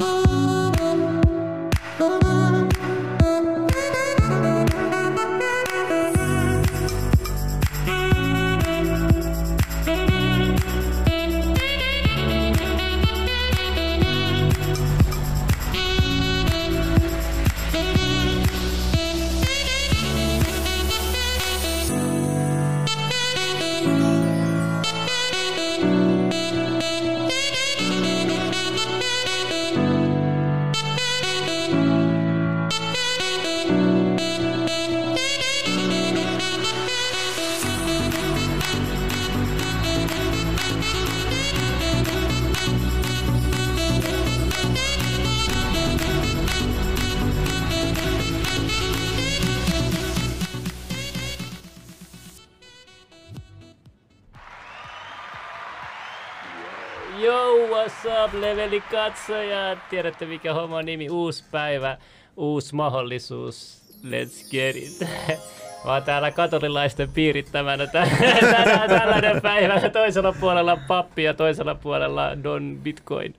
Bye. Leveli katsoja? Tiedätte mikä homma nimi? Uusi päivä, uusi mahdollisuus. Let's get it. Oon täällä katolilaisten piirittämänä tällainen päivä. Toisella puolella pappi ja toisella puolella Don Bitcoin.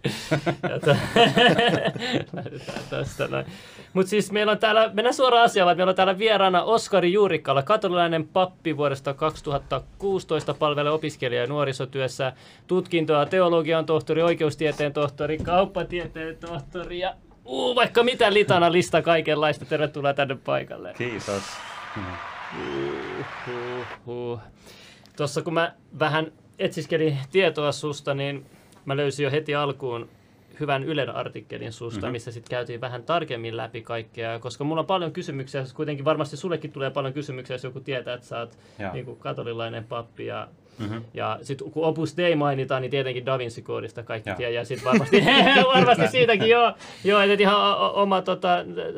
Mutta siis meillä on täällä, mennään suoraan asiaan, meillä on täällä vieraana Oskari Juurikkala, katolilainen pappi vuodesta 2016, palvelee opiskelija- ja nuorisotyössä, tutkintoa, teologian tohtori, oikeustieteen tohtori, kauppatieteen tohtori ja uu, vaikka mitä litana lista kaikenlaista. Tervetuloa tänne paikalle. Kiitos. Uhuhu. Tuossa kun mä vähän etsiskelin tietoa susta, niin mä löysin jo heti alkuun hyvän Ylen artikkelin susta, mm-hmm. missä sitten käytiin vähän tarkemmin läpi kaikkea, koska mulla on paljon kysymyksiä, kuitenkin varmasti sullekin tulee paljon kysymyksiä, jos joku tietää, että sä oot niin kuin katolilainen pappi ja Mhm. ja sitten kun Opus Dei mainitaan, niin tietenkin Da Vinci-koodista kaikki tiedät. Ja sitten varmasti, varmasti siitäkin joo. Joo, että ihan oma tota,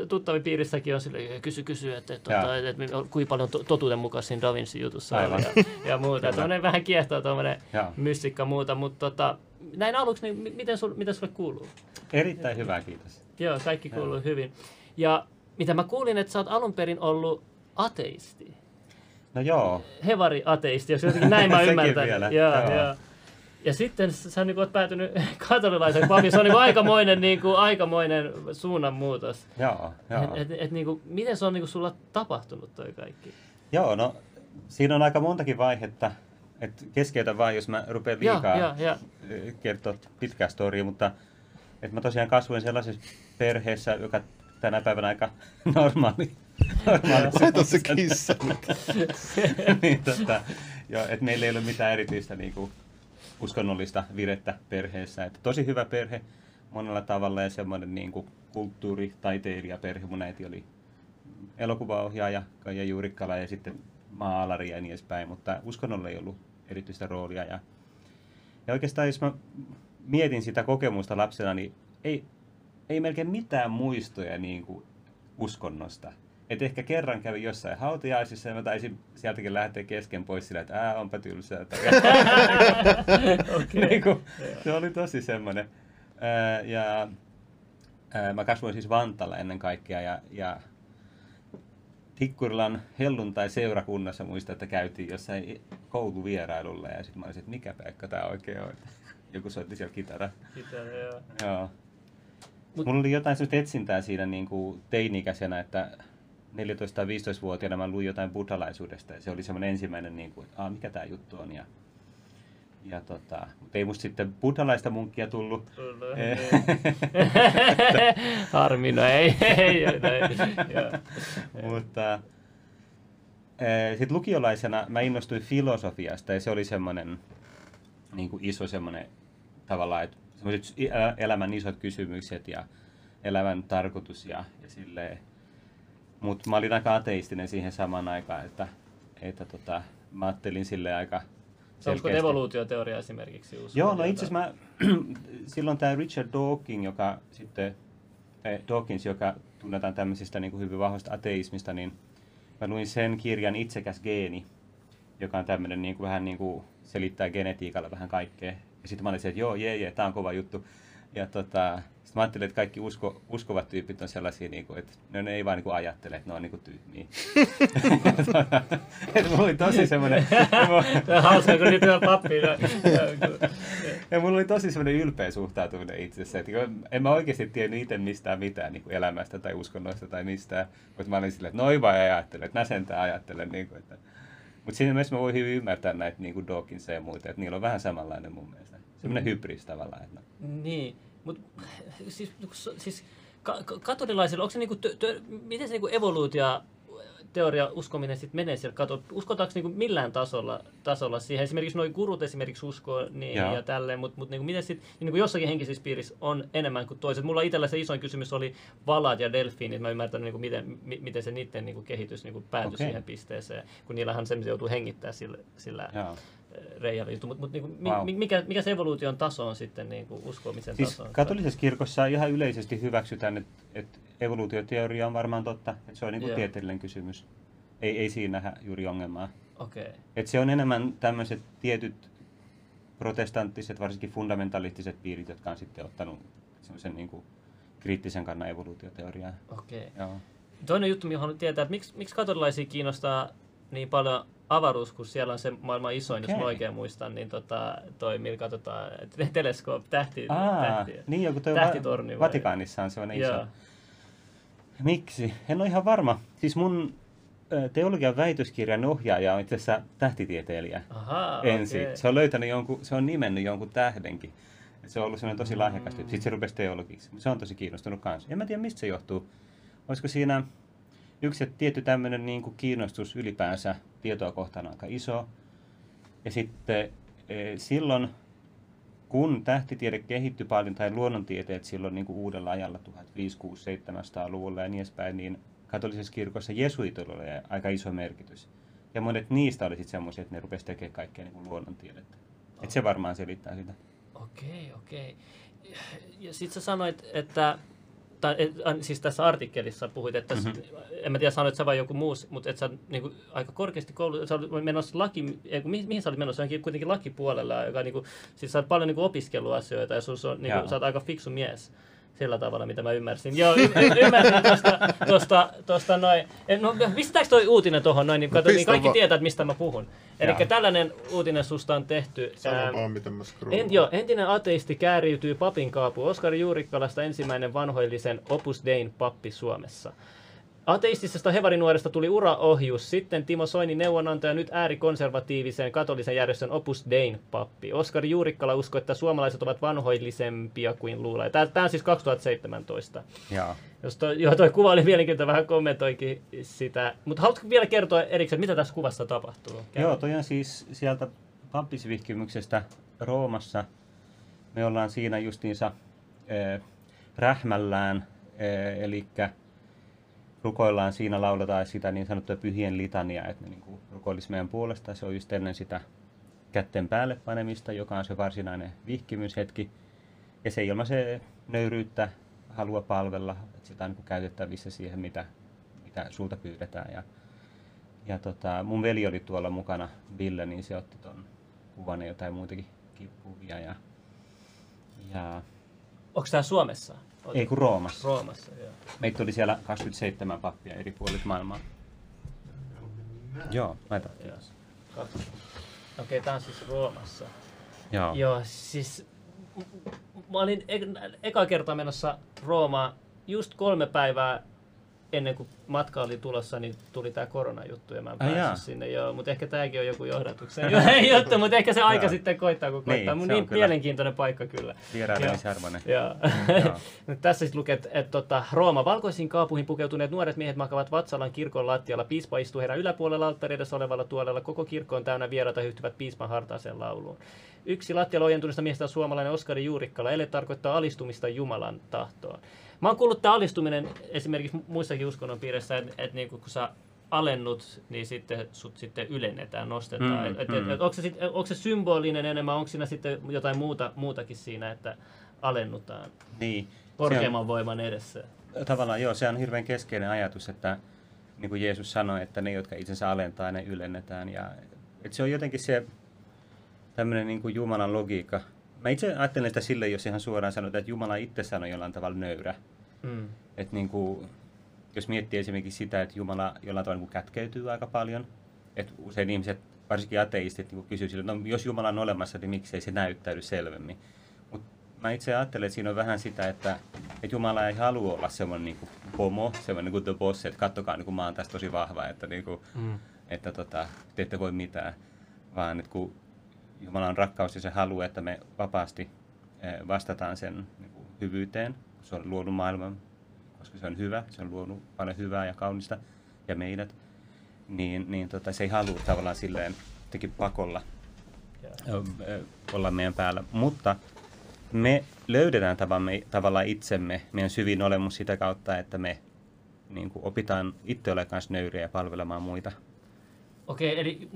tuttavipiirissäkin on sille, kysy, kysy, että, tota, että, että kuinka paljon to- totuuden mukaan siinä Da Vinci-jutussa on ja, ja muuta. Tuommoinen vähän kiehtoo tuommoinen mystikka muuta, mutta tota, näin aluksi, niin mi- miten, sul, miten sulle kuuluu? Erittäin hyvä, kiitos. Joo, kaikki kuuluu hyvin. Ja mitä mä kuulin, että sä oot alun perin ollut ateisti. No joo, Hevari ateisti, jos jotenkin näin mä ymmärtän. vielä, Joo, joo. joo. Ja sitten sä niin oot päätynyt katolilaisen papin. Se on niin aikamoinen, niin kuin, aikamoinen suunnanmuutos. joo, joo. Et, et, et, niin kuin, miten se on niin kuin, sulla tapahtunut toi kaikki? Joo, no siinä on aika montakin vaihetta. Et keskeytä vaan, jos mä rupean liikaa joo, joo. eh, kertoa pitkää storia, mutta et mä tosiaan kasvoin sellaisessa perheessä, joka tänä päivänä aika normaali. normaali Laita se kissa. niin, tota, joo, et meillä ei ole mitään erityistä niinku, uskonnollista virettä perheessä. Et tosi hyvä perhe monella tavalla ja semmoinen niinku, kulttuuri, taiteilijaperhe. Mun äiti oli elokuvaohjaaja Kaija Juurikkala ja sitten maalari ja niin edespäin, mutta uskonnolla ei ollut erityistä roolia. Ja, ja oikeastaan jos mä mietin sitä kokemusta lapsena, niin ei, ei melkein mitään muistoja niin kuin uskonnosta. Et ehkä kerran kävin jossain hautajaisissa ja mä taisin sieltäkin lähteä kesken pois sillä, että ää, onpa tylsää. Tai- niin kuin, se oli tosi semmoinen. Ää, ja ää, mä kasvoin siis Vantalla ennen kaikkea ja, ja Tikkurilan helluntai-seurakunnassa muistan, että käytiin jossain kouluvierailulla ja sitten mä olisin, että mikä paikka tämä oikein on. Joku soitti siellä kitara. Sitä, joo. Joo. Mut- Mulla oli jotain sellaista etsintää siinä niin kuin teini-ikäisenä, että 14- tai 15-vuotiaana mä luin jotain buddhalaisuudesta ja se oli semmoinen ensimmäinen, niin kuin, että Aa, mikä tämä juttu on. Ja, ja tota, mutta ei musta sitten buddhalaista munkkia tullut. Tullut, Eh. Harmi, no ei, ei, ei, ei, joo. Mutta sitten lukiolaisena mä innostuin filosofiasta ja se oli semmoinen niin kuin iso semmoinen tavallaan, että semmoiset elämän isot kysymykset ja elämän tarkoitus ja, ja silleen. Mutta mä olin aika ateistinen siihen samaan aikaan, että, että tota, mä ajattelin sille aika Onko selkeästi. evoluutioteoria esimerkiksi uusi? Joo, no itse asiassa silloin tämä Richard Dawkins, joka sitten, eh, Dawkins, joka tunnetaan tämmöisistä niin kuin hyvin vahvasta ateismista, niin mä luin sen kirjan Itsekäs geeni, joka on tämmöinen niin kuin, vähän niin kuin selittää genetiikalla vähän kaikkea. Ja sitten mä olin se, että joo, jee, jee, tää on kova juttu. Ja tota, sitten mä ajattelin, että kaikki usko, uskovat tyypit on sellaisia, niin kuin, että ne, ne ei vaan niin kuin ajattele, että ne on niin kuin tyhmiä. että mulla oli tosi semmoinen... Tämä on hauska, kun nyt on pappi. ja mulla oli tosi semmoinen ylpeä suhtautuminen itsessä, että en mä oikeasti tiennyt itse mistään mitään niin kuin elämästä tai uskonnoista tai mistään, mutta mä olin silleen, että noin vaan ajattelen, että mä sentään ajattelen. Niin kuin, että... Mutta siinä mielessä mä voin hyvin ymmärtää näitä niin kuin Dawkinsia ja muita, että niillä on vähän samanlainen mun mielestä. Semmoinen mm. hybris tavallaan. Että... Niin. Mut, siis, siis katolilaisilla, onko se niinku, tö, tö, miten se niinku evoluutio teoria uskominen sitten menee siellä kato, Uskotaanko niinku millään tasolla, tasolla siihen? Esimerkiksi noin gurut esimerkiksi uskoo niin, ja. ja tälleen, mutta mut niinku, miten sitten niinku jossakin henkisessä piirissä on enemmän kuin toiset. Mulla itsellä se isoin kysymys oli valat ja delfiinit. Mä ymmärtänyt, niinku, miten, miten se niiden niinku, kehitys niinku, päätyi okay. siihen pisteeseen, kun niillähän se joutuu hengittämään sillä, sillä reijällä juttu, mutta mut, niinku, wow. mikä, mikä se evoluution taso on sitten niinku, uskomisen siis taso? Katolisessa kirkossa ihan yleisesti hyväksytään, että, että evoluutioteoria on varmaan totta, että se on niinku tieteellinen kysymys. Ei, ei siinä juuri ongelmaa. Okay. Et se on enemmän tämmöiset tietyt protestanttiset, varsinkin fundamentalistiset piirit, jotka on sitten ottanut semmoisen niinku kriittisen kannan evoluutioteoriaa. Okei. Okay. Toinen juttu, mihin haluan tietää, että miksi, miksi katolilaisia kiinnostaa niin paljon avaruus, kun siellä on se maailman isoin, okay. jos mä oikein muistan, niin tota, toi, millä katsotaan, teleskoop, tähti, Aa, tähti, niin joku toi tähtitorni. Va- Vatikaanissa on sellainen iso. Joo. Miksi? En ole ihan varma. Siis mun teologian väitöskirjan ohjaaja on itse asiassa tähtitieteilijä Aha, ensin. Okay. Se on löytänyt jonkun, se on nimennyt jonkun tähdenkin. Se on ollut sellainen tosi lahjakas mm. Sitten se rupesi teologiksi. Se on tosi kiinnostunut kanssa. En mä tiedä, mistä se johtuu. Olisiko siinä yksi tietty tämmöinen niin kuin kiinnostus ylipäänsä tietoa kohtaan aika iso. Ja sitten e, silloin, kun tähtitiede kehittyi paljon, tai luonnontieteet silloin niin kuin uudella ajalla 1500-1700-luvulla ja niin edespäin, niin katolisessa kirkossa jesuitoilla oli aika iso merkitys. Ja monet niistä oli sitten semmoisia, että ne rupesivat tekemään kaikkea niin kuin luonnontiedettä. Et se varmaan selittää sitä. Okei, okei. Ja sitten sä sanoit, että tai, et, siis tässä artikkelissa puhuit, että mm-hmm. en mä tiedä sanoit sä vai joku muu, mutta että sä niin kuin, aika korkeasti koulu, sä olit menossa laki, ei, mihin, mihin sä olit menossa, onkin kuitenkin lakipuolella, joka niin kuin, siis sä oot paljon niin kuin, opiskeluasioita ja sus on, niin kuin, sä oot aika fiksu mies sillä tavalla, mitä mä ymmärsin. Joo, y- ymmärsin tosta, tosta, tosta noin. No, pistääkö toi uutinen tuohon noin, niin, kato, no, niin kaikki va- tietää, että mistä mä puhun. Eli tällainen uutinen susta on tehty. Sano vaan, miten mä en, joo, entinen ateisti kääriytyy papin kaapu. Oskari Juurikkalasta ensimmäinen vanhoillisen Opus Dein pappi Suomessa. Ateistisesta hevarinuoresta tuli uraohjus, sitten Timo Soini neuvonantaja, nyt äärikonservatiivisen katolisen järjestön Opus Dein pappi. Oskari Juurikkala uskoi, että suomalaiset ovat vanhoillisempia kuin luulee. Tämä on siis 2017. Jaa. Jos toi, joo, toi kuva oli mielenkiintoinen, vähän kommentoikin sitä. Mutta haluatko vielä kertoa erikseen, mitä tässä kuvassa tapahtuu? Käy. Joo, toi on siis sieltä pappisvihkimyksestä Roomassa. Me ollaan siinä justiinsa äh, rähmällään, äh, eli rukoillaan siinä, lauletaan sitä niin sanottua pyhien litania, että ne niin kuin rukoilisi meidän puolesta. Se on just ennen sitä kätten päälle panemista, joka on se varsinainen vihkimyshetki. Ja se ilmaisee nöyryyttä, halua palvella, että sitä on niin käytettävissä siihen, mitä, mitä sulta pyydetään. Ja, ja tota, mun veli oli tuolla mukana, Ville, niin se otti tuon kuvan ja jotain muitakin kuvia. Ja, ja... Onko tämä Suomessa? Ei kun Roomassa. Roomassa, joo. Meitä oli siellä 27 pappia eri puolit maailmaa. Joo, laita. Okei, okay, tämä on siis Roomassa. Joo. Joo, siis mä olin e- eka kerta menossa Roomaan just kolme päivää ennen kuin matka oli tulossa, niin tuli tämä koronajuttu ja mä en päässyt jaa. sinne. Joo, mutta ehkä tämäkin on joku johdatuksen juttu, mutta ehkä se aika sitten koittaa, kun koittaa. Niin, niin mielenkiintoinen paikka kyllä. Vierailemisarvoinen. Joo. Tässä sitten lukee, että, tota, Rooma, valkoisiin kaapuihin pukeutuneet nuoret miehet makavat Vatsalan kirkon lattialla. Piispa istuu heidän yläpuolella alttari edessä olevalla tuolella. Koko kirkko on täynnä vieraita hyhtyvät piispan hartaaseen lauluun. Yksi lattialla ojentuneesta miestä on suomalainen Oskari Juurikkala. Ele tarkoittaa alistumista Jumalan tahtoon. Mä oon kuullut, että alistuminen esimerkiksi muissakin uskonnon piirissä, että, että niin kun sä alennut, niin sitten sut sitten ylennetään, nostetaan. Mm, et, mm. Et, et, onko, se sit, onko se symbolinen enemmän, onko siinä sitten jotain muuta, muutakin siinä, että alennutaan niin. korkeamman on, voiman edessä? Tavallaan joo, se on hirveän keskeinen ajatus, että niin kuin Jeesus sanoi, että ne, jotka itsensä alentaa, ne ylennetään. Ja, että se on jotenkin se tämmöinen niin kuin Jumalan logiikka, mä itse ajattelen sitä sille, jos ihan suoraan sanotaan, että Jumala itse on jollain tavalla nöyrä. Mm. Että niin kuin, jos miettii esimerkiksi sitä, että Jumala jollain tavalla niin kuin kätkeytyy aika paljon, että usein ihmiset, varsinkin ateistit, niin kysyy sille, no jos Jumala on olemassa, niin miksei se näyttäydy selvemmin. Mutta mä itse ajattelen, että siinä on vähän sitä, että, että Jumala ei halua olla semmoinen niin pomo, semmoinen niin kuin the boss, että kattokaa, niin kuin mä oon tässä tosi vahva, että, niin kuin, Mm. että tota, te ette voi mitään, vaan että kun Jumala on rakkaus ja se haluaa, että me vapaasti eh, vastataan sen niin kuin hyvyyteen, se on luonut maailman, koska se on hyvä, se on luonut paljon hyvää ja kaunista ja meidät, niin, niin tota, se ei halua tavallaan silleen jotenkin pakolla ö, olla meidän päällä. Mutta me löydetään tavallaan, tavallaan itsemme, meidän syvin olemus sitä kautta, että me niin kuin opitaan itse olemaan kanssa nöyriä ja palvelemaan muita. Okei, eli,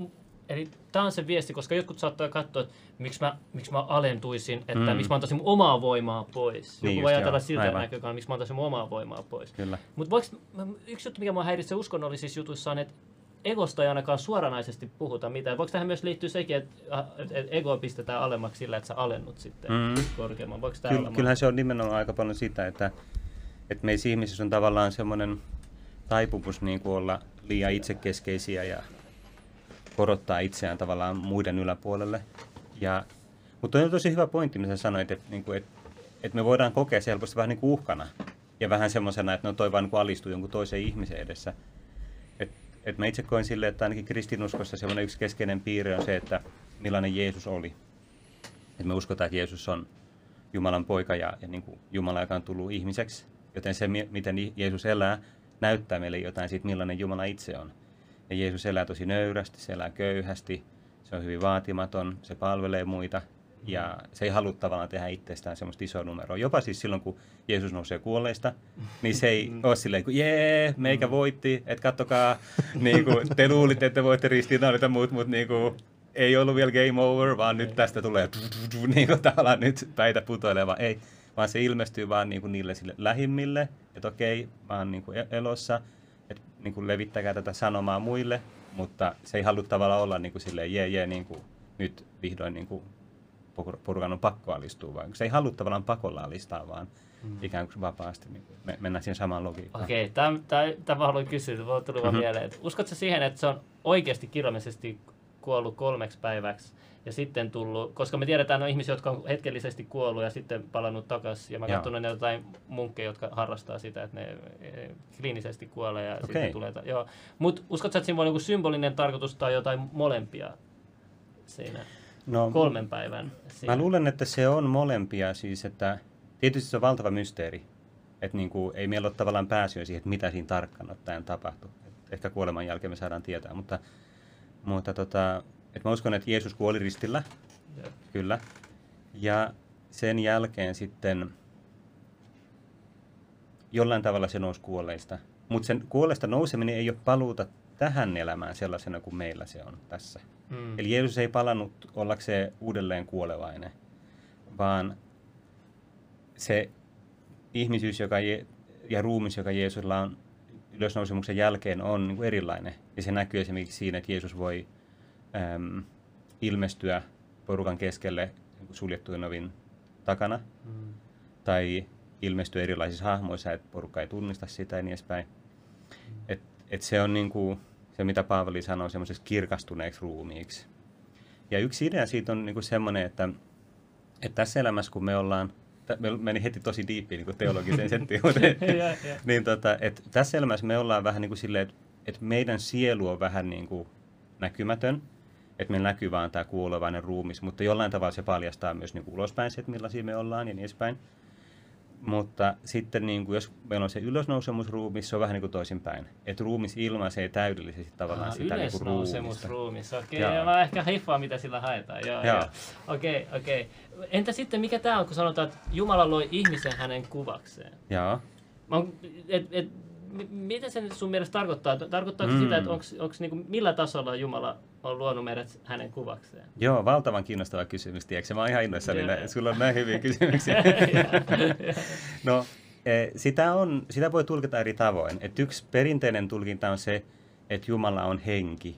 eli tämä on se viesti, koska jotkut saattaa katsoa, että miksi mä, miksi mä alentuisin, että Mm. miksi mä antaisin mun omaa voimaa pois. Niin Joku voi ajatella siltä näkökulmasta, miksi mä antaisin mun omaa voimaa pois. Mutta yksi juttu, mikä mua häiritsee uskonnollisissa jutuissa on, että egosta ei ainakaan suoranaisesti puhuta mitään. Voiko tähän myös liittyä sekin, että että ego pistetään alemmaksi sillä, että sä alennut sitten Mm. korkeamman? Voiko Ky- olla? kyllähän se on nimenomaan aika paljon sitä, että, että meissä ihmisissä on tavallaan semmoinen taipumus niin kuin olla liian itsekeskeisiä ja korottaa itseään tavallaan muiden yläpuolelle. Ja, mutta on tosi hyvä pointti, mitä sanoit, että, niin kuin, että, että me voidaan kokea se helposti vähän niin kuin uhkana. Ja vähän semmoisena, että no toi vaan niin alistuu jonkun toisen ihmisen edessä. Et, et mä itse koen silleen, että ainakin kristinuskossa semmoinen yksi keskeinen piirre on se, että millainen Jeesus oli. Et me uskotaan, että Jeesus on Jumalan poika ja, ja niin kuin Jumala, joka on tullut ihmiseksi. Joten se, mi- miten Jeesus elää, näyttää meille jotain siitä, millainen Jumala itse on. Ja Jeesus elää tosi nöyrästi, se elää köyhästi, se on hyvin vaatimaton, se palvelee muita. Ja se ei halua tavallaan tehdä itsestään semmoista isoa numeroa. Jopa siis silloin, kun Jeesus nousee kuolleista, niin se ei ole silleen kuin jee, meikä voitti, että kattokaa, niin kuin, te luulitte, että voitte ristiinnaulita muut, mutta niin kuin, ei ollut vielä game over, vaan nyt tästä tulee niin kuin tavallaan nyt päitä putoileva. Ei, vaan se ilmestyy vaan niin kuin niille sille lähimmille, että okei, mä oon niin kuin elossa, että niin kuin levittäkää tätä sanomaa muille, mutta se ei halua tavallaan olla niin kuin silleen, jee, jee, niin kuin, nyt vihdoin niin kuin por- porukan on pakko alistua, vaan se ei halua tavallaan pakolla alistaa, vaan mm. ikään kuin vapaasti niin kuin me, mennään siihen samaan logiikkaan. Okei, tämä, tämä, tämä haluan kysyä, mulla tuli vaan Mhm. mieleen, uskotko siihen, että se on oikeasti kirjallisesti kuollut kolmeksi päiväksi ja sitten tullut, koska me tiedetään, on ihmisiä, jotka on hetkellisesti kuollut ja sitten palannut takaisin. Ja mä katson näitä jotain munkkeja, jotka harrastaa sitä, että ne eh, kliinisesti kuolee ja Okei. sitten tulee... Ta- joo. Mutta uskotko, että siinä voi olla joku symbolinen tarkoitus tai jotain molempia siinä No, kolmen päivän siinä? Mä luulen, että se on molempia, siis että tietysti se on valtava mysteeri. Että niin kuin, ei meillä ole tavallaan pääsyä siihen, että mitä siinä tarkkaan ottaen tapahtui. Et ehkä kuoleman jälkeen me saadaan tietää, mutta, mutta tota, et mä uskon, että Jeesus kuoli ristillä, Joo. kyllä. Ja sen jälkeen sitten jollain tavalla se nousi kuolleista. Mutta sen kuolleista nouseminen ei ole paluuta tähän elämään sellaisena kuin meillä se on tässä. Mm. Eli Jeesus ei palannut ollakseen uudelleen kuolevainen, vaan se ihmisyys joka je, ja ruumis, joka Jeesulla on ylösnousemuksen jälkeen, on niin kuin erilainen. Ja se näkyy esimerkiksi siinä, että Jeesus voi äm, ilmestyä porukan keskelle niin suljettujen ovin takana, Mm. tai ilmestyä erilaisissa hahmoissa, että porukka ei tunnista sitä ja niin edespäin. Et, et se on niin kuin se, mitä Paavali sanoo semmoiseksi kirkastuneeksi ruumiiksi. Ja yksi idea siitä on niin kuin semmoinen, että, että tässä elämässä, kun me ollaan, me meni heti tosi diippiin niin teologiseen settiin, mutta Ja, ja. niin tota, että tässä elämässä me ollaan vähän niin kuin silleen, että, että meidän sielu on vähän niin kuin näkymätön, että meillä näkyy vaan tämä kuolevainen ruumis, mutta jollain tavalla se paljastaa myös niin kuin ulospäin se, että millaisia me ollaan ja niin edespäin. Mutta sitten niin kuin, jos meillä on se ylösnousemusruumis, se on vähän niin kuin toisinpäin. Että ruumis ilmaisee täydellisesti tavallaan Ah, sitä niin kuin ruumista. Ylösnousemusruumis, okei. Okay, mä ehkä hiffaan, mitä sillä haetaan. Joo, Joo. Okei, okei. Entä sitten, mikä tämä on, kun sanotaan, että Jumala loi ihmisen hänen kuvakseen? Joo. Mä et, et, mitä se nyt sun mielestä tarkoittaa? Tarkoittaako Mm. sitä, että onks, onks niinku, millä tasolla Jumala on luonut meidät hänen kuvakseen? Joo, valtavan kiinnostava kysymys, tiedätkö? Mä oon ihan innoissani, nä- sulla on näin hyviä kysymyksiä. No, eh, sitä, on, sitä voi tulkita eri tavoin. Et yksi perinteinen tulkinta on se, että Jumala on henki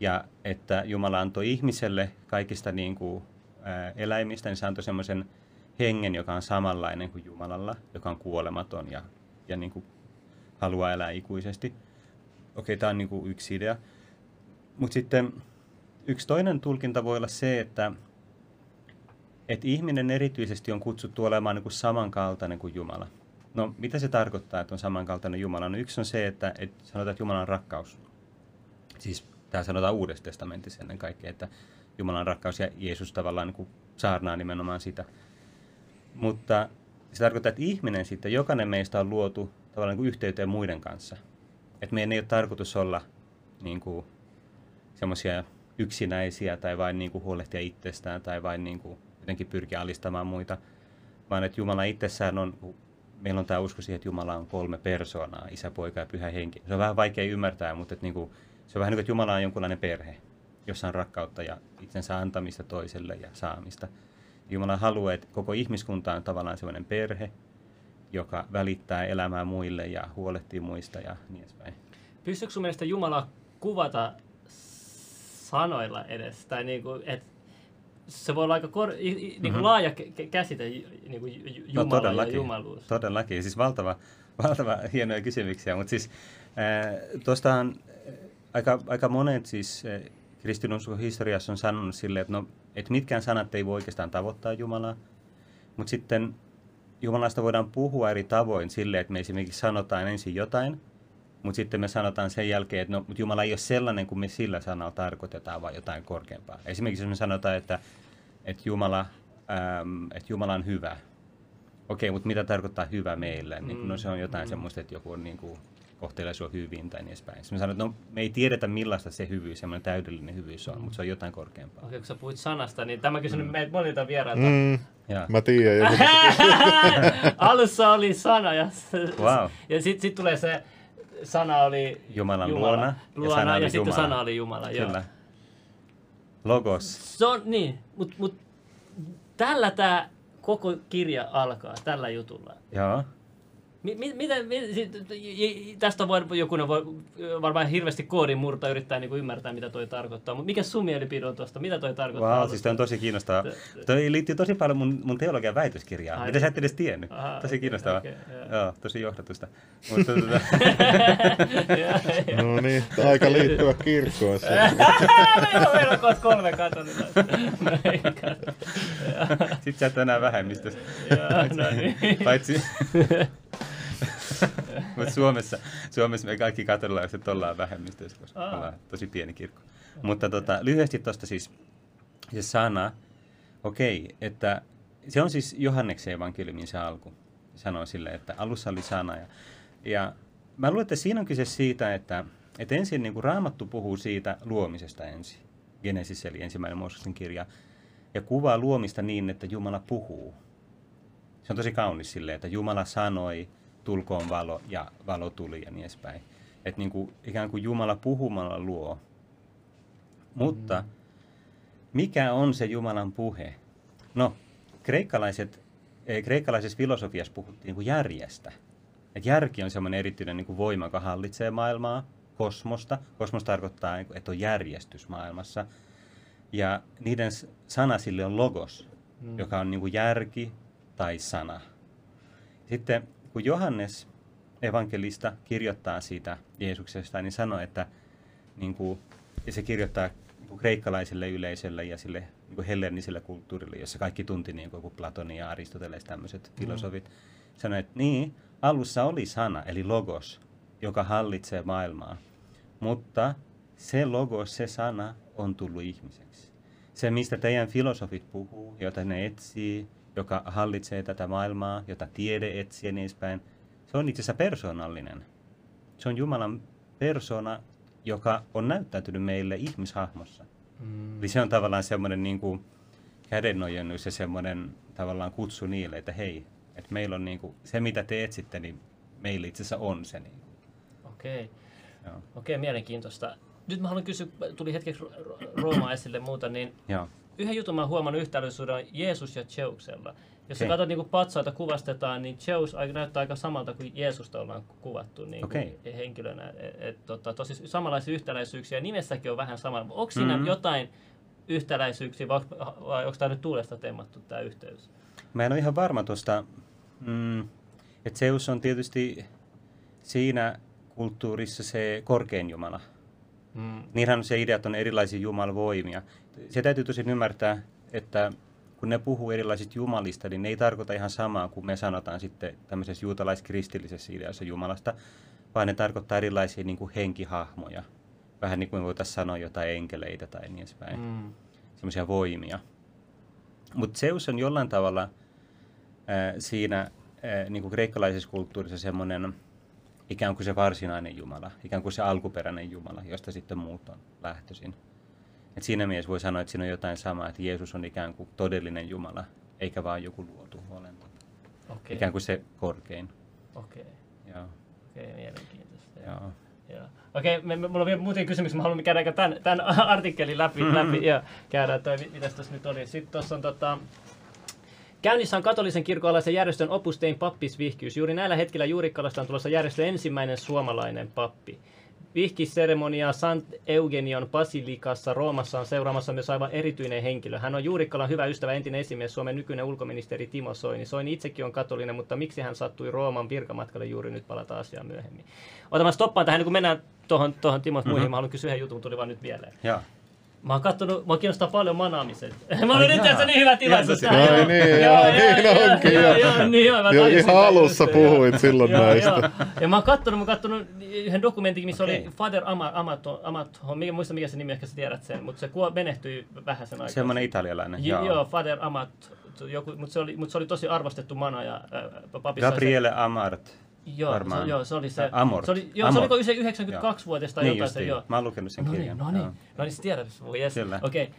ja että Jumala antoi ihmiselle kaikista niin kuin, ää, eläimistä, niin se antoi semmoisen hengen, joka on samanlainen kuin Jumalalla, joka on kuolematon ja, ja niin kuin haluaa elää ikuisesti. Okei, tämä on niin kuin yksi idea. Mutta sitten yksi toinen tulkinta voi olla se, että, että ihminen erityisesti on kutsuttu olemaan niin kuin samankaltainen kuin Jumala. No, mitä se tarkoittaa, että on samankaltainen Jumala? No, yksi on se, että, että sanotaan, että Jumala on rakkaus. Siis tämä sanotaan Uudessa testamentissa ennen kaikkea, että Jumalan rakkaus ja Jeesus tavallaan niin kuin saarnaa nimenomaan sitä. Mutta se tarkoittaa, että ihminen sitten, jokainen meistä on luotu tavallaan niin yhteyteen muiden kanssa. Että meidän ei ole tarkoitus olla niin kuin, semmoisia yksinäisiä tai vain niin kuin, huolehtia itsestään tai vain niin kuin, jotenkin pyrkiä alistamaan muita, vaan että Jumala itsessään on, meillä on tämä usko siihen, että Jumala on kolme persoonaa, isä, poika ja pyhä henki. Se on vähän vaikea ymmärtää, mutta että niin kuin, se on vähän niin kuin, että Jumala on jonkunlainen perhe, jossa on rakkautta ja itsensä antamista toiselle ja saamista. Jumala haluaa, että koko ihmiskunta on tavallaan sellainen perhe, joka välittää elämää muille ja huolehtii muista ja niin edespäin. Pystyykö sun mielestä Jumala kuvata sanoilla edes? Tai niin kuin, että se voi olla aika kor- niin kuin Mhm. laaja kä- käsite niin kuin Jumala ja Jumaluus. Todellakin, siis valtava, valtava hienoja kysymyksiä, mutta siis äh, tuostahan äh, aika, aika monet siis äh, kristinuskon historiassa on sanonut silleen, että, no, että mitkään sanat ei voi oikeastaan tavoittaa Jumalaa, mutta sitten Jumalasta voidaan puhua eri tavoin silleen, että me esimerkiksi sanotaan ensin jotain, mutta sitten me sanotaan sen jälkeen, että no, mutta Jumala ei ole sellainen kuin me sillä sanalla tarkoitetaan, vaan jotain korkeampaa. Esimerkiksi jos me sanotaan, että, että, Jumala, äm, että Jumala on hyvä, Okei, mutta mitä tarkoittaa hyvä meille? Niin, no se on jotain Mm. semmoista, että joku on niin kuin, kohtelee sinua hyvin tai niin edespäin. Sitten me sanoin, että no, me ei tiedetä millaista se hyvyys, semmoinen täydellinen hyvyys on, mutta se on jotain korkeampaa. Okei, kun sä puhuit sanasta, niin tämä kysynyt mm. meiltä monilta vierailta. Mm, Ja, mä tiedän. Joku, Alussa oli sana ja, Wow. ja sitten sit tulee se sana oli Jumalan Jumala, luona, ja luona sana ja, oli sitten sana oli Jumala. Joo. kyllä. Logos. Se on niin, mutta mut, tällä tämä koko kirja alkaa, tällä jutulla. Joo. Mi- mi- mitä, mi- sit- j- j- tästä voi jokunen voi varmaan hirveästi koodin murta yrittää niinku ymmärtää, mitä toi tarkoittaa. Mutta mikä sun mielipide on tuosta? Mitä toi tarkoittaa? Wow, siis toi on tosi kiinnostavaa. Toi liittyy tosi paljon mun, mun teologian väitöskirjaan. Ai Mitä sä niin. et edes tiennyt? Aha, tosi okei, kiinnostavaa. okei, joo. joo, tosi johdatusta. Mutta joo. no niin, aika liittyä kirkkoon. se. Meillä on- meillä on kohta kolme katolilaista. No ei kato. sit sä et enää vähemmistössä. Joo, no niin. Paitsi... Mutta Suomessa, Suomessa me kaikki katolilaiset ollaan vähemmistössä, koska Aa. ollaan tosi pieni kirkko. Mutta tota, lyhyesti tuosta siis se sana, okei, että se on siis Johanneksen evankeliumin se alku. Sanoo sille, että alussa oli sana. Ja, ja mä luulen, että siinä on kyse siitä, että, että ensin niin kuin Raamattu puhuu siitä luomisesta ensin. Genesis eli ensimmäinen Mooseksen kirja. Ja kuvaa luomista niin, että Jumala puhuu. Se on tosi kaunis silleen, että Jumala sanoi, tulkoon valo ja valo tuli ja niin edespäin. Että niin kuin, ikään kuin Jumala puhumalla luo. Mutta mikä on se Jumalan puhe? No, kreikkalaiset, kreikkalaisessa filosofiassa puhuttiin niin kuin järjestä. Et järki on semmoinen erityinen niin kuin voima, joka hallitsee maailmaa, kosmosta. Kosmos tarkoittaa, niin kuin, että on järjestys maailmassa. Ja niiden sana sille on logos, Mm. joka on niin kuin järki tai sana. Sitten kun Johannes evankelista kirjoittaa siitä Jeesuksesta, niin sanoo, että niin kuin, ja se kirjoittaa niin kuin kreikkalaiselle yleisölle ja sille niin kuin helleniselle kulttuurille, jossa kaikki tunti niin kuin Platoni ja Aristoteles tämmöiset filosofit. Sanoi, että niin, alussa oli sana, eli logos, joka hallitsee maailmaa. Mutta se logos, se sana on tullut ihmiseksi. Se, mistä teidän filosofit puhuu, jota ne etsii, joka hallitsee tätä maailmaa, jota tiede etsii ja niin edespäin, se on itse asiassa persoonallinen. Se on Jumalan persona, joka on näyttäytynyt meille ihmishahmossa. Mm. Eli se on tavallaan semmoinen niin kuin kädenojennus ja semmoinen tavallaan kutsu niille, että hei, että meillä on niin kuin, se mitä te etsitte, niin meillä itse asiassa on se. Niin kuin. Okei. Okei, mielenkiintoista. Nyt mä haluan kysyä, tuli hetkeksi Ro- Rooma esille muuta, niin Joo. Yhden jutun mä oon huomannut yhtäällisyyden Jeesus ja Zeuksella. Jos sä Okei. katsot niin patsaita kuvastetaan, niin Zeus aika- näyttää aika samalta kuin Jeesusta ollaan kuvattu niin Okei. henkilönä. Et, et, tota, tosi samanlaisia yhtäläisyyksiä. Nimessäkin on vähän sama. Onko siinä Mhm. jotain yhtäläisyyksiä vai, vai onko tämä nyt tuulesta temmattu tämä yhteys? Mä en ole ihan varma tuosta, mm, että Zeus on tietysti siinä kulttuurissa se korkein jumala. Mm. Niinhän se idea, että on erilaisia jumalvoimia. Se täytyy tosin ymmärtää, että kun ne puhuu erilaisista jumalista, niin ne ei tarkoita ihan samaa kuin me sanotaan sitten tämmöisessä juutalaiskristillisessä ideassa Jumalasta, vaan ne tarkoittaa erilaisia niin kuin henkihahmoja. Vähän niin kuin me voitaisiin sanoa jotain enkeleitä tai niin edespäin. Mm. Semmoisia voimia. Mutta Zeus on jollain tavalla ää, siinä ää, niin kuin kreikkalaisessa kulttuurissa semmoinen ikään kuin se varsinainen Jumala, ikään kuin se alkuperäinen Jumala, josta sitten muut on lähtöisin. Et siinä mielessä voi sanoa, että siinä on jotain samaa, että Jeesus on ikään kuin todellinen Jumala, eikä vaan joku luotu olento. Okei, Ikään kuin se korkein. okei, Joo. okei, mielenkiintoista. joo. Joo. Okei, me, me, mulla on vielä muuten kysymys, mä haluan käydä tämän, tämän artikkelin läpi, Mhm. läpi ja käydään toi, mitä tässä nyt oli. Sitten tuossa on tota, Käynnissä on katolisen kirkon alaisen järjestön Opus Dein pappisvihkyys. Juuri näillä hetkillä Juurikkalasta on tulossa järjestön ensimmäinen suomalainen pappi. Vihkiseremonia Sant Eugenion basilikassa Roomassa on seuraamassa myös aivan erityinen henkilö. Hän on Juurikkalan hyvä ystävä, entinen esimies, Suomen nykyinen ulkoministeri Timo Soini. Soini itsekin on katolinen, mutta miksi hän sattui Rooman virkamatkalle juuri nyt palata asiaan myöhemmin. Otan mä stoppaan tähän, niin kun mennään tuohon, tuohon Timo muihin, mä haluan kysyä yhden jutun, tuli vaan nyt mieleen. Joo. Mä oon kattonut, mä kiinnostaa paljon manaamiset. Mä olin nyt tässä niin hyvä tilaisuus. Ai niin, joo, niin onkin, joo. joo. Niin joo, mä Joo, tajusin ihan alussa puhuit silloin näistä. Ja mä oon kattonut, mä oon kattonut yhden dokumentin, missä oli Father Ama- Amato, Amato, mikä, muista mikä se nimi, ehkä sä tiedät sen, mutta se menehtyi vähän sen aikaa. Semmoinen italialainen. Joo, joo Father Amat, joku, mutta se, oli, mutta se oli tosi arvostettu mana ja äh, papissa Gabriele Amart. Joo, varmaan. se, joo, se oli se. Amort. Se oli, joo, Amort. se oliko 92 vuodesta tai Niin jotain justiin. joo. Mä oon lukenut sen No niin, kirjan. no niin, no niin, tiedät, voi yes. Kyllä. Okei,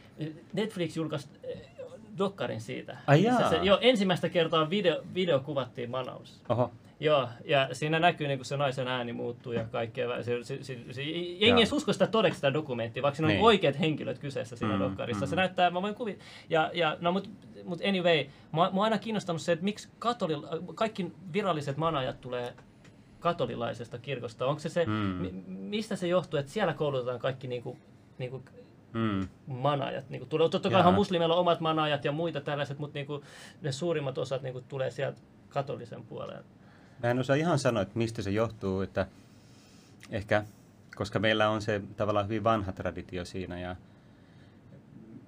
Netflix julkaisi eh, dokkarin siitä. Ai jaa. Se, se, joo, ensimmäistä kertaa video, video kuvattiin Manaus. Oho. Joo, ja siinä näkyy, niin kun se naisen ääni muuttuu ja kaikkea. Se, se, se, se, jengi ei usko sitä todeksi sitä dokumenttia, vaikka siinä on Niin. oikeat henkilöt kyseessä siinä Mm, dokkarissa. mm. Se näyttää, mä voin kuvitella. Ja, ja, no, mut, mut anyway, mua, mua on aina kiinnostanut se, että miksi katoli, kaikki viralliset manajat tulee katolilaisesta kirkosta. Onko se se, Mm. mi, mistä se johtuu, että siellä koulutetaan kaikki niinku, niinku Mm. manajat. Niinku, tulee, totta kai Jaa. muslimeilla on omat manajat ja muita tällaiset, mutta niinku, ne suurimmat osat niinku, tulee sieltä katolisen puoleen. Mä en osaa ihan sanoa, että mistä se johtuu, että ehkä, koska meillä on se tavallaan hyvin vanha traditio siinä ja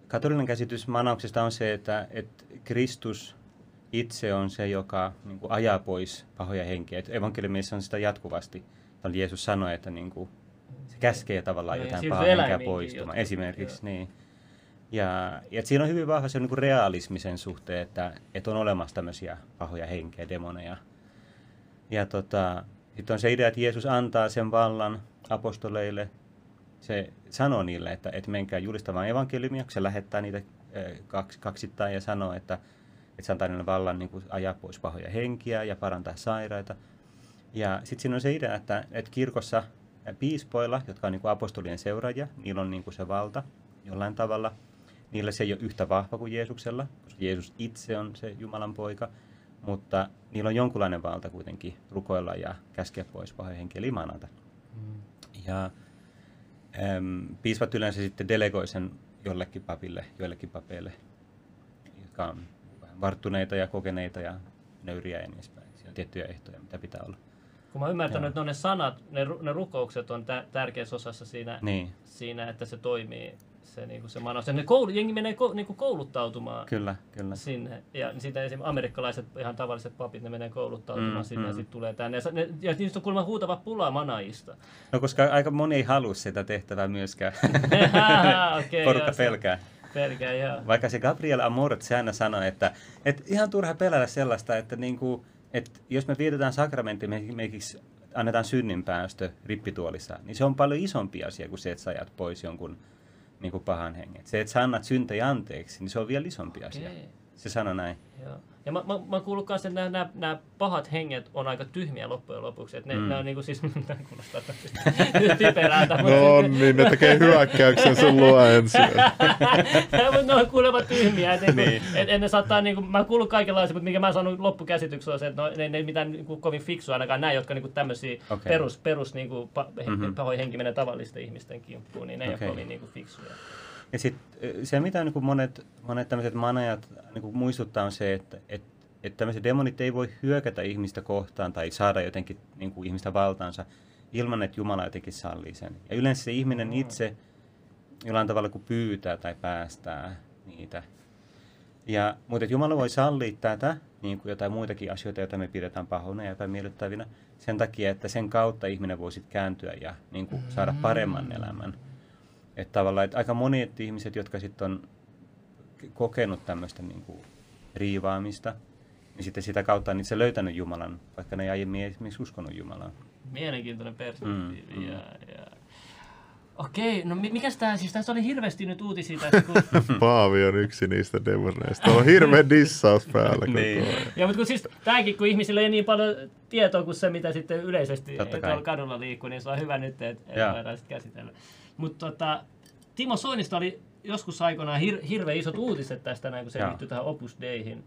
katolinen käsitys manauksesta on se, että, että Kristus itse on se, joka niin kuin, ajaa pois pahoja henkiä. Et Evankeliumissa on sitä jatkuvasti. Täällä Jeesus sanoi, että niin kuin, se käskee tavallaan Niin, jotain siirtyy pahaa henkeä poistumaan, esimerkiksi. Niin. Ja, ja siinä on hyvin vahva se niin kuin realismi sen suhteen, että, että on olemassa tämmöisiä pahoja henkeä, demoneja. Ja tota, sitten on se idea, että Jeesus antaa sen vallan apostoleille. Se sanoo niille, että, että menkää julistamaan evankeliumia, se lähettää niitä kaksi, kaksittain ja sanoo, että, että se antaa niille vallan niin kuin ajaa pois pahoja henkiä ja parantaa sairaita. Ja sitten siinä on se idea, että, että kirkossa piispoilla, jotka on niin kuin apostolien seuraajia, niillä on niin kuin se valta jollain tavalla. Niillä se ei ole yhtä vahva kuin Jeesuksella, koska Jeesus itse on se Jumalan poika, mutta niillä on jonkunlainen valta kuitenkin rukoilla ja käskeä pois pahoja henkiä eli manata. Ja äm, piispat yleensä sitten delegoi sen jollekin papille, joillekin papeille, jotka on vähän varttuneita ja kokeneita ja nöyriä ja niin edespäin. Siellä on tiettyjä ehtoja, mitä pitää olla. Kun mä ymmärtänyt, Joo. että ne, on ne sanat, ne, ne rukoukset on tä- tärkeässä osassa siinä, Niin, siinä, että se toimii, se, niin se manaus. Ja ne koulu, jengi menee ko, niin kuin kouluttautumaan kyllä, kyllä. sinne. Ja siitä esimerkiksi amerikkalaiset, ihan tavalliset papit, ne menee kouluttautumaan Mm, sinne ja mm. sitten tulee tänne. Ja, ne, ja niistä on kuulemma huutava pula manaajista. No koska aika moni ei halua sitä tehtävää myöskään. Okei, Porukka joo, pelkää. Pelkää, joo. Vaikka se Gabriel Amort, se aina sanoi, että, että ihan turha pelätä sellaista, että, niin kuin, että jos me vietetään sakramentti, me esimerkiksi annetaan synninpäästö rippituolissa, niin se on paljon isompi asia kuin se, että sä ajat pois jonkun niin kuin pahan hengen. Se, että sä annat syntejä anteeksi, niin se on vielä isompi asia. Okei. Se sanoi näin. Joo. Ja mä, mä, mä kuullut kanssa, että nämä, nämä, nämä pahat henget on aika tyhmiä loppujen lopuksi. Että ne, Mm. ne on niinku siis, tää kuulostaa typerältä. No on, niin ne tekee hyökkäyksen sun luo ensin. mutta ne on kuulemma tyhmiä. Et, niin. Niin. et, et ne saattaa, niinku, mä oon kuullut kaikenlaisia, mutta mikä mä oon saanut loppukäsityksen on se, että no, ne, ne ei mitään niinku, kovin fiksua ainakaan nämä, jotka niinku, tämmöisiä okay. perus, perus niinku, pa, Mhm. mm-hmm. pahoin henki menee tavallisten ihmisten kimppuun, niin ne ei Okei. ole kovin niinku, fiksuja. Ja sitten se, mitä niin monet, monet tämmöiset manajat niin muistuttaa, on se, että, että, että tämmöiset demonit ei voi hyökätä ihmistä kohtaan tai saada jotenkin niin kuin ihmistä valtaansa ilman, että Jumala jotenkin sallii sen. Ja yleensä se ihminen itse jollain tavalla kuin pyytää tai päästää niitä. Ja, mutta Jumala voi sallia tätä, niin kuin jotain muitakin asioita, joita me pidetään pahoina ja epämiellyttävinä, sen takia, että sen kautta ihminen voi sitten kääntyä ja niin kuin, saada paremman elämän. Että tavallaan, että aika monet ihmiset, jotka sitten on kokenut tämmöistä niin kuin, riivaamista, niin sitten sitä kautta on itse löytänyt Jumalan, vaikka ne ei aiemmin esimerkiksi uskonut Jumalaan. Mielenkiintoinen perspektiivi. Mm, mm. Ja, ja... Okei, no mi- mikäs tää siis, tässä oli hirveästi nyt uutisia tästä, kun... Paavi on yksi niistä demoneista. On hirveä dissaus päällä koko Niin. ajan. ja, mutta kun siis tääkin, kun ihmisillä ei niin paljon tietoa kuin se, mitä sitten yleisesti tuolla kadulla liikkuu, niin se on hyvä nyt, että Joo. voidaan sitten käsitellä. Mutta tota, Timo Soinista oli joskus aikoinaan hir- hirveän isot uutiset tästä, näin, kun se liittyy tähän Opus Deihin.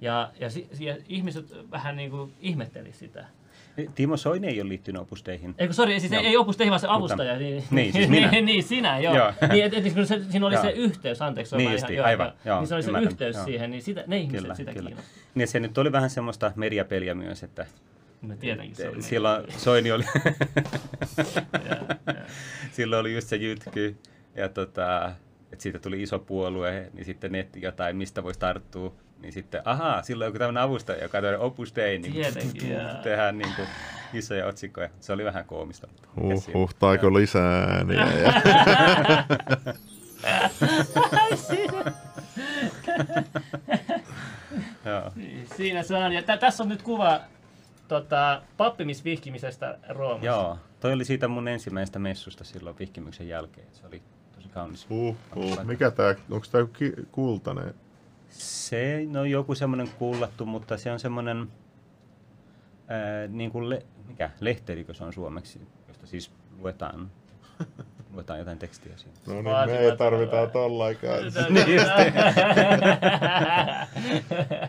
Ja, ja, si- ja ihmiset vähän niin kuin ihmetteli sitä. Timo Soini ei ole liittynyt opusteihin. Eikö, sori, siis Joo. ei Opus Dei, vaan se avustaja. Niin, Niin, siis minä. niin, sinä, joo. Joo. Niin, et, et, kun se, siinä oli Joo. se yhteys, anteeksi. se Niin joo, aivan, joo. joo, Niin se oli se ymmärrän, yhteys joo. siihen, niin sitä, ne ihmiset Kyllä, sitä kyllä. kiinnostaa. Niin se nyt oli vähän semmoista mediapeliä myös, että No tietenkin se oli. silloin Soini oli, Joo, joo. silloin oli just se jytky, ja tota, että siitä tuli iso puolue, niin sitten netti jotain, mistä voisi tarttua, niin sitten, ahaa, silloin joku tämmöinen avustaja, joka on Opus Dei, niin tehdään niin kuin isoja otsikkoja. Se oli vähän koomista. Huh, siinä? huhtaako lisää ääniä? Ja... Joo. Niin, Siinä se on. Ja tä, tässä on nyt kuva tota, pappimisvihkimisestä Roomassa. Joo, toi oli siitä mun ensimmäisestä messusta silloin vihkimyksen jälkeen. Se oli tosi kaunis. Huh, huh. Mikä tää, onko tää joku ki- kultainen? Se no joku semmoinen kullattu, mutta se on semmoinen, ää, niin kuin le, mikä, lehterikö se on suomeksi, josta siis luetaan, luetaan jotain tekstiä siinä. No niin, me ei tarvitaan tollainkaan. Niin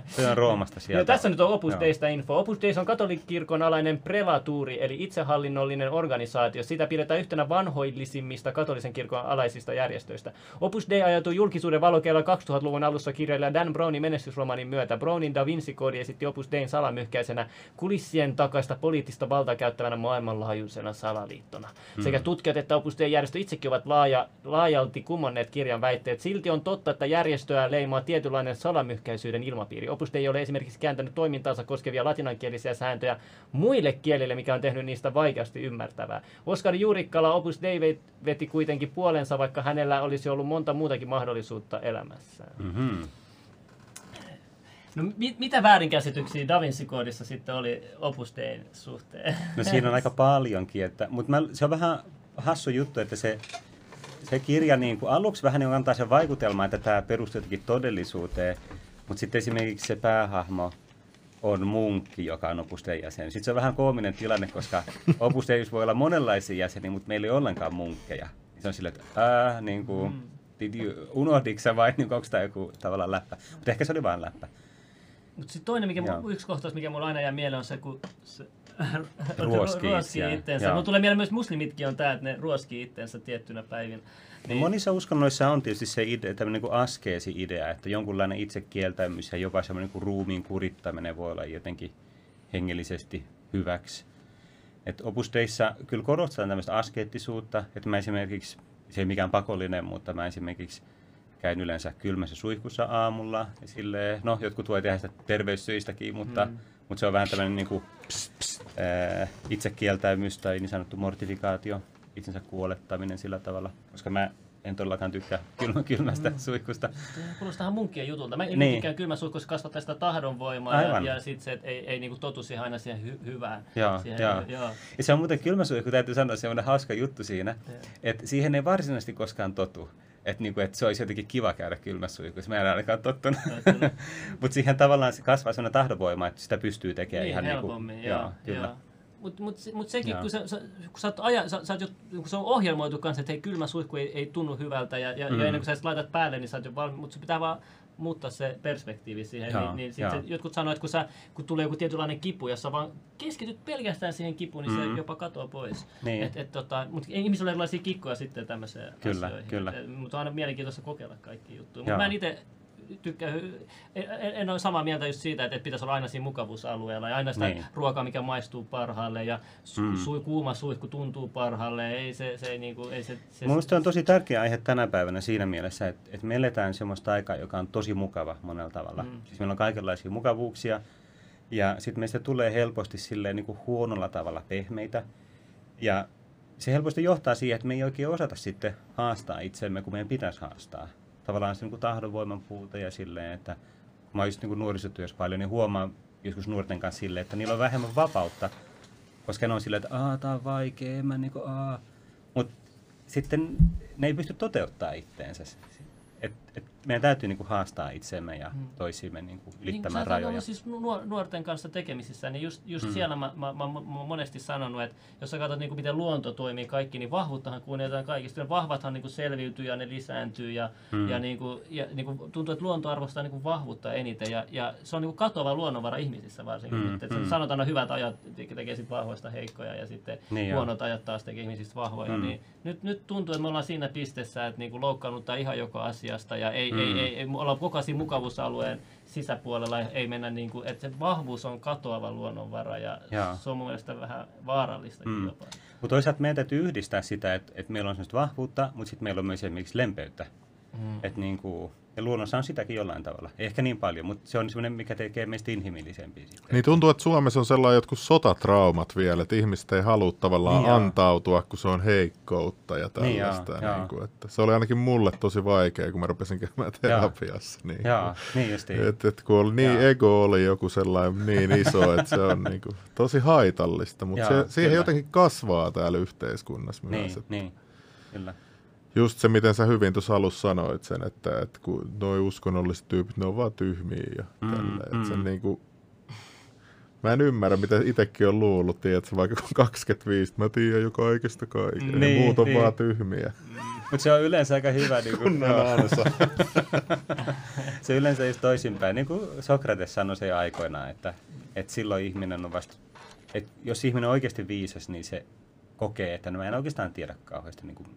Se on Roomasta sieltä. Joo, tässä nyt on Opus. Deista info. Opus Deis on katolikkirkon alainen prelatuuri, eli itsehallinnollinen organisaatio. Sitä pidetään yhtenä vanhoillisimmista katolisen kirkon alaisista järjestöistä. Opus Dei ajautui julkisuuden valokeilla 2000-luvun alussa kirjailija Dan Brownin menestysromanin myötä. Brownin Da Vinci-koodi esitti Opus Dein salamyhkäisenä kulissien takaista poliittista valtaa käyttävänä maailmanlaajuisena salaliittona. Sekä tutkijat että Opus Dei järjestö itsekin ovat laaja, laajalti kumonneet kirjan väitteet. Silti on totta, että järjestöä leimaa tietynlainen salamyhkäisyyden ilmapiiri. Opus ei ole esimerkiksi kääntänyt toimintaansa koskevia latinankielisiä sääntöjä muille kielille, mikä on tehnyt niistä vaikeasti ymmärtävää. Oskar Juurikkala Opus Dei veti kuitenkin puolensa, vaikka hänellä olisi ollut monta muutakin mahdollisuutta elämässään. Mm-hmm. No mit, mitä väärinkäsityksiä Da Vinci-koodissa sitten oli Opus Dein suhteen? No siinä on aika paljonkin, että, mutta mä, se on vähän hassu juttu, että se, se kirja niin kuin aluksi vähän niin antaa sen vaikutelman, että tämä perustuu jotenkin todellisuuteen, mutta sitten esimerkiksi se päähahmo on munkki, joka on Opus Dei jäsen. Sitten se on vähän koominen tilanne, koska Opus Dei voi olla monenlaisia jäseniä, mutta meillä ei ole ollenkaan munkkeja. Se on silleen, että ää, niin kuin, Mm. unohditko sä vai niin onko tämä joku tavallaan läppä? Mutta ehkä se oli vain läppä. Mutta sitten toinen, mikä mulla, yksi kohtaus, mikä mulla aina jää mieleen, on se, kun se Ruoskii ruoskii itteensä. Mulla tulee mieleen myös muslimitkin on tämä, että ne ruoskii itteensä tiettynä päivinä. Niin. Monissa uskonnoissa on tietysti se idea, tämmöinen niin askeesi-idea, että jonkunlainen itsekieltämys ja jopa semmoinen niin ruumiin kurittaminen voi olla jotenkin hengellisesti hyväksi. Et Opus Deissa kyllä korostetaan tämmöistä askeettisuutta, että mä esimerkiksi, se ei mikään pakollinen, mutta mä esimerkiksi käyn yleensä kylmässä suihkussa aamulla. Ja silleen, no, jotkut voi tehdä sitä terveyssyistäkin, mutta, mm. Mutta se on vähän tämmöinen niin kuin, ää, itsekieltäymys tai niin sanottu mortifikaatio, itsensä kuolettaminen sillä tavalla, koska mä en todellakaan tykkää kylmä, kylmästä mm. suihkusta. Kuulostaa munkkien jutulta. Mä Niin. niin. tykkään kylmä suihkussa kasvattaa sitä tahdonvoimaa ja, Aivan. ja sitten se, että ei, ei niinku totu siihen aina siihen hy- hyvään. Joo, siihen, joo. joo. Ja se on muuten kylmäsuihku, täytyy sanoa, se on hauska juttu siinä, että siihen ei varsinaisesti koskaan totu. Että niinku, et se olisi jotenkin kiva käydä kylmäsuihkussa. Mä en ainakaan tottunut. Totta. Mutta siihen tavallaan se kasvaa sellainen tahdonvoima, että sitä pystyy tekemään Niin, ihan helpommin, niinku, joo, kyllä. joo. Mutta mut, mut sekin, Joo. kun, sä, sä, kun, sä aja, sä, sä jo, kun se on ohjelmoitu kanssa, että hei, kylmä suihku ei, ei tunnu hyvältä ja, ja, Mm. ja ennen kuin sä laitat päälle, niin sä oot jo valmis, mutta se pitää vaan muuttaa se perspektiivi siihen. Joo, niin, niin sit se, jotkut sanoo, että kun, sä, kun tulee joku tietynlainen kipu, jos sä vaan keskityt pelkästään siihen kipuun, niin Mm. se jopa katoaa pois. Niin. Et, et, tota, mutta ihmisillä on erilaisia kikkoja sitten tämmöiseen Kyllä, asioihin. kyllä. Mutta on aina mielenkiintoista kokeilla kaikki juttuja. Mutta mä en itse tykkää, en, en, en ole samaa mieltä just siitä, että, pitäisi olla aina siinä mukavuusalueella ja aina sitä Niin. ruokaa, mikä maistuu parhaalle ja su, Mm. su, kuuma suihku tuntuu parhaalle. Ei se, se, ei niinku, ei se, se, Mielestäni on tosi tärkeä aihe tänä päivänä siinä mielessä, että, että me eletään semmoista aikaa, joka on tosi mukava monella tavalla. Mm. Siis meillä on kaikenlaisia mukavuuksia ja sitten meistä tulee helposti silleen niin kuin huonolla tavalla pehmeitä. Ja se helposti johtaa siihen, että me ei oikein osata sitten haastaa itsemme, kun meidän pitäisi haastaa. Tavallaan se niin tahdonvoiman puute ja silleen, että mä oon just niin nuorisotyössä paljon, niin huomaan joskus nuorten kanssa silleen, että niillä on vähemmän vapautta, koska ne on silleen, että aah, tää on vaikea, mä niinku aah. Mut sitten ne ei pysty toteuttaa itteensä. Et, et meidän täytyy niinku haastaa itsemme ja Mm. toisiimme niinku niin, ylittämään sä oot rajoja. ollut siis nuor- nuorten kanssa tekemisissä, niin just, just Mm. siellä mä, mä, mä, mä, monesti sanonut, että jos sä katsot niin miten luonto toimii kaikki, niin vahvuuttahan kuunnellaan kaikista. Ne vahvathan niin selviytyy ja ne lisääntyy ja, Mm. ja, niin kuin, ja niin kuin, tuntuu, että luonto arvostaa niin kuin vahvuutta eniten ja, ja se on niin kuin katoava luonnonvara ihmisissä varsinkin. Mm, nyt, että mm. Sanotaan, että hyvät ajat te- tekee sit vahvoista heikkoja ja sitten Niin huonot ajat taas tekee ihmisistä vahvoja. Mm. Niin nyt, nyt tuntuu, että me ollaan siinä pisteessä, että niin kuin loukkaannuttaa ihan joka asiasta ja ei, Mm. ei, ei, ei, ollaan koko ajan mukavuusalueen sisäpuolella, ei mennä niin kuin, että se vahvuus on katoava luonnonvara ja Joo. se on mun mielestä vähän vaarallistakin Mm. jopa. Mutta toisaalta meidän täytyy yhdistää sitä, että, että meillä on semmoista vahvuutta, mutta sitten meillä on myös esimerkiksi lempeyttä. Mm. Et niinku, ja luonnossa on sitäkin jollain tavalla. Ei Ehkä niin paljon, mutta se on semmoinen, mikä tekee meistä inhimillisempiä sitten. Niin tuntuu, että Suomessa on sellainen jotkut sotatraumat vielä, että ihmiset ei halua tavallaan Niin niin antautua, kun se on heikkoutta ja Niin tällaista. joo. niin kuin, että se oli ainakin mulle tosi vaikea, kun mä rupesin käymään terapiassa. Niin, Joo, niin justiin. Et, et, kun oli niin Joo. ego oli joku sellainen niin iso, että se on niin kuin, tosi haitallista, mutta Joo, se, siihen kyllä. jotenkin kasvaa täällä yhteiskunnassa myös. Niin, että niin, kyllä. Just se, miten sä hyvin tuossa alussa sanoit sen, että, että kun noi uskonnolliset tyypit, ne on vaan tyhmiä ja Mm, tälleen. mm. Mm. Se niin kuin, mä en ymmärrä, mitä itsekin on luullut, tiedätkö, vaikka kun 25, mä tiedän jo kaikesta kaiken. Niin, Niin, muut on niin. vaan tyhmiä. Mutta se on yleensä aika hyvä. Niin kuin, se yleensä just toisinpäin. Niin kuin Sokrates sanoi se aikoinaan, että, että silloin ihminen on vasta... Että jos ihminen on oikeasti viisas, niin se kokee, että no mä en oikeastaan tiedä kauheasti niin kuin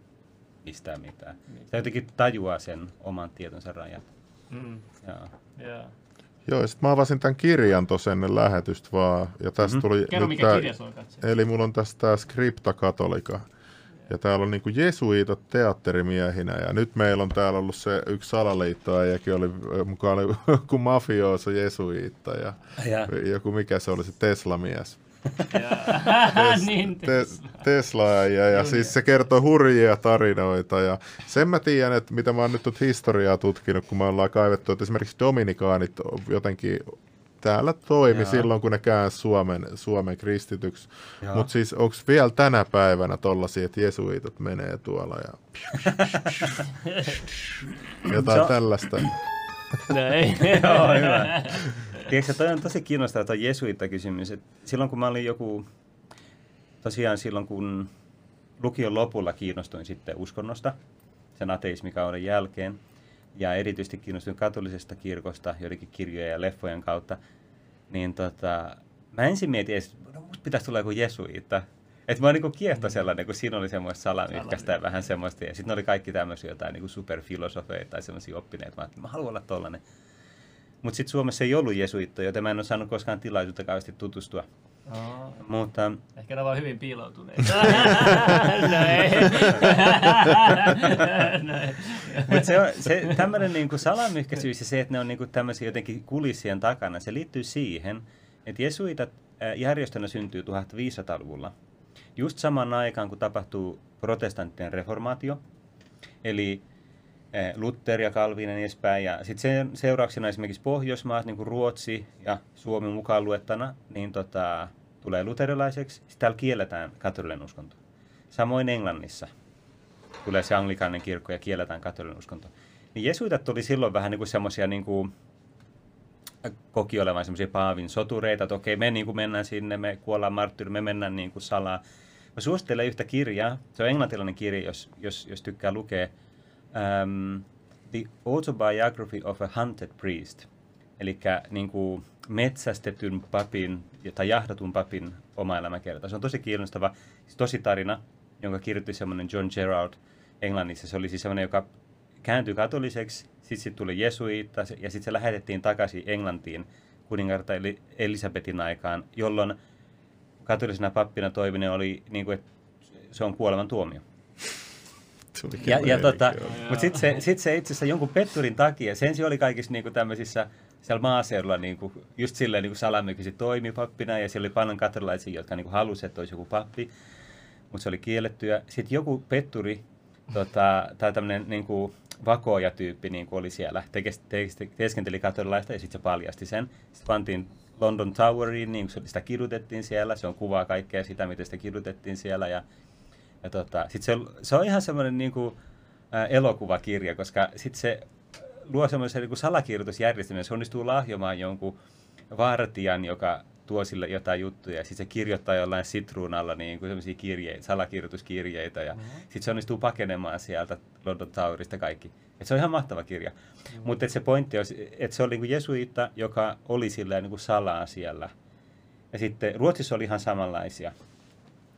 mistään mitään. Se jotenkin tajuaa sen oman tietonsa rajat. Mm. Joo. Yeah. Joo, ja sit mä avasin tämän kirjan tuossa ennen lähetystä vaan. Ja tästä Mhm. tuli Kerro, nyt mikä tää- kirja se on katsoa. Eli mulla on tässä tää Scripta Katolika. Ja täällä on niinku jesuitot teatterimiehinä. Ja nyt meillä on täällä ollut se yksi salaliittoäijäkin oli mukaan oli joku mafiooso jesuiitta ja Ja, joku mikä se oli se Tesla-mies. Tes, niin, Te, tes. Tesla ja, ja siis se kertoo hurjia tarinoita ja sen mä tiedän, että mitä mä oon nyt tuota historiaa tutkinut, kun me ollaan kaivettu, että esimerkiksi dominikaanit jotenkin täällä toimi Joo. silloin, kun ne käänsi Suomen, Suomen kristityksi. Mutta siis onko vielä tänä päivänä tollasia, että jesuitot menee tuolla ja jotain tällaista. No ei. Joo, hyvä. Tiedätkö, toi on tosi kiinnostava tuo jesuitta-kysymys. Et silloin kun mä olin joku, tosiaan silloin kun lukion lopulla kiinnostuin sitten uskonnosta, sen ateismikauden jälkeen, ja erityisesti kiinnostuin katolisesta kirkosta joidenkin kirjojen ja leffojen kautta, niin tota, mä ensin mietin, että no, musta pitäisi tulla joku jesuitta. Että mä niinku kiehto sellainen, kun siinä oli semmoista salamyhkästä ja vähän semmoista. Ja sitten oli kaikki tämmöisiä jotain niinku superfilosofeita tai semmoisia oppineita. Mä ajattelin, mä haluan olla tollanen. Mutta sitten Suomessa ei ollut jesuittoja, joten mä en ole saanut koskaan tilaisuutta kauheasti tutustua. Oh. Mutta Ehkä ne on vaan hyvin piiloutuneita. no ei. no. Mutta se, on- se tämmöinen niinku salamyhkäisyys ja se, että ne on niinku tämmöisiä jotenkin kulissien takana, se liittyy siihen, että jesuitat järjestönä syntyy 1500-luvulla. Just samaan aikaan, kun tapahtuu protestanttinen reformaatio, eli Luther ja Calvin ja niin edespäin. Ja sitten sen seurauksena esimerkiksi Pohjoismaat, niin kuin Ruotsi ja Suomi mukaan luettuna, niin tota, tulee luterilaiseksi. Sitten täällä kielletään katolinen uskonto. Samoin Englannissa tulee se anglikainen kirkko ja kielletään katolinen uskonto. Niin jesuitat tuli silloin vähän niin kuin semmoisia niin kuin, koki olevan semmoisia paavin sotureita, että okei, me niin kuin mennään sinne, me kuollaan marttyyri, me mennään niin kuin salaa. Mä suosittelen yhtä kirjaa, se on englantilainen kirja, jos, jos, jos tykkää lukea, um, The Autobiography of a Hunted Priest, eli niin kuin metsästetyn papin tai jahdatun papin oma elämäkerta. Se on tosi kiinnostava, siis tosi tarina, jonka kirjoitti semmoinen John Gerard Englannissa. Se oli siis semmoinen, joka kääntyi katoliseksi, sitten sit tuli jesuitta ja sitten se lähetettiin takaisin Englantiin kuningatar Elisabetin aikaan, jolloin katolisena pappina toiminen oli niin kuin, että se on kuoleman tuomio. Ja, ja tota, mutta sitten se, sit se itse asiassa jonkun petturin takia, sen se oli kaikissa niin kuin tämmöisissä siellä maaseudulla niin kuin, just silleen niin salamykyisesti toimi pappina ja siellä oli paljon katolilaisia, jotka niin halusivat, että olisi joku pappi, mutta se oli kiellettyä. Sitten joku petturi tota, tai tämmöinen niin kuin vakoja-tyyppi niin kuin oli siellä, teeskenteli katolilaista ja sitten se paljasti sen. Sitten pantiin London Toweriin, niin sitä kidutettiin siellä, se on kuvaa kaikkea sitä, miten sitä kidutettiin siellä ja, ja tota, sit se, se on ihan semmoinen niin kuin, ä, elokuvakirja, koska sitten se luo semmoisen niin salakirjoitusjärjestelmän, se onnistuu lahjomaan jonkun vartijan, joka tuo sille jotain juttuja, ja sitten se kirjoittaa jollain sitruunalla niin kuin semmoisia kirjeitä, salakirjoituskirjeitä, ja mm-hmm. sitten se onnistuu pakenemaan sieltä London Towerista kaikki. Et se on ihan mahtava kirja. Mm-hmm. Mutta se pointti on, että se oli niin kuin jesuitta, joka oli silleen niin kuin salaa siellä. Ja sitten Ruotsissa oli ihan samanlaisia.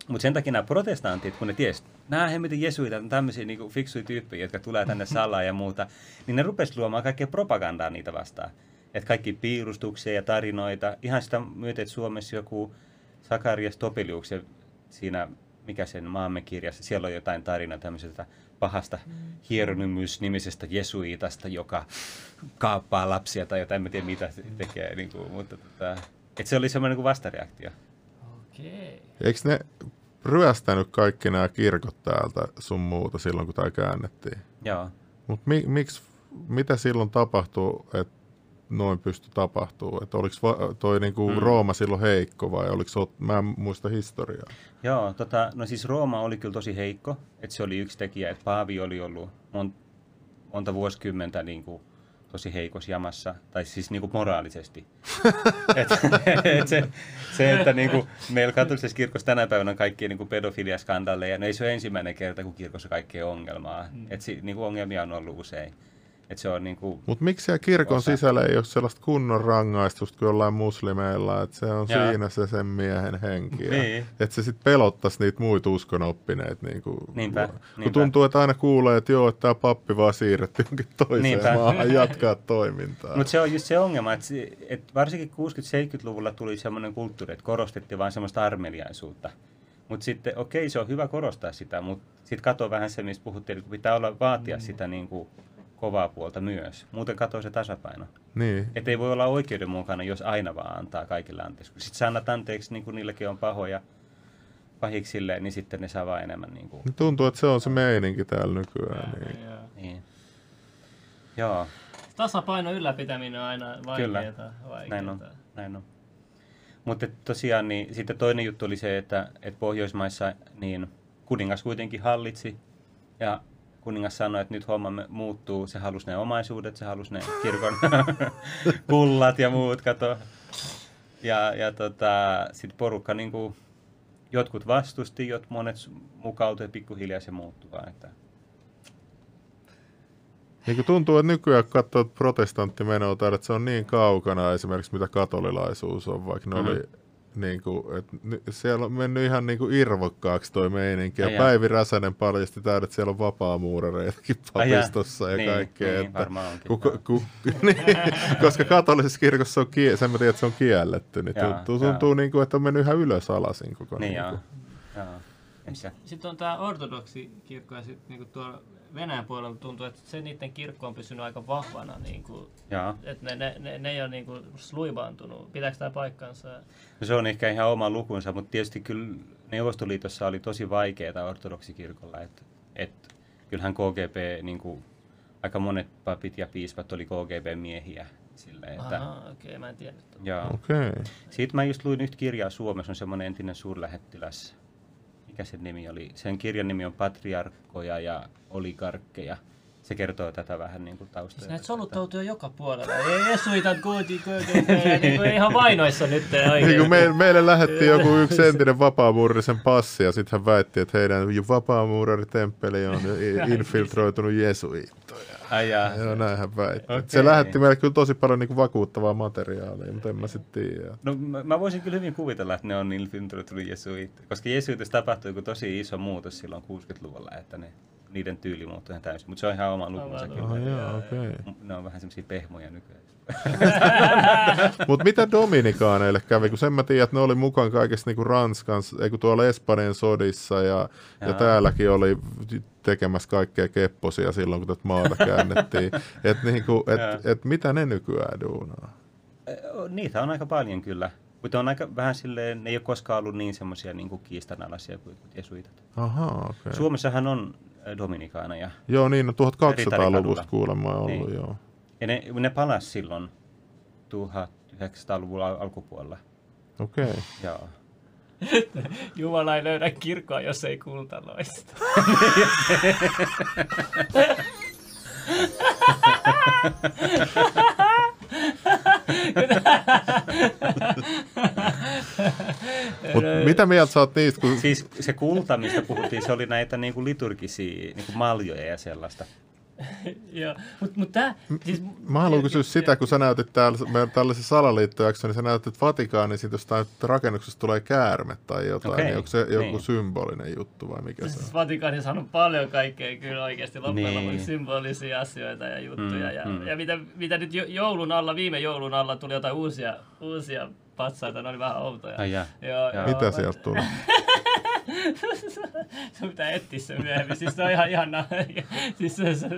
Mutta sen takia nämä protestantit, kun ne ties, nämä hemmetin jesuita on tämmöisiä niin fiksuja tyyppejä, jotka tulee tänne salaa ja muuta, niin ne rupesivat luomaan kaikkea propagandaa niitä vastaan. Että kaikki piirustuksia ja tarinoita, ihan sitä myötä, että Suomessa joku Sakarias Topelius, siinä, mikä sen maamme kirjassa, siellä on jotain tarinaa tämmöisestä pahasta Hieronymus-nimisestä jesuitasta, joka kaappaa lapsia tai jotain, en tiedä mitä se tekee, niin kuin, mutta tota, että se oli semmoinen kuin vastareaktio. Okei. Eikö ne ryöstänyt kaikki nämä kirkot täältä sun muuta silloin, kun tämä käännettiin? Joo. Mutta mi- miksi, mitä silloin tapahtuu, että noin pysty tapahtuu? Että oliko va- toi niinku mm. Rooma silloin heikko vai oliko mä en muista historiaa. Joo, tota, no siis Rooma oli kyllä tosi heikko, että se oli yksi tekijä, että Paavi oli ollut mon- monta vuosikymmentä niin kuin tosi heikossa jamassa, tai siis niin kuin moraalisesti. et, et se, se, että niin kuin meillä katolisessa kirkossa tänä päivänä on kaikkia niin pedofiliaskandaaleja, no ei se ole ensimmäinen kerta, kun kirkossa kaikkea ongelmaa. Mm. Et si, niin kuin ongelmia on ollut usein. Et se on niinku Mutta miksi siellä kirkon osa. sisällä ei ole sellaista kunnon rangaistusta kuin jollain muslimeilla, että se on Joo. siinä se sen miehen henki. Niin. Että se sitten pelottaisi niitä muita uskonoppineita. Niinku, niinpä, kun niinpä. tuntuu, että aina kuulee, että joo, että tämä pappi vaan siirrettiin jonkin toiseen niinpä. maahan jatkaa toimintaa. Mutta se on just se ongelma, että, että varsinkin 60-70-luvulla tuli sellainen kulttuuri, että korostettiin vain semmoista armeliaisuutta. Mutta sitten, okei, se on hyvä korostaa sitä, mutta sitten katso vähän se, mistä puhuttiin, että pitää olla vaatia mm. sitä niin kuin, kovaa puolta myös. Muuten katoaa se tasapaino. Niin. Että ei voi olla oikeudenmukainen, jos aina vaan antaa kaikille anteeksi. Sitten sä annat anteeksi, niin kuin niilläkin on pahoja pahiksille, niin sitten ne saa vaan enemmän. Niin kuin... Tuntuu, että se on se meininki täällä nykyään. Ja, niin. Ja. niin. Joo. Tasapaino ylläpitäminen on aina vaikeaa. Kyllä, näin on. Näin on. Mutta tosiaan niin, sitten toinen juttu oli se, että, että Pohjoismaissa niin kuningas kuitenkin hallitsi ja kuningas sanoi, että nyt homma muuttuu. Se halusi ne omaisuudet, se halusi ne kirkon kullat ja muut, kato. Ja, ja tota, sitten porukka, niin kuin, jotkut vastusti, jot monet mukautui pikkuhiljaa se muuttuu. Että... Niin kuin tuntuu, että nykyään kun katsoo protestanttimenoa, että se on niin kaukana esimerkiksi mitä katolilaisuus on, vaikka ne mm-hmm. oli niin kuin, että siellä on mennyt ihan niin kuin irvokkaaksi toi meininki. Ja Ai Päivi Räsänen paljasti täällä, että siellä on vapaamuurareitakin papistossa ja niin, kaikkea. Niin, että, ku, ku, ku, niin, koska katolisessa kirkossa on, kie, sen mä tiedän, että se on kielletty, niin jaa, tuntuu, tuntuu niin kuin, että on mennyt ihan ylös alasin koko niin. Niin, niin Sitten on tämä ortodoksi kirkko ja sitten niin tuolla Venäjän puolella tuntuu, että se niiden kirkko on pysynyt aika vahvana. Niin kuin, että ne, ne, ne, ne ei ole niin kuin sluivaantunut. Pitääkö tämä paikkansa? No se on ehkä ihan oma lukunsa, mutta tietysti kyllä Neuvostoliitossa oli tosi vaikeaa ortodoksikirkolla. Että, että kyllähän KGB, niin kuin, aika monet papit ja piispat oli KGB-miehiä. Silleen, että, Aha, okei, okay, mä en tiedä. Joo. Okay. Sitten mä just luin yhtä kirjaa Suomessa, on semmoinen entinen suurlähettiläs mikä sen nimi oli? Sen kirjan nimi on Patriarkkoja ja oligarkkeja. se kertoo tätä vähän niin kuin taustaa. Siis näitä soluttautuja joka puolella. Ei jesuitat kuuti, niin ihan vainoissa nyt Niin kuin me, meille lähetti joku yksi entinen vapaamuurisen passi ja sitten hän väitti, että heidän vapaamuuraritemppeli on infiltroitunut jesuittoja. Jaa. Joo, näin hän väitti. Okei. Se lähetti meille kyllä tosi paljon niin kuin vakuuttavaa materiaalia, mutta en mä sitten tiedä. No mä, mä voisin kyllä hyvin kuvitella, että ne on infiltroitunut jesuit, koska jesuitissa tapahtui joku tosi iso muutos silloin 60-luvulla, että ne, niiden tyyli muuttui ihan täysin, mutta se on ihan oma lukunsa kyllä. Oh, joo. Okay. Ne on vähän semmoisia pehmoja nykyään. Mutta mitä Dominikaaneille kävi, kun sen mä tiedän, että ne oli mukaan kaikessa niinku Ranskan, ei kun tuolla Espanjan sodissa ja, ja täälläkin oli tekemässä kaikkea kepposia silloin, kun tätä maata käännettiin. että niinku, et, Jaa. et mitä ne nykyään duunaa? Niitä on aika paljon kyllä, mutta on aika vähän silleen, ne ei ole koskaan ollut niin semmoisia niin kiistanalaisia kuin jesuitat. Okei. Okay. Suomessahan on ö, dominikaaneja, Joo, niin, no 1200-luvusta Ritarikadulla. kuulemma on ollut, Niin. joo. ja ne, ne palasi silloin 1900-luvun al- alkupuolella. Okei. Okay. Joo. Jumala ei löydä kirkkoa, jos ei kultaloista. Mut mitä mieltä sä oot niistä, kun Siis se kulta, mistä puhuttiin, se oli näitä niinku liturgisia niinku maljoja ja sellaista. Joo, mutta mut tää, siis... Mä haluan kysyä sitä, kun sä näytit täällä, meidän tällaisen salaliittojakson, niin sä näytit Vatikaaniin, siitä jostain rakennuksesta tulee käärme tai jotain, Okei, niin onko se joku niin. symbolinen juttu vai mikä se on? Siis Vatikaanissa on paljon kaikkea kyllä oikeasti loppujen Niin. lopuksi symbolisia asioita ja juttuja. Mm, ja, mm. ja mitä, mitä nyt jo- joulun alla, viime joulun alla tuli jotain uusia, uusia patsaita, ne oli vähän outoja. Ai jaa. Joo, Joo. Mitä mä- sieltä tulee? Sun pitää etsiä se myöhemmin. Siis se on ihan, ihan siis se, se,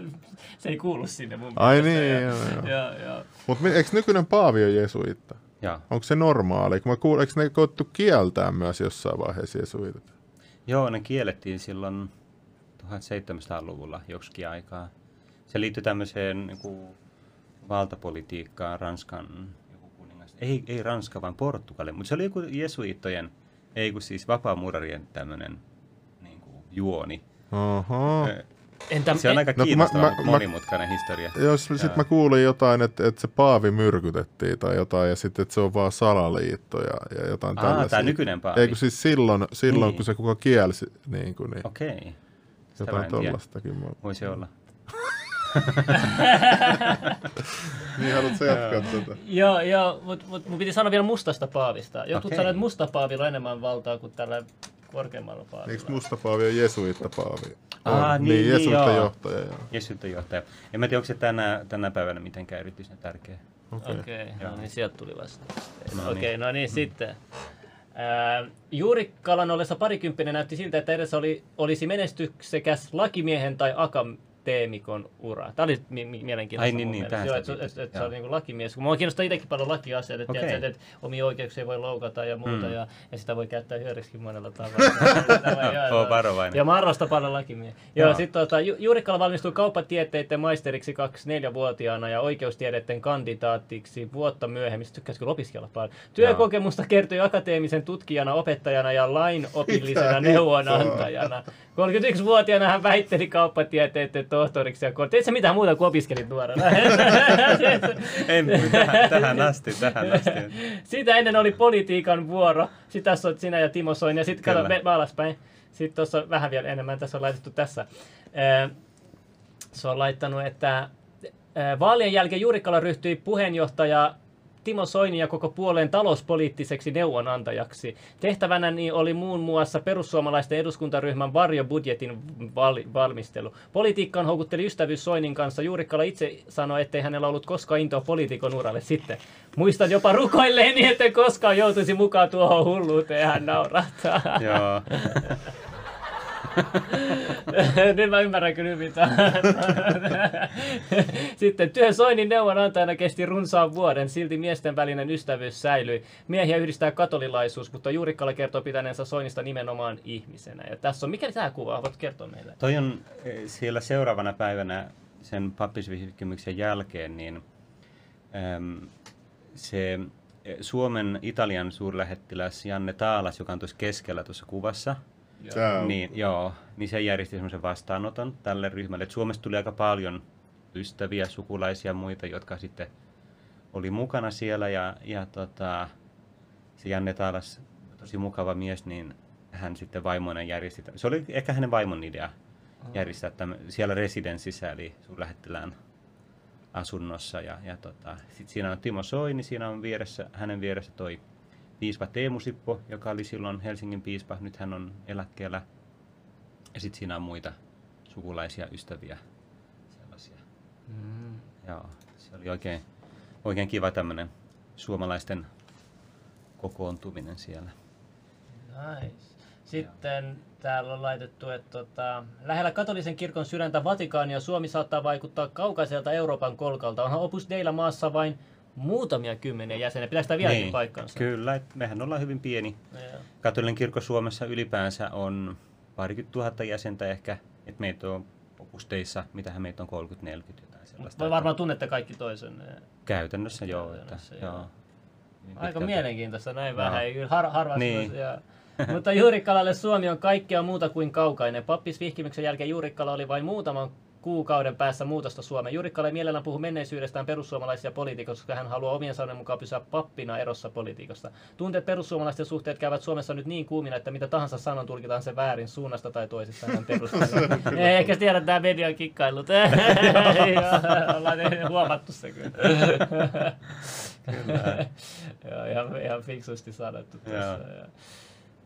se, ei kuulu sinne mun Ai mielestä. niin, ja, joo, joo. joo, joo. Mutta eikö nykyinen paavi ole jesuitta? Joo. Onko se normaali? Kun mä kuul, eikö ne koettu kieltää myös jossain vaiheessa jesuitat? Joo, ne kiellettiin silloin 1700-luvulla joksikin aikaa. Se liittyi tämmöiseen niin valtapolitiikkaan Ranskan. Ei, ei Ranska, vaan Portugali. Mutta se oli joku jesuittojen, ei kun siis vapaamuurarien tämmöinen niin kuin, juoni. Aha. Ö, Entä, Se on aika No, mä- kiinnostava, mä- mutta mä- monimutkainen historia. Jos sitten mä kuulin jotain, että, että se paavi myrkytettiin tai jotain, ja sitten että se on vaan salaliitto ja, ja jotain Aa, tällaisia. tää nykyinen paavi. Eikö siis silloin, silloin Niin. kun se kuka kielsi, niin, kuin, niin Okei. Mä jotain. Mä... Voisi olla. Niin haluatko jatkaa tätä? Joo, joo mutta mut, mun piti sanoa vielä mustasta paavista. Jotkut Okei. sanoo, että musta paavilla on enemmän valtaa kuin tällä korkeammalla paavilla. Eikö musta paavi on jesuitta paavi? Aa, On. niin, niin, niin, jesuitta joo. johtaja. Joo. Jesuitan johtaja. En mä tiedä, onko se tänä, tänä päivänä mitenkään erityisen tärkeä. Okei. Okei, okay, Joo. no niin sieltä tuli vasta. No Okei, okay, niin. no niin sitten. Ää, Juurikkalan ollessa parikymppinen näytti siltä, että edessä oli, olisi menestyksekäs lakimiehen tai akateemikon ura. Tämä oli mi- mi- mielenkiintoista Ai niin, niin, tähän Joo, että, että, että se joo. oli niin lakimies. Kun mua kiinnostaa itsekin paljon lakiasioita, että, okay. että, että omia oikeuksia voi loukata ja muuta, Mm. ja, ja sitä voi käyttää hyödyksikin monella tavalla. Oo varovainen. Ja mä arvostan paljon lakimiehiä. Joo, Joo. sitten tota, Ju- Juurikkala valmistui kauppatieteiden maisteriksi 24-vuotiaana ja oikeustieteiden kandidaatiksi vuotta myöhemmin. Sitten Tykkäisikö opiskella paljon? Työkokemusta kertoi akateemisen tutkijana, opettajana ja lainopillisena neuvonantajana. 31-vuotiaana hän väitteli kauppatieteiden tohtoriksi ja kor- Teit sä mitään muuta kuin opiskelit nuorena? En, tähän, tähän asti, tähän asti. Sitä ennen oli politiikan vuoro. Sitten tässä on sinä ja Timo Soini. Ja sitten kato, me, me alaspäin. Sitten tuossa vähän vielä enemmän. Tässä on laitettu tässä. Ää, Se on laittanut, että ää, vaalien jälkeen Juurikkala ryhtyi puheenjohtaja Timo Soini ja koko puolueen talouspoliittiseksi neuvonantajaksi. Tehtävänä niin oli muun muassa perussuomalaisten eduskuntaryhmän varjobudjetin val- valmistelu. Politiikkaan houkutteli ystävyys Soinin kanssa. Juurikkala itse sanoi, ettei hänellä ollut koskaan intoa poliitikon uralle sitten. Muistan jopa rukoilleeni, etten koskaan joutuisi mukaan tuohon hulluuteen ja hän naurahtaa. Joo. Nyt mä ymmärrän kyllä tämän. Sitten työ Soinin neuvonantajana kesti runsaan vuoden, silti miesten välinen ystävyys säilyi. Miehiä yhdistää katolilaisuus, mutta Juurikkala kertoo pitäneensä Soinista nimenomaan ihmisenä. Ja tässä on, mikä tämä kuva? Voit kertoa meille? Toi on eh, siellä seuraavana päivänä sen pappisvihkimyksen jälkeen, niin äm, se eh, Suomen Italian suurlähettiläs Janne Taalas, joka on tuossa keskellä tuossa kuvassa, Niin, joo. Niin se järjesti semmoisen vastaanoton tälle ryhmälle. Et Suomesta tuli aika paljon ystäviä, sukulaisia ja muita, jotka sitten oli mukana siellä. Ja, ja tota, se Janne Taalas, tosi mukava mies, niin hän sitten vaimoina järjesti. tämän- Se oli ehkä hänen vaimon idea järjestää tämän, siellä residenssissä, eli suurlähettilään asunnossa. Ja, ja tota, sit siinä on Timo Soini, siinä on vieressä, hänen vieressä toi piispa Teemu Sippo, joka oli silloin Helsingin piispa, nyt hän on eläkkeellä. Ja sitten siinä on muita sukulaisia, ystäviä, sellaisia. Mm. Joo, se oli oikein, oikein kiva tämmöinen suomalaisten kokoontuminen siellä. Nice. Sitten täällä on laitettu, että tota, lähellä katolisen kirkon sydäntä Vatikaania Suomi saattaa vaikuttaa kaukaiselta Euroopan kolkalta. Onhan Opus Deillä maassa vain muutamia kymmeniä jäseniä. Pitääkö tämä vieläkin paikkansa? Niin, Kyllä, että mehän ollaan hyvin pieni. Joo. Katolinen kirkko Suomessa ylipäänsä on parikymmentä tuhatta jäsentä ehkä, että meitä on opusteissa, mitähän meitä on 30-40 jotain sellaista. Voi varmaan tunnette kaikki toisenne. Käytännössä joo. Että, joo. joo. Hyvin Aika pitkälti. mielenkiintoista näin vähän. Ei Har, harvassa Niin. ja, Mutta Juurikkalalle Suomi on kaikkea muuta kuin kaukainen. Pappisvihkimyksen jälkeen Juurikkala oli vain muutaman kuukauden päässä muutosta Suomeen. Juurikkala ei mielellään puhu menneisyydestään perussuomalaisia poliitikosta, koska hän haluaa omien sanojen mukaan pysyä pappina erossa politiikasta. Tunteet perussuomalaisten suhteet käyvät Suomessa nyt niin kuumina, että mitä tahansa sanon tulkitaan se väärin suunnasta tai toisesta. Hän perusteella. Ei ehkä tiedä tämä median kikkailut. Joo, Ollaan huomattu se kyllä. Kyllä. Joo, ihan, ihan fiksusti sanottu tässä.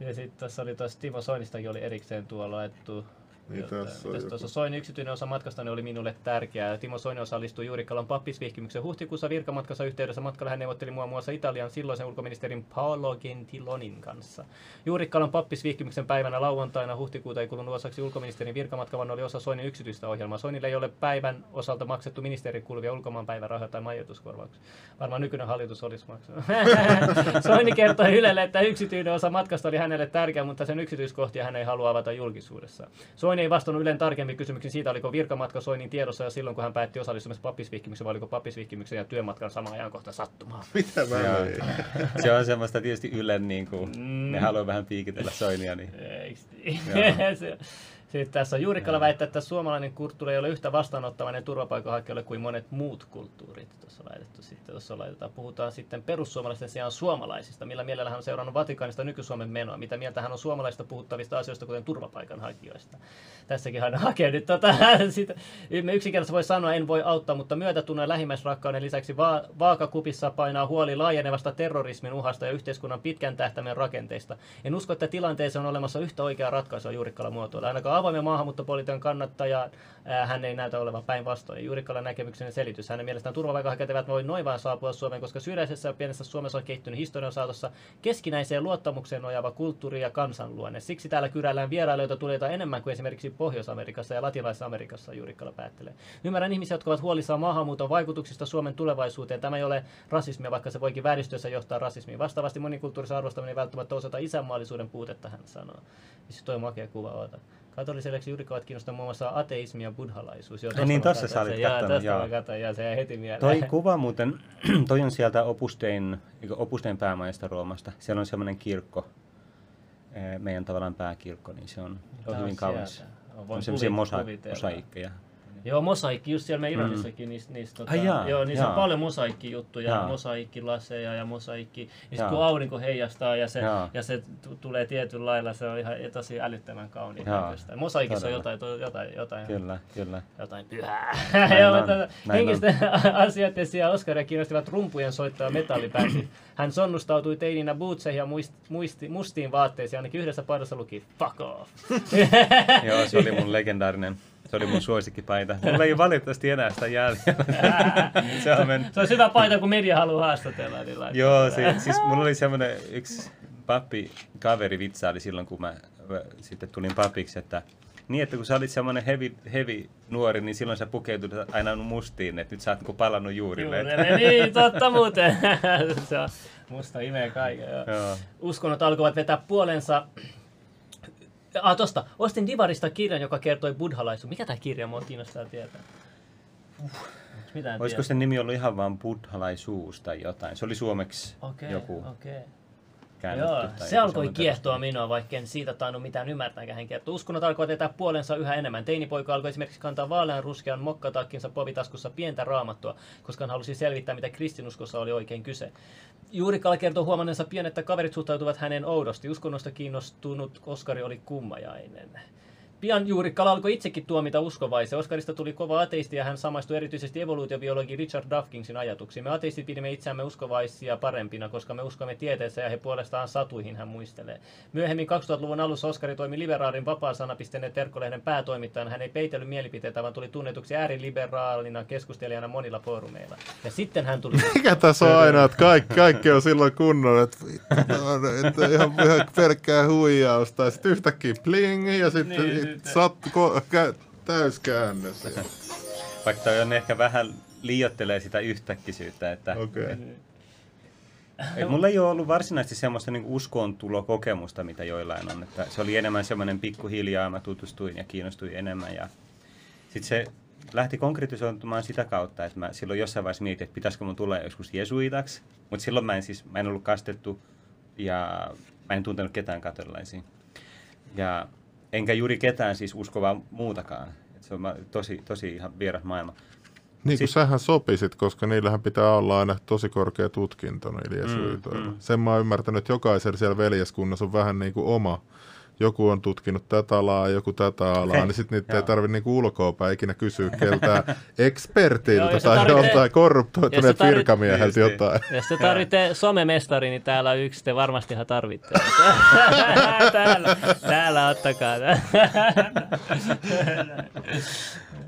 Ja, ja sitten tässä oli tuossa Timo Soinistakin oli erikseen tuolla laittu. Niin tässä tuossa Soinin yksityinen osa matkastani oli minulle tärkeää. Timo Soini osallistui Juurikkalan pappisvihkimyksen huhtikuussa virkamatkansa yhteydessä. Matkalla hän neuvotteli muun muassa Italian silloisen ulkoministerin Paolo Gentilonin kanssa. Juurikkalan pappisvihkimyksen päivänä lauantaina huhtikuuta ei kulunut osaksi ulkoministerin virkamatka, vaan oli osa Soinin yksityistä ohjelmaa. Soinille ei ole päivän osalta maksettu ministerin kuuluvia ulkomaanpäivärahoja tai majoituskorvauksia. Varmaan nykyinen hallitus olisi maksanut. Soini kertoi Ylelle, että yksityinen osa matkasta oli hänelle tärkeä, mutta sen yksityiskohtia hän ei halua avata julkisuudessa. Soini ei vastannut Ylen tarkemmin kysymyksiin siitä, oliko virkamatka Soinin tiedossa ja silloin, kun hän päätti osallistumista pappisvihkimykseen, vai oliko pappisvihkimyksen ja työmatkan sama ajankohta sattumaa. Mitä mä Joo. vein? Se on semmoista tietysti Ylen, niin kuin, Mm. ne haluaa vähän piikitellä Soinia, niin. Se- Sitten tässä on Juurikkala väittää, että suomalainen kulttuuri ei ole yhtä vastaanottavainen turvapaikanhakijoille kuin monet muut kulttuurit. Tuossa on laitettu sitten, tuossa laitetaan. Puhutaan sitten perussuomalaisten sijaan suomalaisista. Millä mielellä hän on seurannut Vatikaanista nyky-Suomen menoa? Mitä mieltä hän on suomalaisista puhuttavista asioista, kuten turvapaikanhakijoista? Tässäkin hän hakee nyt tota, sitä. Me yksinkertaisesti voi sanoa, en voi auttaa, mutta myötätunnon ja lähimmäisrakkauden lisäksi va- vaakakupissa painaa huoli laajenevasta terrorismin uhasta ja yhteiskunnan pitkän tähtäimen rakenteista. En usko, että tilanteeseen on olemassa yhtä oikeaa ratkaisua Juurikkala muotoilla. Ainakaan avoimen maahanmuuttopolitiikan kannattaja hän ei näytä olevan päinvastoin. Juurikkalan näkemyksen selitys. Hänen mielestään turvapaikanhakijat eivät voi noin vaan saapua Suomeen, koska syrjäisessä ja pienessä Suomessa on kehittynyt historian saatossa keskinäiseen luottamukseen nojaava kulttuuri ja kansanluonne. Siksi täällä kyräillään vierailijoita tulee enemmän kuin esimerkiksi Pohjois-Amerikassa ja Latinalaisessa Amerikassa, Juurikkala päättelee. Ymmärrän ihmisiä, jotka ovat huolissaan maahanmuuton vaikutuksista Suomen tulevaisuuteen. Tämä ei ole rasismia, vaikka se voikin vääristössä johtaa rasismiin. Vastaavasti monikulttuurisen arvostaminen ei välttämättä osoita isänmaallisuuden puutetta, hän sanoo. Sitten toi makea kuva oota. Katoliselle juurikkaat kiinnostaa muun muassa ateismi ja buddhalaisuus. Joo, niin, katsoin sä olit sen. Joo, kattonut, tosta joo. mä katsoin, ja se jäi heti mieleen. Toi kuva muuten, toi on sieltä Opustein, Opustein päämaista Roomasta. Siellä on semmoinen kirkko, eh, meidän tavallaan pääkirkko, niin se on, se on hyvin kaunis. On On semmoisia mosa- mosaikkeja. Joo, mosaikki, just siellä meidän Iranissakin, niistä, niistä tota, Ai jaa, joo, niissä on jaa. paljon mosaikkijuttuja, Jaa. mosaikkilaseja ja mosaikki, ja sitten Jaa. kun aurinko heijastaa ja se, Jaa. ja se tulee tietyllä lailla, se on ihan tosi älyttömän kauniin näköistä. Mosaikissa on jotain, to- jotain, jotain, Kyllä, kyllä. jotain pyhää. Joo, on, mutta henkisten asioiden sijaan Oskaria kiinnostivat rumpujen soittoja metallibändi. Hän sonnustautui teininä bootseihin ja muist, muisti, mustiin vaatteisiin. Ainakin yhdessä paidassa luki fuck off. Joo, se oli mun legendaarinen, se oli mun suosikkipaita. Mulla ei valitettavasti enää sitä jäljellä. se on mennyt. Se on hyvä paita, kun media haluaa haastatella. Niin. Joo, se, siis mulla oli semmoinen yksi pappi kaveri vitsaili silloin, kun mä sitten tulin papiksi, että niin, että kun sä olit semmoinen heavy, heavy nuori, niin silloin sä pukeutut aina mustiin, että nyt sä oot palannut juurille. Juurelle, niin, totta muuten. se on musta imee kaiken. Joo. Joo. Uskonnot alkoivat vetää puolensa. Ah, tosta. Ostin Divarista kirjan, joka kertoi buddhalaisuus. Mikä tämä kirja? Mua kiinnostaa tietää. Mitään Olisiko sen nimi ollut ihan vaan buddhalaisuus tai jotain? Se oli suomeksi Okei, joku. okei. Joo, se alkoi kiehtoa minua, vaikka en siitä tainnut mitään ymmärtääkään hän kertoo. Uskonnot alkoi tietää puolensa yhä enemmän. Teinipoika alkoi esimerkiksi kantaa vaalean ruskean mokkatakkinsa povitaskussa pientä raamattua, koska hän halusi selvittää, mitä kristinuskossa oli oikein kyse. Juurikala kertoo huomanneensa pian, että kaverit suhtautuvat hänen oudosti. Uskonnosta kiinnostunut Oskari oli kummajainen. Pian Juurikkala alkoi itsekin tuomita uskovaisia. Oskarista tuli kova ateisti ja hän samaistui erityisesti evoluutiobiologi Richard Dawkinsin ajatuksiin. Me ateistit pidimme itseämme uskovaisia parempina, koska me uskomme tieteeseen ja he puolestaan satuihin, hän muistelee. Myöhemmin 2000-luvun alussa Oskari toimi liberaalin vapaa-sana.net terkkolehden päätoimittajana. Hän ei peitellyt mielipiteitä, vaan tuli tunnetuksi ääriliberaalina keskustelijana monilla foorumeilla. Ja sitten hän tuli... Mikä tässä on aina, että kaikki, kaikki on silloin kunnon, että, vittu, että ihan, ihan pelkkää huijausta. Ja sitten yhtäkkiä pling ja sitten Niin, sitten- sat, ko, kä, täyskäännös. Vaikka toi on ehkä vähän liiottelee sitä yhtäkkisyyttä, että Okei. Okay. Et mulla ei ole ollut varsinaisesti semmoista niin uskontulokokemusta, mitä joillain on. Että se oli enemmän semmoinen pikkuhiljaa, mä tutustuin ja kiinnostuin enemmän. Ja sitten se lähti konkretisoitumaan sitä kautta, että mä silloin jossain vaiheessa mietin, että pitäisikö mun tulla joskus jesuitaksi. Mutta silloin mä en, siis, mä en ollut kastettu ja mä en tuntenut ketään katolilaisia. Ja enkä juuri ketään siis uskovaa muutakaan. Et se on tosi, tosi ihan vieras maailma. Niin kuin Sit- sähän sopisit, koska niillähän pitää olla aina tosi korkea tutkinto niillä jesuitoilla. mm. Mm, Sen mä oon ymmärtänyt, että jokaisella siellä veljeskunnassa on vähän niin kuin oma. Joku on tutkinut tätä alaa, joku tätä alaa, niin sitten niitä ei joo. tarvitse niinku ulkoapäin ikinä kysyä keltään ekspertiltä Joo, jos sä tai tarvitset- joltain korruptoituneet virkamieheltä Niin, jotain. Jos te tarvitte somemestari, niin täällä on yksi, te varmastihan tarvitte. täällä, täällä ottakaa.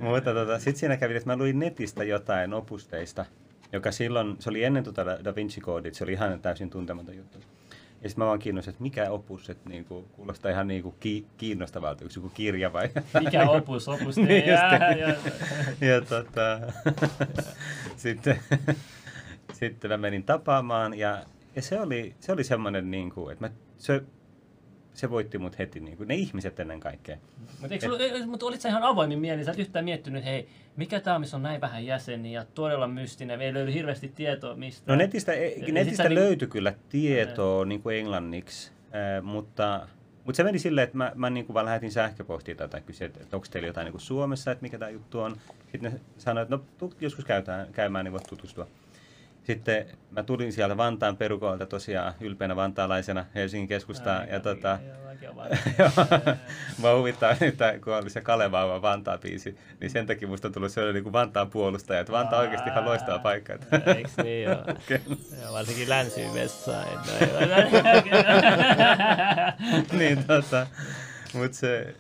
Mutta tota, sitten siinä kävi, että mä luin netistä jotain opusteista, joka silloin, se oli ennen tota Da Vinci-koodit, se oli ihan täysin tuntematon juttu. Ja sitten mä vaan kiinnostin, että mikä opus, että niinku, kuulostaa ihan niinku ki- kiinnostavalta, yksi joku kirja vai... Mikä opus? Opus Niin niin jää, ja, ja tota, sitten, sitten mä menin tapaamaan ja, ja se oli, se oli semmoinen, niin kuin, että mä, se, se voitti mut heti, niin kuin, ne ihmiset ennen kaikkea. Mutta mut olit sä ihan avoimin mielin? Sä et yhtään miettinyt, hei, mikä on, missä on näin vähän jäseniä ja todella mystinen. Ei löydy hirveästi tietoa mistä. No netistä, e- Ja netistä sit sä niinku- löytyi kyllä tietoa niin kuin englanniksi, äh, mutta, mutta se meni silleen, että mä, mä niin kuin vaan lähetin sähköpostia tätä kysyä, että, että onko teillä jotain niin kuin Suomessa, että mikä tämä juttu on. Sitten ne sanoivat, että no joskus käytään, käymään, niin voit tutustua. Sitten mä tulin sieltä Vantaan perukoilta tosiaan ylpeänä vantaalaisena Helsingin keskustaan. Ja tota, Joo. Mä huvittaa, että kun oli se Kalevauva Vantaa-biisi, niin sen takia musta on tullut sellainen niin kuin Vantaan puolustaja, että Vantaa oikeasti ihan loistava paikka. Että. Eiks niin joo? Ja varsinkin Länsi-Westside. niin tota, mutta se,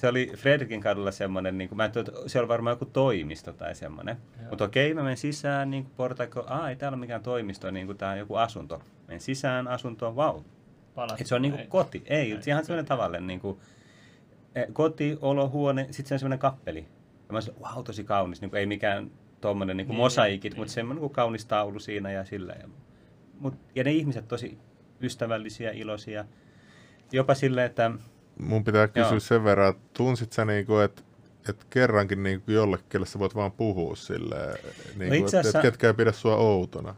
se oli Fredrikin kadulla semmoinen, niin kuin, mä ajattelin, että se oli varmaan joku toimisto tai semmoinen. Mutta okei, mä menen sisään, niin kuin portaikko, aa, ei täällä ole mikään toimisto, niin kuin tää on joku asunto. Menen sisään asuntoon, vau. Palat. Et se on niin kuin koti, ei, se ihan semmoinen tavallinen niin kuin, eh, koti, olohuone, sitten se on semmoinen kappeli. Ja mä sanoin, wow, tosi kaunis, niin kuin, ei mikään tuommoinen niin Niin, mosaikit, niin. mutta semmoinen niin kaunis taulu siinä ja sillä. Ja, mut, ja ne ihmiset tosi ystävällisiä, iloisia. Jopa silleen, että Mun pitää kysyä Joo. sen verran, että tunsit sä niinku, että et kerrankin niinku jollekin, sä voit vaan puhua silleen, niinku, itse että asiassa- et ketkä ei pidä sua outona.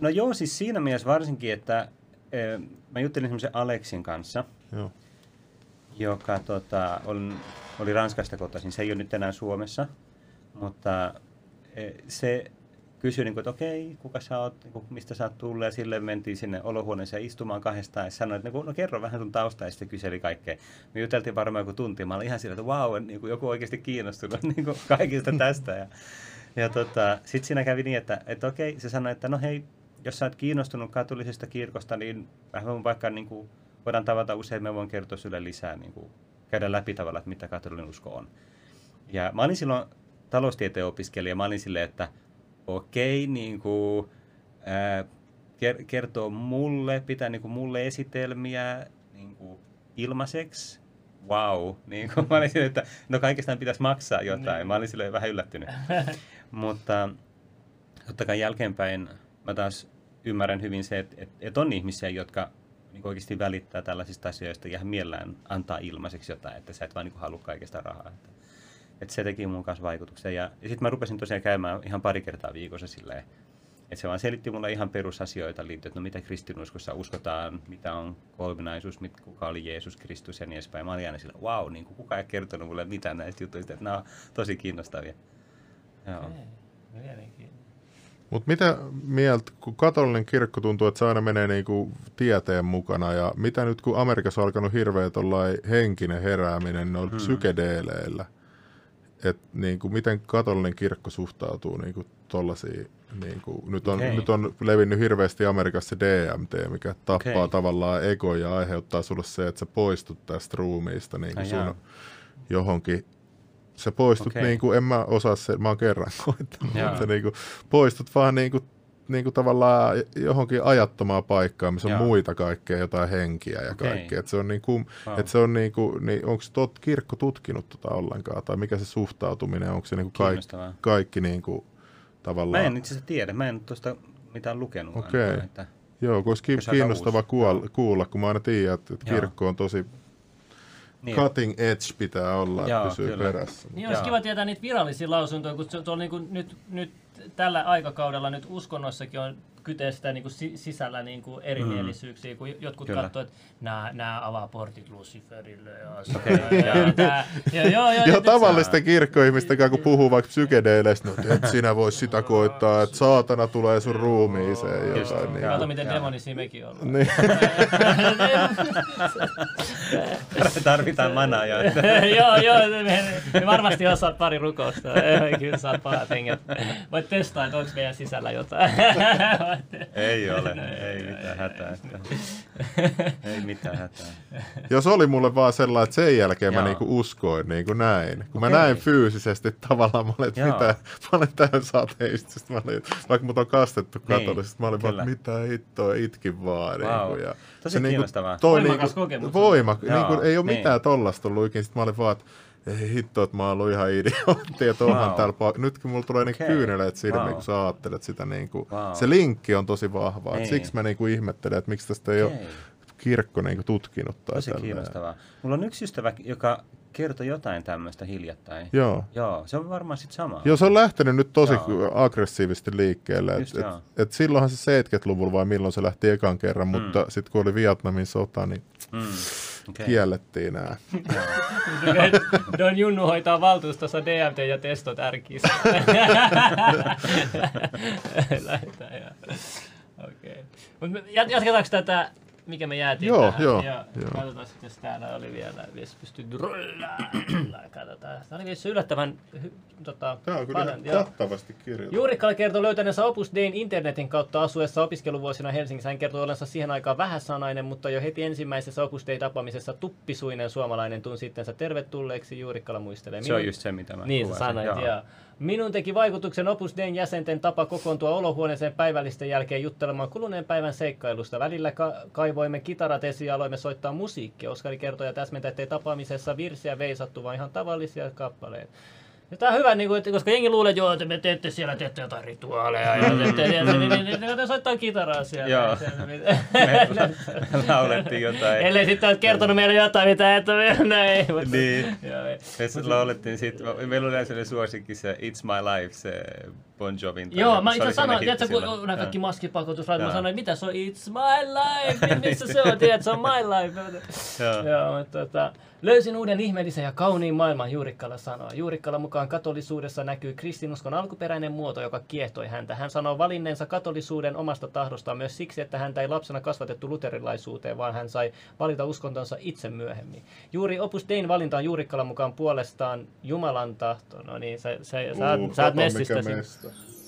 No joo, siis siinä mielessä varsinkin, että eh, mä juttelin semmoisen Aleksin kanssa, Joo. joka tota, on, oli Ranskasta kotoisin. Se ei ole nyt enää Suomessa, mutta eh, se kysyi, niin kuin, että okei, kuka sä oot, niin kuin, mistä sä oot tullut, ja sille mentiin sinne olohuoneeseen istumaan kahdestaan, ja sanoi, että no, no kerro vähän sun tausta, ja sitten kyseli kaikkea. Me juteltiin varmaan joku tunti, mä olin ihan sillä, että vau, wow, niin kuin joku oikeasti kiinnostunut niin kuin kaikista tästä. Ja, ja tota, sitten siinä kävi niin, että, että okei, se sanoi, että no hei, jos sä oot kiinnostunut katolisesta kirkosta, niin vähän vaikka niin kuin, voidaan tavata usein, me voin kertoa sulle lisää, niin kuin, käydä läpi tavalla, että mitä katolinen usko on. Ja mä olin silloin taloustieteen opiskelija, mä olin silleen, että okei, niin kuin, ää, ker- kertoo mulle, pitää niin kuin, mulle esitelmiä niin kuin, ilmaiseksi. Wow. Niin kuin, mä olin silleen, että no kaikestaan pitäisi maksaa jotain. Niin. Mä olin silleen vähän yllättynyt. Mutta totta kai jälkeenpäin mä taas ymmärrän hyvin se, että, että, että on ihmisiä, jotka niin oikeasti välittää tällaisista asioista ja ihan mielellään antaa ilmaiseksi jotain, että sä et vaan niin halua kaikesta rahaa. Että, että se teki mun kanssa vaikutuksen. Ja, ja sitten mä rupesin tosiaan käymään ihan pari kertaa viikossa silleen, Et se vaan selitti mulle ihan perusasioita liittyen, että no mitä kristinuskossa uskotaan, mitä on kolminaisuus, mit, kuka oli Jeesus Kristus ja niin edespäin. Mä olin aina sillä, wow, niin kuin kuka ei kertonut mulle mitään näistä jutuista, että nämä on tosi kiinnostavia. Joo. Mielenkiintoista. Mutta mitä mieltä, kun katolinen kirkko tuntuu, että se aina menee niinku tieteen mukana, ja mitä nyt kun Amerikassa on alkanut hirveä henkinen herääminen noilla Hmm. psykedeeleillä, että niinku, miten katolinen kirkko suhtautuu niinku tollasiin, niinku, nyt, on, Okei. nyt on levinnyt hirveästi Amerikassa DMT, mikä tappaa Okei. tavallaan ego ja aiheuttaa sulle se, että sä poistut tästä ruumiista niinku Ai sun johonkin sä poistut Okei. niin kuin, en mä osaa se, mä oon kerran koittanut, mutta niin kuin, poistut vaan niin kuin, niin kuin tavallaan johonkin ajattomaan paikkaan, missä on muita kaikkea, jotain henkiä ja Okei. kaikkea. Että se on niin kuin, Wow. että se on niin kuin, niin onko tot, kirkko tutkinut tota ollenkaan, tai mikä se suhtautuminen, onko se niin kuin kaikki, kaikki niin kuin, Mä tavallaan... en itse asiassa tiedä, mä en tuosta mitään lukenut. Okei. ainakaan, Että, Joo, kun olisi kiinnostava kuulla, kuulla, kun mä aina tiedän, että, että kirkko on tosi niin, cutting edge pitää olla, että Joo, pysyy kyllä. perässä. Niin olisi Joo. kiva tietää niitä virallisia lausuntoja, kun se, tuolla niin kuin nyt, nyt tällä aikakaudella nyt uskonnossakin on kytee sitä niin kuin si- sisällä niin kuin erimielisyyksiä, kun jotkut Kyllä. katsoo, että nämä, nämä avaa portit Luciferille ja, Okei, ja, ja, tää- ja, joo, joo, Joo, nyt- tavallisten kirkkoihmisten kanssa, kun puhuu vaikka psykedeileistä, no, et sinä voi sitä koittaa, että saatana tulee sun ruumiiseen Just, jotain. Niin. Kato, miten demonisia mekin ollaan. niin, tarvitaan manaa jo. Että, joo, joo, me, me varmasti osaat pari rukousta. Kyllä saat pahat henget. Voit testaa, että onko meidän sisällä jotain. ei ole, ei mitään hätää. Että, ei mitään hätää. jos oli mulle vaan sellainen, että sen jälkeen mä Joo. niinku uskoin niinku näin. Kun mä Okei. näin fyysisesti tavallaan, mä olin, että mitä, mä olin täysin ateistista. Mä olin, vaikka mut on kastettu Niin, katolisesta, mä olin vaan, mitä hittoa, itkin vaan. Vau. Niinku, ja Tosi se niinku kiinnostavaa. Toi Voimakas niinku, kokemus. Voima, niinku, ei ole niin. mitään tollasta ollut ikinä. Sitten mä olin vaan, että ei hitto, että mä oon ollut ihan idiootti, että onhan Wow. täällä pa- Nyt kun mulla tulee niin Okei. kyyneleet silmiin, Wow. kun sä ajattelet sitä, niin kuin, Wow. se linkki on tosi vahva. Niin. Siksi mä niin kuin ihmettelen, että miksi tästä ei ole kirkko niin kuin tutkinut. Tai Tosi tälleen. kiinnostavaa. Mulla on yksi ystävä, joka kertoi jotain tämmöistä hiljattain. Joo. Joo, se on varmaan sitten sama. Joo, se on lähtenyt nyt tosi Joo. aggressiivisesti liikkeelle. Just Et, et, et silloinhan se 70-luvulla vai milloin se lähti ekan kerran, mm. mutta sitten kun oli Vietnamin sota, niin Mm. Okay. kiellettiin nämä. Don Junnu hoitaa valtuustossa DMT ja testot ärkissä. Okei. Mut me- jat- Jatketaanko tätä, mikä me jäätiin Joo, tähän? joo, ja joo. Katsotaan sitten, jos täällä oli vielä, jos pystyy. Katsotaan. Tämä oli vissi yllättävän hy, tota, Tämä on kyllä paljon. kattavasti kirjoitettu. Juurikkala kertoi löytäneensä Opus Dein internetin kautta asuessa opiskeluvuosina Helsingissä. Hän kertoi olensa siihen aikaan vähäsanainen, mutta jo heti ensimmäisessä Opus Dei tapaamisessa tuppisuinen suomalainen tunsi itsensä tervetulleeksi. Juurikkala muistelee. Se on Minun- just se, mitä mä niin, kuvasin. sanoit, Joo. joo. Minun teki vaikutuksen Opus Dein jäsenten tapa kokoontua olohuoneeseen päivällisten jälkeen juttelemaan kuluneen päivän seikkailusta. Välillä ka- kaivoimme kitarat esiin ja aloimme soittaa musiikkia. Oskari kertoi ja täsmentää, ettei tapaamisessa virsiä veisattu, vaan ihan tavallisia kappaleita. Ja tämä on hyvä, niin kuin, että, koska jengi luulee, että joo, että me teette siellä teette jotain rituaaleja ja teette, teette, niin, niin, niin, niin, soittaa kitaraa siellä. Joo. Niin- Me la- laulettiin jotain. Ellei sitten olet kertonut meille jotain, mitä et ole näin. mutta- Niin. Joo. Me laulettiin sit, meillä oli sellainen suosikki se It's My Life, se Bon Jovin. Joo, mä se itse sanoin, tiedätkö, hitti kun nämä kaikki Joo. maskipakotuslait, mä sanoin, mitä se on It's my life, missä se on, tiedät, se on my life. Joo. Joo, mutta tota, löysin uuden ihmeellisen ja kauniin maailman, Juurikkala sanoo. Juurikkala mukaan katolisuudessa näkyy kristinuskon alkuperäinen muoto, joka kiehtoi häntä. Hän sanoo valinneensa katolisuuden omasta tahdostaan myös siksi, että häntä ei lapsena kasvatettu luterilaisuuteen, vaan hän sai valita uskontonsa itse myöhemmin. Juuri Opus Dein valinta on Juurikkala mukaan puolestaan Jumalan tahto. No niin, sä, sä, sä, Uu, sä oot messistä.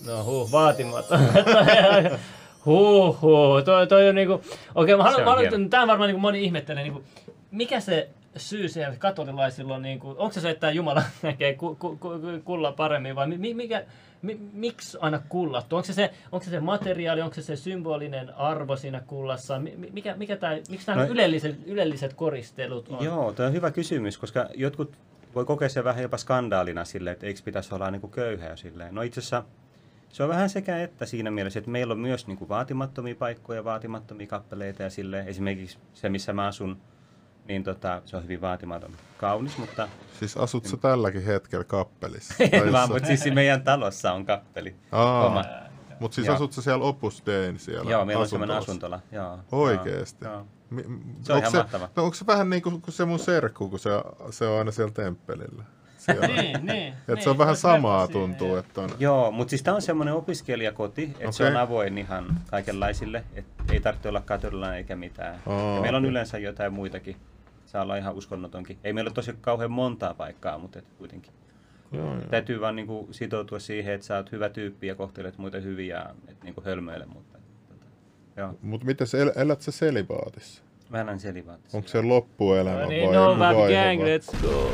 No huh, vaatimaton. huh, huh. Toi, toi on niinku... Okei, mä haluan, on mä haluan hieno. tää varmaan niinku moni ihmettelee, niinku, mikä se syy siellä katolilaisilla on, niinku, onko se se, että Jumala näkee ku, ku, ku, kulla paremmin vai mi, mikä, mi, miksi aina kullattu? Onko se se, onko se se materiaali, onko se se symbolinen arvo siinä kullassa? Mi, mi- mikä, mikä tää, miksi nämä No- ylelliset, ylelliset koristelut on? Joo, tuo on hyvä kysymys, koska jotkut voi kokea sen vähän jopa skandaalina silleen, että eikö pitäisi olla niin kuin köyhä silleen. No itse asiassa se on vähän sekä että siinä mielessä, että meillä on myös niin kuin vaatimattomia paikkoja, vaatimattomia kappaleita ja silleen. Esimerkiksi se, missä mä asun, niin tota, se on hyvin vaatimaton. Kaunis, mutta Siis asut sä tälläkin hetkellä kappelissa? en vaan, mutta siis meidän talossa on kappeli. Aa. Oma. Mutta siis Joo. asut sä siellä Opus Dein siellä Joo, meillä on semmoinen asuntola. Joo. Oikeesti? Joo. Mi- Se on onko ihan mahtava. No, onko se vähän niin kuin se mun serkku, kun se, se on aina siellä temppelillä? Siellä. niin, niin. Et niin, se on vähän voisi samaa tuntuu, joo. että on... Joo, mutta siis tämä on semmoinen opiskelijakoti, että okay. se on avoin ihan kaikenlaisille, että ei tarvitse olla katolilla eikä mitään. Aa, ja meillä on yleensä jotain muitakin. Saa olla ihan uskonnotonkin. Ei meillä ole tosi kauhean montaa paikkaa, mutta et kuitenkin. Joo, joo. Täytyy vaan niinku sitoutua siihen, että sä oot hyvä tyyppi ja kohtelet muita hyvin ja et niinku hölmöile. Mutta, tota, joo, Mut miten el, elät sä selibaatissa? Mä elän selibaatissa. Onko se loppuelämä No vai niin, joku no vaihe Gang, vai? let's go.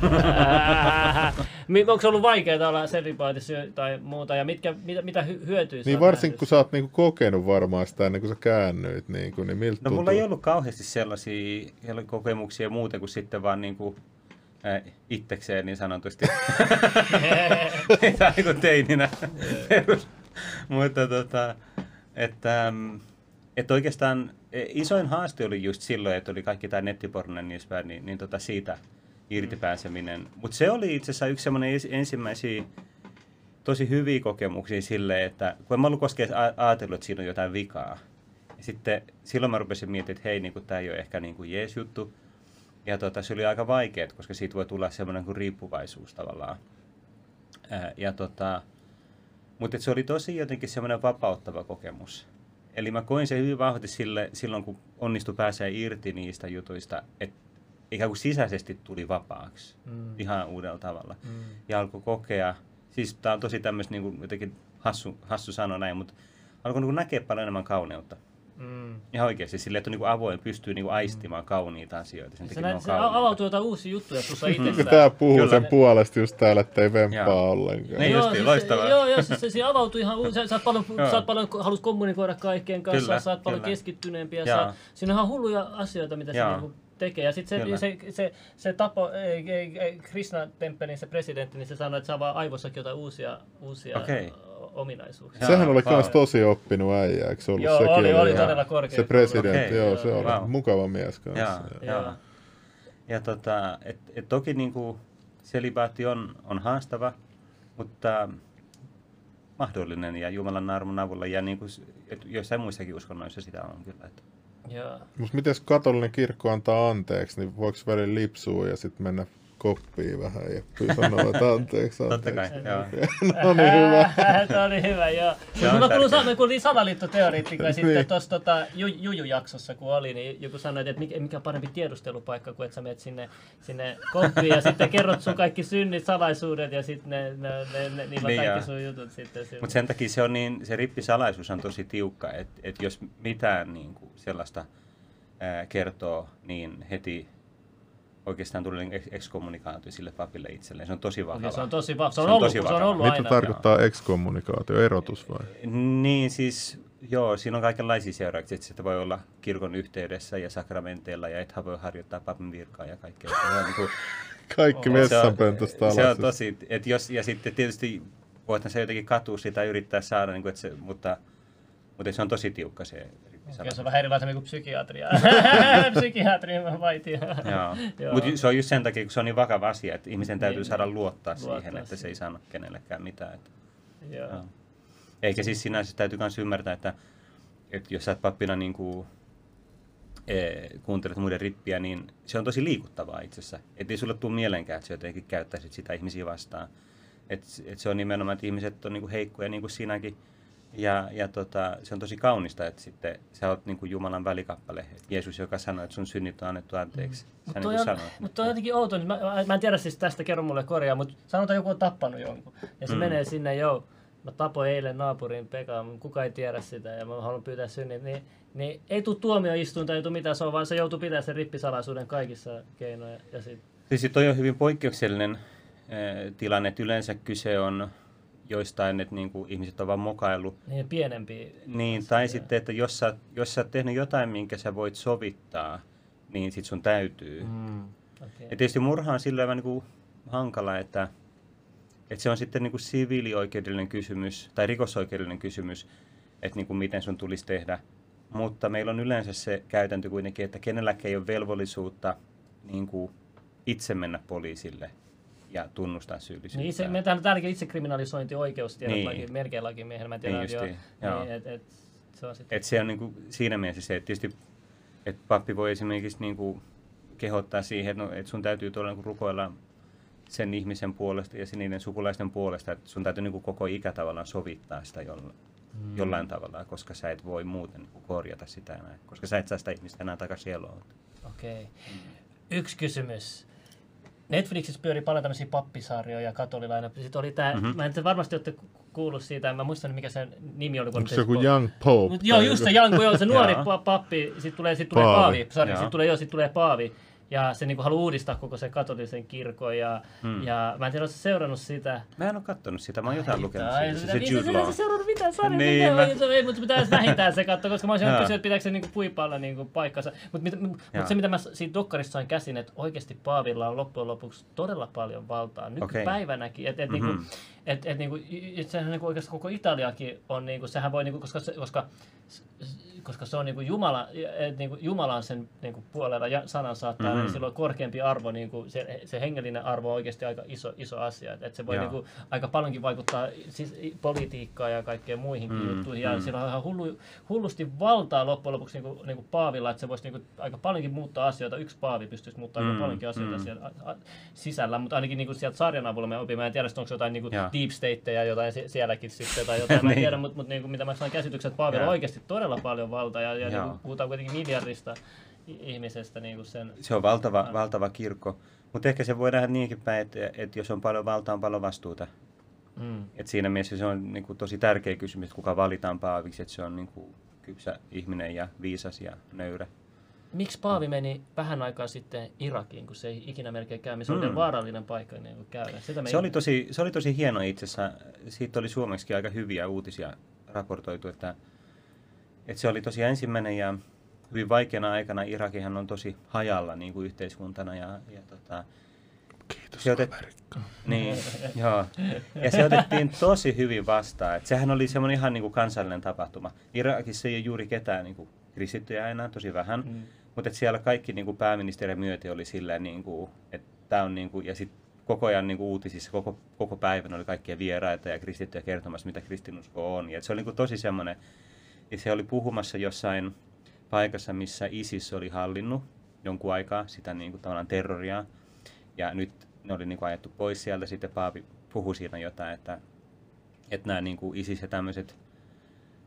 Onko se ollut vaikeaa olla celibaatissa tai muuta, ja mitkä, mitä, mitä hy- hyötyjä sä Niin varsinkin kun sä oot niinku kokenut varmaan sitä ennen kuin sä käännyit, niinku, niin miltä No tuntuu? mulla ei ollut kauheasti sellaisia kokemuksia muuten kuin sitten vaan niinku, äh, itsekseen niin sanotusti. Tai niin teininä. Perus. Mutta tota, että, mm, että oikeastaan e, isoin haaste oli just silloin, että oli kaikki tämä nettiporno ja niin, niin, niin tota siitä irti pääseminen. Mutta se oli itse asiassa yksi semmoinen ensimmäisiä tosi hyviä kokemuksia silleen, että kun en mä ollut koskaan ajatellut, että siinä on jotain vikaa. Ja sitten silloin mä rupesin miettimään, että hei, niin tämä ei ole ehkä niin kuin jees juttu. Ja tota, se oli aika vaikeaa, koska siitä voi tulla semmoinen kuin riippuvaisuus tavallaan. Ää, ja tota, mutta se oli tosi jotenkin semmoinen vapauttava kokemus. Eli mä koin sen hyvin vahvasti sille, silloin, kun onnistui pääsee irti niistä jutuista, että ikään kuin sisäisesti tuli vapaaksi Mm. ihan uudella tavalla. Mm. Ja alkoi kokea, siis tää on tosi tämmöistä niin jotenkin hassu, hassu sanoa näin, mutta alkoi niin näkeä paljon enemmän kauneutta. Mm. Ihan oikeasti silleen, että on niin avoin, pystyy niin aistimaan kauniita asioita. Sen Se, takia ne nä, on se avautuu jotain uusia juttuja sussa Niin itsestään. Tää puhuu Kyllä. sen puolesta just täällä, ettei vemppaa Joo. ollenkaan. Niin. Joo, justiin, siis- loistavaa. Joo, joo, siis se, se avautuu ihan uusi. Sä, sä, oot paljon, sä oot paljon, haluat kommunikoida kaikkien kanssa, Kyllä, sä oot paljon kyllä. keskittyneempi ja sä, siinä on ihan hulluja asioita, mitä se Joo. niinku tekee. Ja sitten se, Kyllä. se, se, se tapo, ei, ei, ei, Krishna Temppelin se presidentti, niin se sanoi, että saa vaan aivossakin jotain uusia, uusia Okei. o- ominaisuuksia. Sehän oli kans tosi oppinut äijä, eikö se ollut? Joo, Sekin oli, oli todella korkea. Se presidentti, Okei, joo, se oli wow. mukava mies kanssa. Joo, Joo. joo. Ja tota, et, et toki niinku selibaatti on, on haastava, mutta mahdollinen ja Jumalan armon avulla ja niinku, s- et joissain muissakin uskonnoissa sitä on kyllä. Että. Mutta miten katolinen kirkko antaa anteeksi, niin voiko välillä lipsua ja sitten mennä koppiin vähän ja sanoa, että anteeksi, Totta kai, joo. no niin, hyvä. Tämä oli hyvä, joo. Se on Mutta kuulin salaliittoteoreetikkoja Niin. sitten tuossa tota, Ju- Juju-jaksossa, kun oli, niin joku sanoi, että mikä, mikä on parempi tiedustelupaikka, kuin että sä menet sinne, sinne koppiin ja sitten kerrot sun kaikki synnit, salaisuudet ja sitten ne, ne, ne, ne, niillä on Niin, kaikki joo. sun jutut sitten. Mutta sen takia se, on niin, se rippisalaisuus on tosi tiukka, että et jos mitään niin kuin sellaista ää, kertoo, niin heti oikeastaan tulee niin eks- ekskommunikaatio sille papille itselleen. Se on tosi vahva. Ja se on tosi vahva. Se on, Se on ollut, tosi se on vakava. ollut Mitä aina. tarkoittaa ekskommunikaatio, erotus vai? Niin siis, joo, siinä on kaikenlaisia seurauksia. että Sitä voi olla kirkon yhteydessä ja sakramenteilla ja ethän voi harjoittaa papin virkaa ja kaikkea. Se on, niin kuin, Kaikki Oo. vessanpöntöstä alas. se on tosi, että jos, ja sitten tietysti voithan se jotenkin katua sitä ja yrittää saada, niin kuin, että se, mutta, mutta se on tosi tiukka se Okei, se on vähän erilaisemmin kuin psykiatria. Psykiatrin vaitio. Joo. Joo. Mutta se on just sen takia, kun se on niin vakava asia, että ihmisen täytyy Niin, saada niin. luottaa, Luottaa siihen, että se siihen. ei sano kenellekään mitään. Että, Joo. joo. Eikä siis sinänsä täytyy myös ymmärtää, että, että jos sä oot pappina niin kuin, e, kuuntelet muiden rippiä, niin se on tosi liikuttavaa itse asiassa. Että ei sulle tule mieleenkään, että sä jotenkin käyttäisit sitä ihmisiä vastaan. Et, et se on nimenomaan, että ihmiset on niin kuin heikkoja niin kuin sinäkin. Ja, ja tota, se on tosi kaunista, että sitten sä oot niin kuin Jumalan välikappale. Jeesus, joka sanoi, että sun synnit on annettu anteeksi. Sä Mutta niin toi, kuin on, mut toi on jotenkin outo. Mä, mä, mä en tiedä siis tästä, kerro mulle korjaa, mutta sanotaan joku on tappanut jonkun. Ja se Mm. menee sinne, joo, mä tapoin eilen naapurin Pekan, kuka ei tiedä sitä ja mä haluan pyytää synnit. Niin, niin ei tule tuomioistuinta, ei tule mitään, se on vaan se joutuu pitämään sen rippisalaisuuden kaikissa keinoja. Ja sit, Siis toi on hyvin poikkeuksellinen eh, tilanne, että yleensä kyse on joistain, että niin kuin ihmiset on vaan mokaillut. niin pienempi. Niin, tai sitten, että jos sä, jos sä oot tehnyt jotain, minkä sä voit sovittaa, niin sit sun täytyy. Mm. Okay. Ja tietysti murha on sillä niin kuin hankala, että, että se on sitten niin kuin siviilioikeudellinen kysymys tai rikosoikeudellinen kysymys, että niin kuin miten sun tulisi tehdä. Mutta meillä on yleensä se käytäntö kuitenkin, että kenelläkään ei ole velvollisuutta niin kuin itse mennä poliisille ja tunnustaa syyllisyyttä. Niin se, meillä on täälläkin itsekriminalisointi oikeus, tiedät, Niin. laki, melkein lakimiehellä, mä en tiedä, Niin joo. Niin, et, et, se on sitten. Et se on niinku siinä mielessä se, että tietysti että pappi voi esimerkiksi niinku kehottaa siihen, että no, et sun täytyy tuolla niinku rukoilla sen ihmisen puolesta ja sen niiden sukulaisten puolesta, että sun täytyy niinku koko ikä tavallaan sovittaa sitä jolla, Mm. jollain tavalla, koska sä et voi muuten niinku korjata sitä enää, koska sä et saa sitä ihmistä enää takaisin eloon. Okei. Yksi kysymys. Netflixissä pyöri paljon tämmöisiä pappisarjoja ja katolilainen. Sitten oli tää, Mhm. mm-hmm. mä en tiedä, varmasti olette ku- kuullut siitä, mä muistan mikä sen nimi oli. kun Onko se joku Young Pope? Mut joo, just se Janku, joo, se nuori pappi, sitten tulee, sit tulee Paavi. paavi, sitten tulee, joo, sit tulee paavi. Ja se niinku haluaa uudistaa koko sen katolisen kirkon. Ja, Hmm. ja mä en tiedä, oletko seurannut sitä. Mä en ole kattonut sitä, mä oon jotain lukenut Ai, siitä. sitä- Se niin, Jude se- Law. se seurannut mitään sarjaa, Niin, niin, mä- ei, mutta pitäisi vähintään se katsoa, koska mä olisin kysyä, että pitääkö se niinku puipailla niinku paikkansa. Mutta mut, mut se, mitä mä siitä dokkarista sain käsin, että oikeasti Paavilla on loppujen lopuksi todella paljon valtaa. Nykypäivänäkin, että et, Mhm. niinku, et, et, niinku, et sehän niinku oikeastaan koko Italiakin on, niinku, sehän voi, niinku, koska, se, koska koska se on niinku Jumala, et niinku Jumala on sen niinku puolella ja sanan saattaa, Mhm. mm-hmm. niin silloin korkeampi arvo, niinku se, se hengellinen arvo on oikeasti aika iso, iso asia. Et, et se voi Joo. niinku aika paljonkin vaikuttaa siis politiikkaan ja kaikkeen muihinkin Mm, mm, juttuihin. Ja mm. sillä on ihan hullu, hullusti valtaa loppujen lopuksi niinku, niinku Paavilla, että se voisi niinku aika paljonkin muuttaa asioita. Yksi Paavi pystyisi muuttaa Mm, aika paljonkin asioita mm. siellä a, a, sisällä, mutta ainakin niinku sieltä sarjan avulla me opimme. Mä en tiedä, onko jotain niinku Joo. deep stateja jotain sie- sielläkin sitten tai jotain. Mä en Niin. tiedä, mutta mut niinku, mitä mä sain käsityksen, että Paavilla on Joo. Oikeasti todella paljon valtaa ja, ja Joo. niinku, puhutaan kuitenkin miljardista ihmisestä niinku sen. Se on valtava, valtava kirkko. Mutta ehkä se voi nähdä niinkin päin, että, että jos on paljon valtaa, on paljon vastuuta. Mm. Et siinä mielessä se on niin kuin, tosi tärkeä kysymys, että kuka valitaan paaviksi, että se on niin kuin, kypsä ihminen ja viisas ja nöyrä. Miksi Paavi meni vähän aikaa sitten Irakiin, kun se ei ikinä melkein käy, se oli Mm. vaarallinen paikka niin kuin käydä. Sitä Se oli, tosi, se oli tosi hieno itse asiassa. Siitä oli suomeksi aika hyviä uutisia raportoitu, että, että se oli tosi ensimmäinen ja hyvin vaikeana aikana Irakihan on tosi hajalla niin kuin yhteiskuntana ja, ja tota, Kiitos Se otet- Amerikka. Niin, joo. Ja se otettiin tosi hyvin vastaan. Et sehän oli semmoinen ihan niin kuin kansallinen tapahtuma. Irakissa ei ole juuri ketään niin kuin kristittyjä enää, tosi vähän. Mm. Mutta siellä kaikki niin kuin pääministeri myöti oli silleen, niin kuin, että tämä on niin kuin, ja sitten koko ajan niin kuin uutisissa, koko, koko päivän oli kaikkia vieraita ja kristittyjä kertomassa, mitä kristinusko on. Ja et se oli niin kuin tosi semmoinen, ja se oli puhumassa jossain paikassa, missä ISIS oli hallinnut jonkun aikaa sitä niin kuin, tavallaan terroria. Ja nyt ne oli niin kuin, ajettu pois sieltä. Sitten Paavi puhui siinä jotain, että, että nämä niin kuin ISIS ja tämmöiset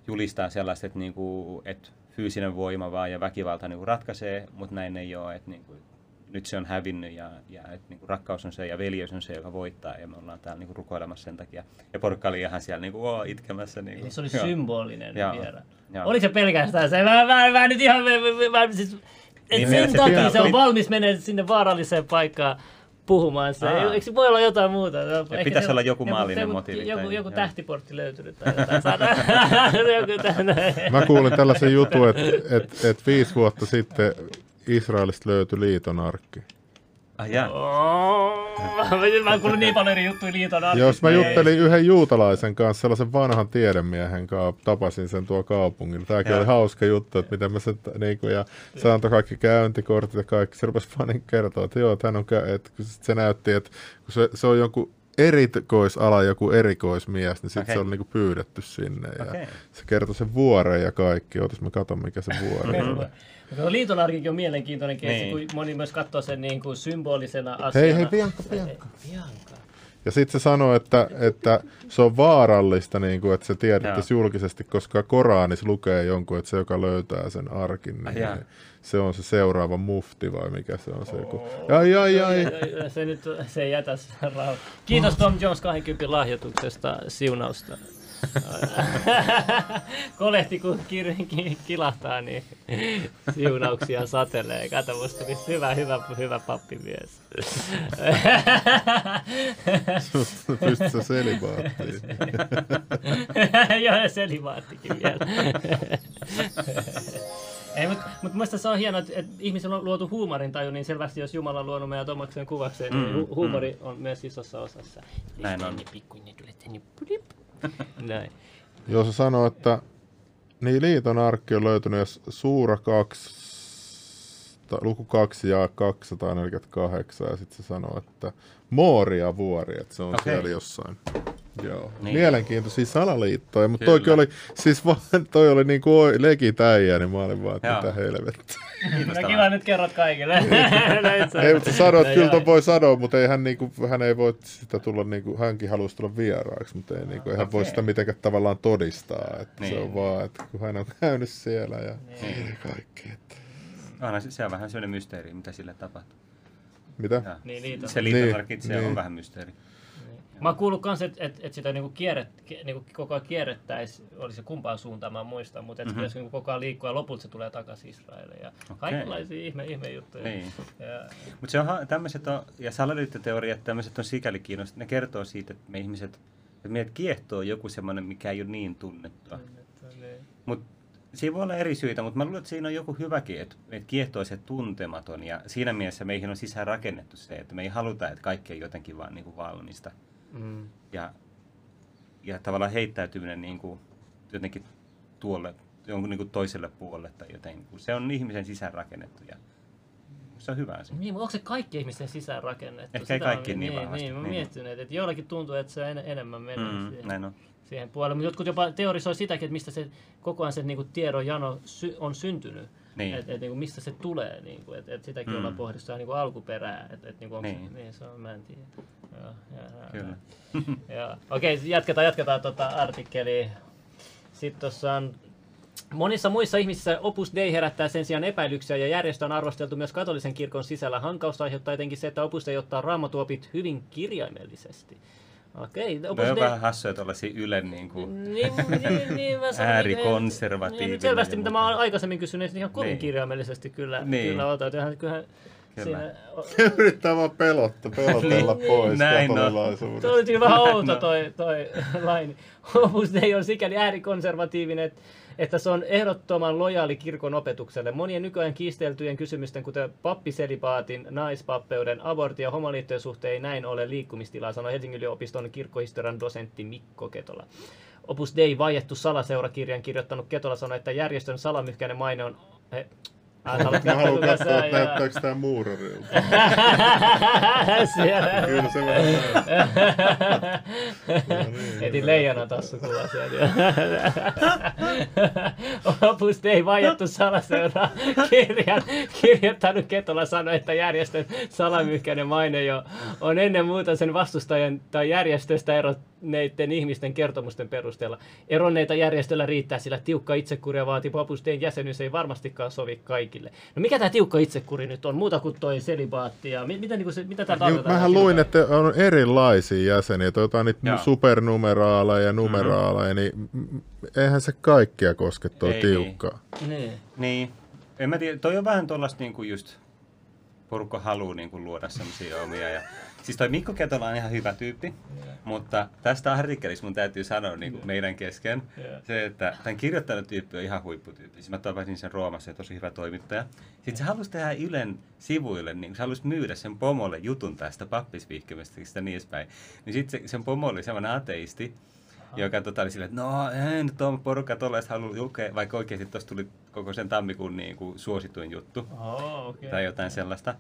julistaa sellaista, että, niin kuin, että fyysinen voima vaan ja väkivalta niin kuin ratkaisee, mutta näin ei ole. Että niin kuin, nyt se on hävinnyt ja, ja että niin kuin rakkaus on se ja veljeys on se, joka voittaa ja me ollaan täällä niin kuin rukoilemassa sen takia. Ja porukka oli ihan siellä niin kuin, oo, itkemässä. Niin Eli kuin, se oli joo. symbolinen Joo. viera. Joo. Oliko se pelkästään se? Mä, mä, mä nyt ihan... Mä, mä, mä, siis, et Niin, sen se takia pitää- se on pit- valmis menemään sinne vaaralliseen paikkaan puhumaan se. Aa. Eikö se voi olla jotain muuta? Ehkä pitäisi se- olla joku maallinen motiivi Joku, tai- joku joo. tähtiportti löytynyt tai jotain. Mä kuulin tällaisen jutun, että et, et viisi vuotta sitten Israelista löytyi liiton arkki. Ah, jaa. Mä oon kuullut niin paljon eri juttuja liiton arkista. Jos mä juttelin yhden juutalaisen kanssa, sellaisen vanhan tiedemiehen kanssa, tapasin sen tuo kaupungilla. Tämäkin oli hauska juttu, että miten mä sen, niin kuin, ja se antoi kaikki käyntikortit ja kaikki. Se rupesi vaan niin kertoa, että joo, hän on, kä- että se näytti, että kun se, se on jonkun erikoisala, joku erikoismies, niin sitten Okei. se oli niinku pyydetty sinne. Ja Okei. Se kertoi sen vuoren ja kaikki. Ootas mä katon, mikä se vuori on. Mutta liiton arkikin on mielenkiintoinen keissi, Niin. kun moni myös katsoo sen niin kuin symbolisena asiana. Hei, hei, Bianca, Bianca. Bianca. Ja sitten se sanoi, että, että se on vaarallista, niin kuin, että se tiedettäisiin julkisesti, koska Koranissa lukee jonkun, että se, joka löytää sen arkin, niin, jaa. niin se on se seuraava mufti vai mikä se on se joku. Ai, ai, ai. Se nyt se ei jätä sitä rauhaa. Kiitos Tom Jones 20 lahjoituksesta, siunausta. Kolehti kun kir- ki- kilahtaa, niin siunauksia satelee. Kato, musta tuli hyvä, hyvä, hyvä pappimies. Pystyt sä selibaattiin. Joo, ja selivaattikin vielä. Ei, mutta mut muista se on hienoa, että, että ihmisellä on luotu huumorin taju, niin selvästi jos Jumala on luonut meidät omakseen kuvakseen, niin Mm, hu- huumori on myös isossa osassa. Näin on. Pikkuinen, tule tänne, pulip. Näin. Joo, se sanoo, että niin liiton arkki on löytynyt, jos suura 2 luku 2 ja 248, ja sitten se sanoo, että Mooria vuori, että se on okay. siellä jossain. Joo. Niin. Niin. Mielenkiintoisia salaliittoja, mutta Kyllä. toikin oli, siis vaan, toi oli niinku oi- legit äijä, niin mä olin vaan, että mitä helvettiä. Kiva, nyt kerrot kaikille. On. Ei, mutta sanoit, No että kyllä ton voi sanoa, mutta ei hän, niinku, hän ei voi sitä tulla, niinku, hänkin haluaisi tulla vieraaksi, mutta ei, niinku, ei hän voi Okei. sitä mitenkään tavallaan todistaa. Että Niin. Se on vaan, että kun hän on käynyt siellä ja Niin. kaikki. Että. Onhan se, se on vähän sellainen mysteeri, mitä sille tapahtuu. Mitä? Ja Niin, liito. Se liitomarkki Niin, on niin. vähän mysteeri. Mä oon kuullut kans, että et, et sitä niinku kierret, niinku koko ajan kierrettäis, oli se kumpaan suuntaan, mä en muista, mutta että Mhm. mm-hmm. niinku koko ajan liikkuu ja lopulta se tulee takaisin Israeliin. Ja okay. kaikenlaisia ihme, ihme juttuja. Niin. Ja, Mutta se on, ha- tämmöiset on, ja salaliittoteoriat, tämmöiset on sikäli kiinnostavia, ne kertoo siitä, että me ihmiset, että meidät kiehtoo joku semmoinen, mikä ei ole niin tunnettua. niin. Mutta siinä voi olla eri syitä, mutta mä luulen, että siinä on joku hyväkin, että meitä kiehtoo se tuntematon. Ja siinä mielessä meihin on sisään rakennettu se, että me ei haluta, että kaikki on jotenkin vaan niin kuin valmista. Mm. Ja, ja tavallaan heittäytyminen niin kuin jotenkin tuolle, jonkun niin kuin toiselle puolelle tai jotenkin. Se on ihmisen sisään rakennettu ja se on hyvä asia. Niin, mutta onko se kaikki ihmisten sisään rakennettu? Ehkä ei Sitä on- kaikki niin niin, vahvasti, niin, mä niin. miettinyt, että joillakin tuntuu, että se en, enemmän menee Mm, siihen, näin on. Siihen puolelle. Mutta jotkut jopa teorisoi sitäkin, että mistä se koko ajan se niinku tiedon jano sy- on syntynyt. Niin. Että et, niinku, mistä se tulee, niinku, että et sitäkin Mm. ollaan pohdittu ihan niinku alkuperää. Et, et, niinku, onko Niin. Se, niin, se on, mä en tiedä. Joo, joo, Kyllä. Joo. Okei, jatketaan, jatketaan tota artikkeliä. Sitten tuossa on Monissa muissa ihmisissä Opus Dei herättää sen sijaan epäilyksiä ja järjestö on arvosteltu myös katolisen kirkon sisällä. Hankausta aiheuttaa etenkin se, että Opus Dei ottaa raamatuopit hyvin kirjaimellisesti. Okei, Toi on vähän hassuja tuollaisia Ylen niin kuin, Niin, niin, niin, mä sanon, Äärikonservatiivinen Niin, selvästi, mitä mä oon aikaisemmin kysynyt, että ihan kovin Niin. kirjaimellisesti kyllä, Niin. kyllä otat. Ihan, kyllähän Kyllä. siinä, Yrittää vaan pelotta, pelotella Niin, pois näin on. katolilaisuudesta. Tuo oli vähän outo toi, toi laini. Opus Dei on sikäli äärikonservatiivinen, että, että se on ehdottoman lojaali kirkon opetukselle. Monien nykyajan kiisteltyjen kysymysten, kuten pappiselibaatin, naispappeuden, abortin ja homoliittojen suhteen ei näin ole liikkumistilaa, sanoi Helsingin yliopiston kirkkohistorian dosentti Mikko Ketola. Opus Dei vaiettu salaseurakirjan kirjoittanut Ketola sanoi, että järjestön salamyhkäinen maine on... Mä haluan katsoa, että näyttääkö tää muurarilta. Siellä. Kyllä se vähän näyttää. Heti leijona tassu kuva sieltä. Opus Dei vaiettu salaseuraa kirjan kirjoittanut Ketola sanoi, että järjestön salamyhkäinen maine jo on ennen muuta sen vastustajien tai järjestöstä eronneiden ihmisten kertomusten perusteella. Eronneita järjestöllä riittää, sillä tiukka itsekuria vaativa Opus Dein jäsenyys ei varmastikaan sovi kaikille. No mikä tämä tiukka itsekuri nyt on? Muuta kuin toi selibaatti ja mi- mitä, niinku se, mitä tämä Niin, tarkoittaa? mähän luin, että on erilaisia jäseniä, että jotain niitä Joo. supernumeraaleja ja numeraaleja, niin mm, eihän se kaikkia koske tuo Ei, tiukkaa. Niin. Niin. En mä tiedä, toi on vähän tuollaista niinku just porukka haluaa niinku luoda semmosia omia. Ja, siis toi Mikko Ketola on ihan hyvä tyyppi, mutta tästä artikkelista mun täytyy sanoa niinku meidän kesken Joo. se, että tämän kirjoittanut tyyppi on ihan huipputyyppi. Siis mä tapasin sen Roomassa ja tosi hyvä toimittaja. Sitten se halusi tehdä Ylen sivuille, niin se halusi myydä sen pomolle jutun tästä pappisvihkimisestä ja niin edespäin. Niin sitten se, sen pomo oli semmoinen ateisti, joka tota, oli silleen, että no nyt on porukka tuollaista halunnut lukea, vaikka oikeasti tuossa tuli koko sen tammikuun niin kuin, suosituin juttu Oh, okay. tai jotain sellaista.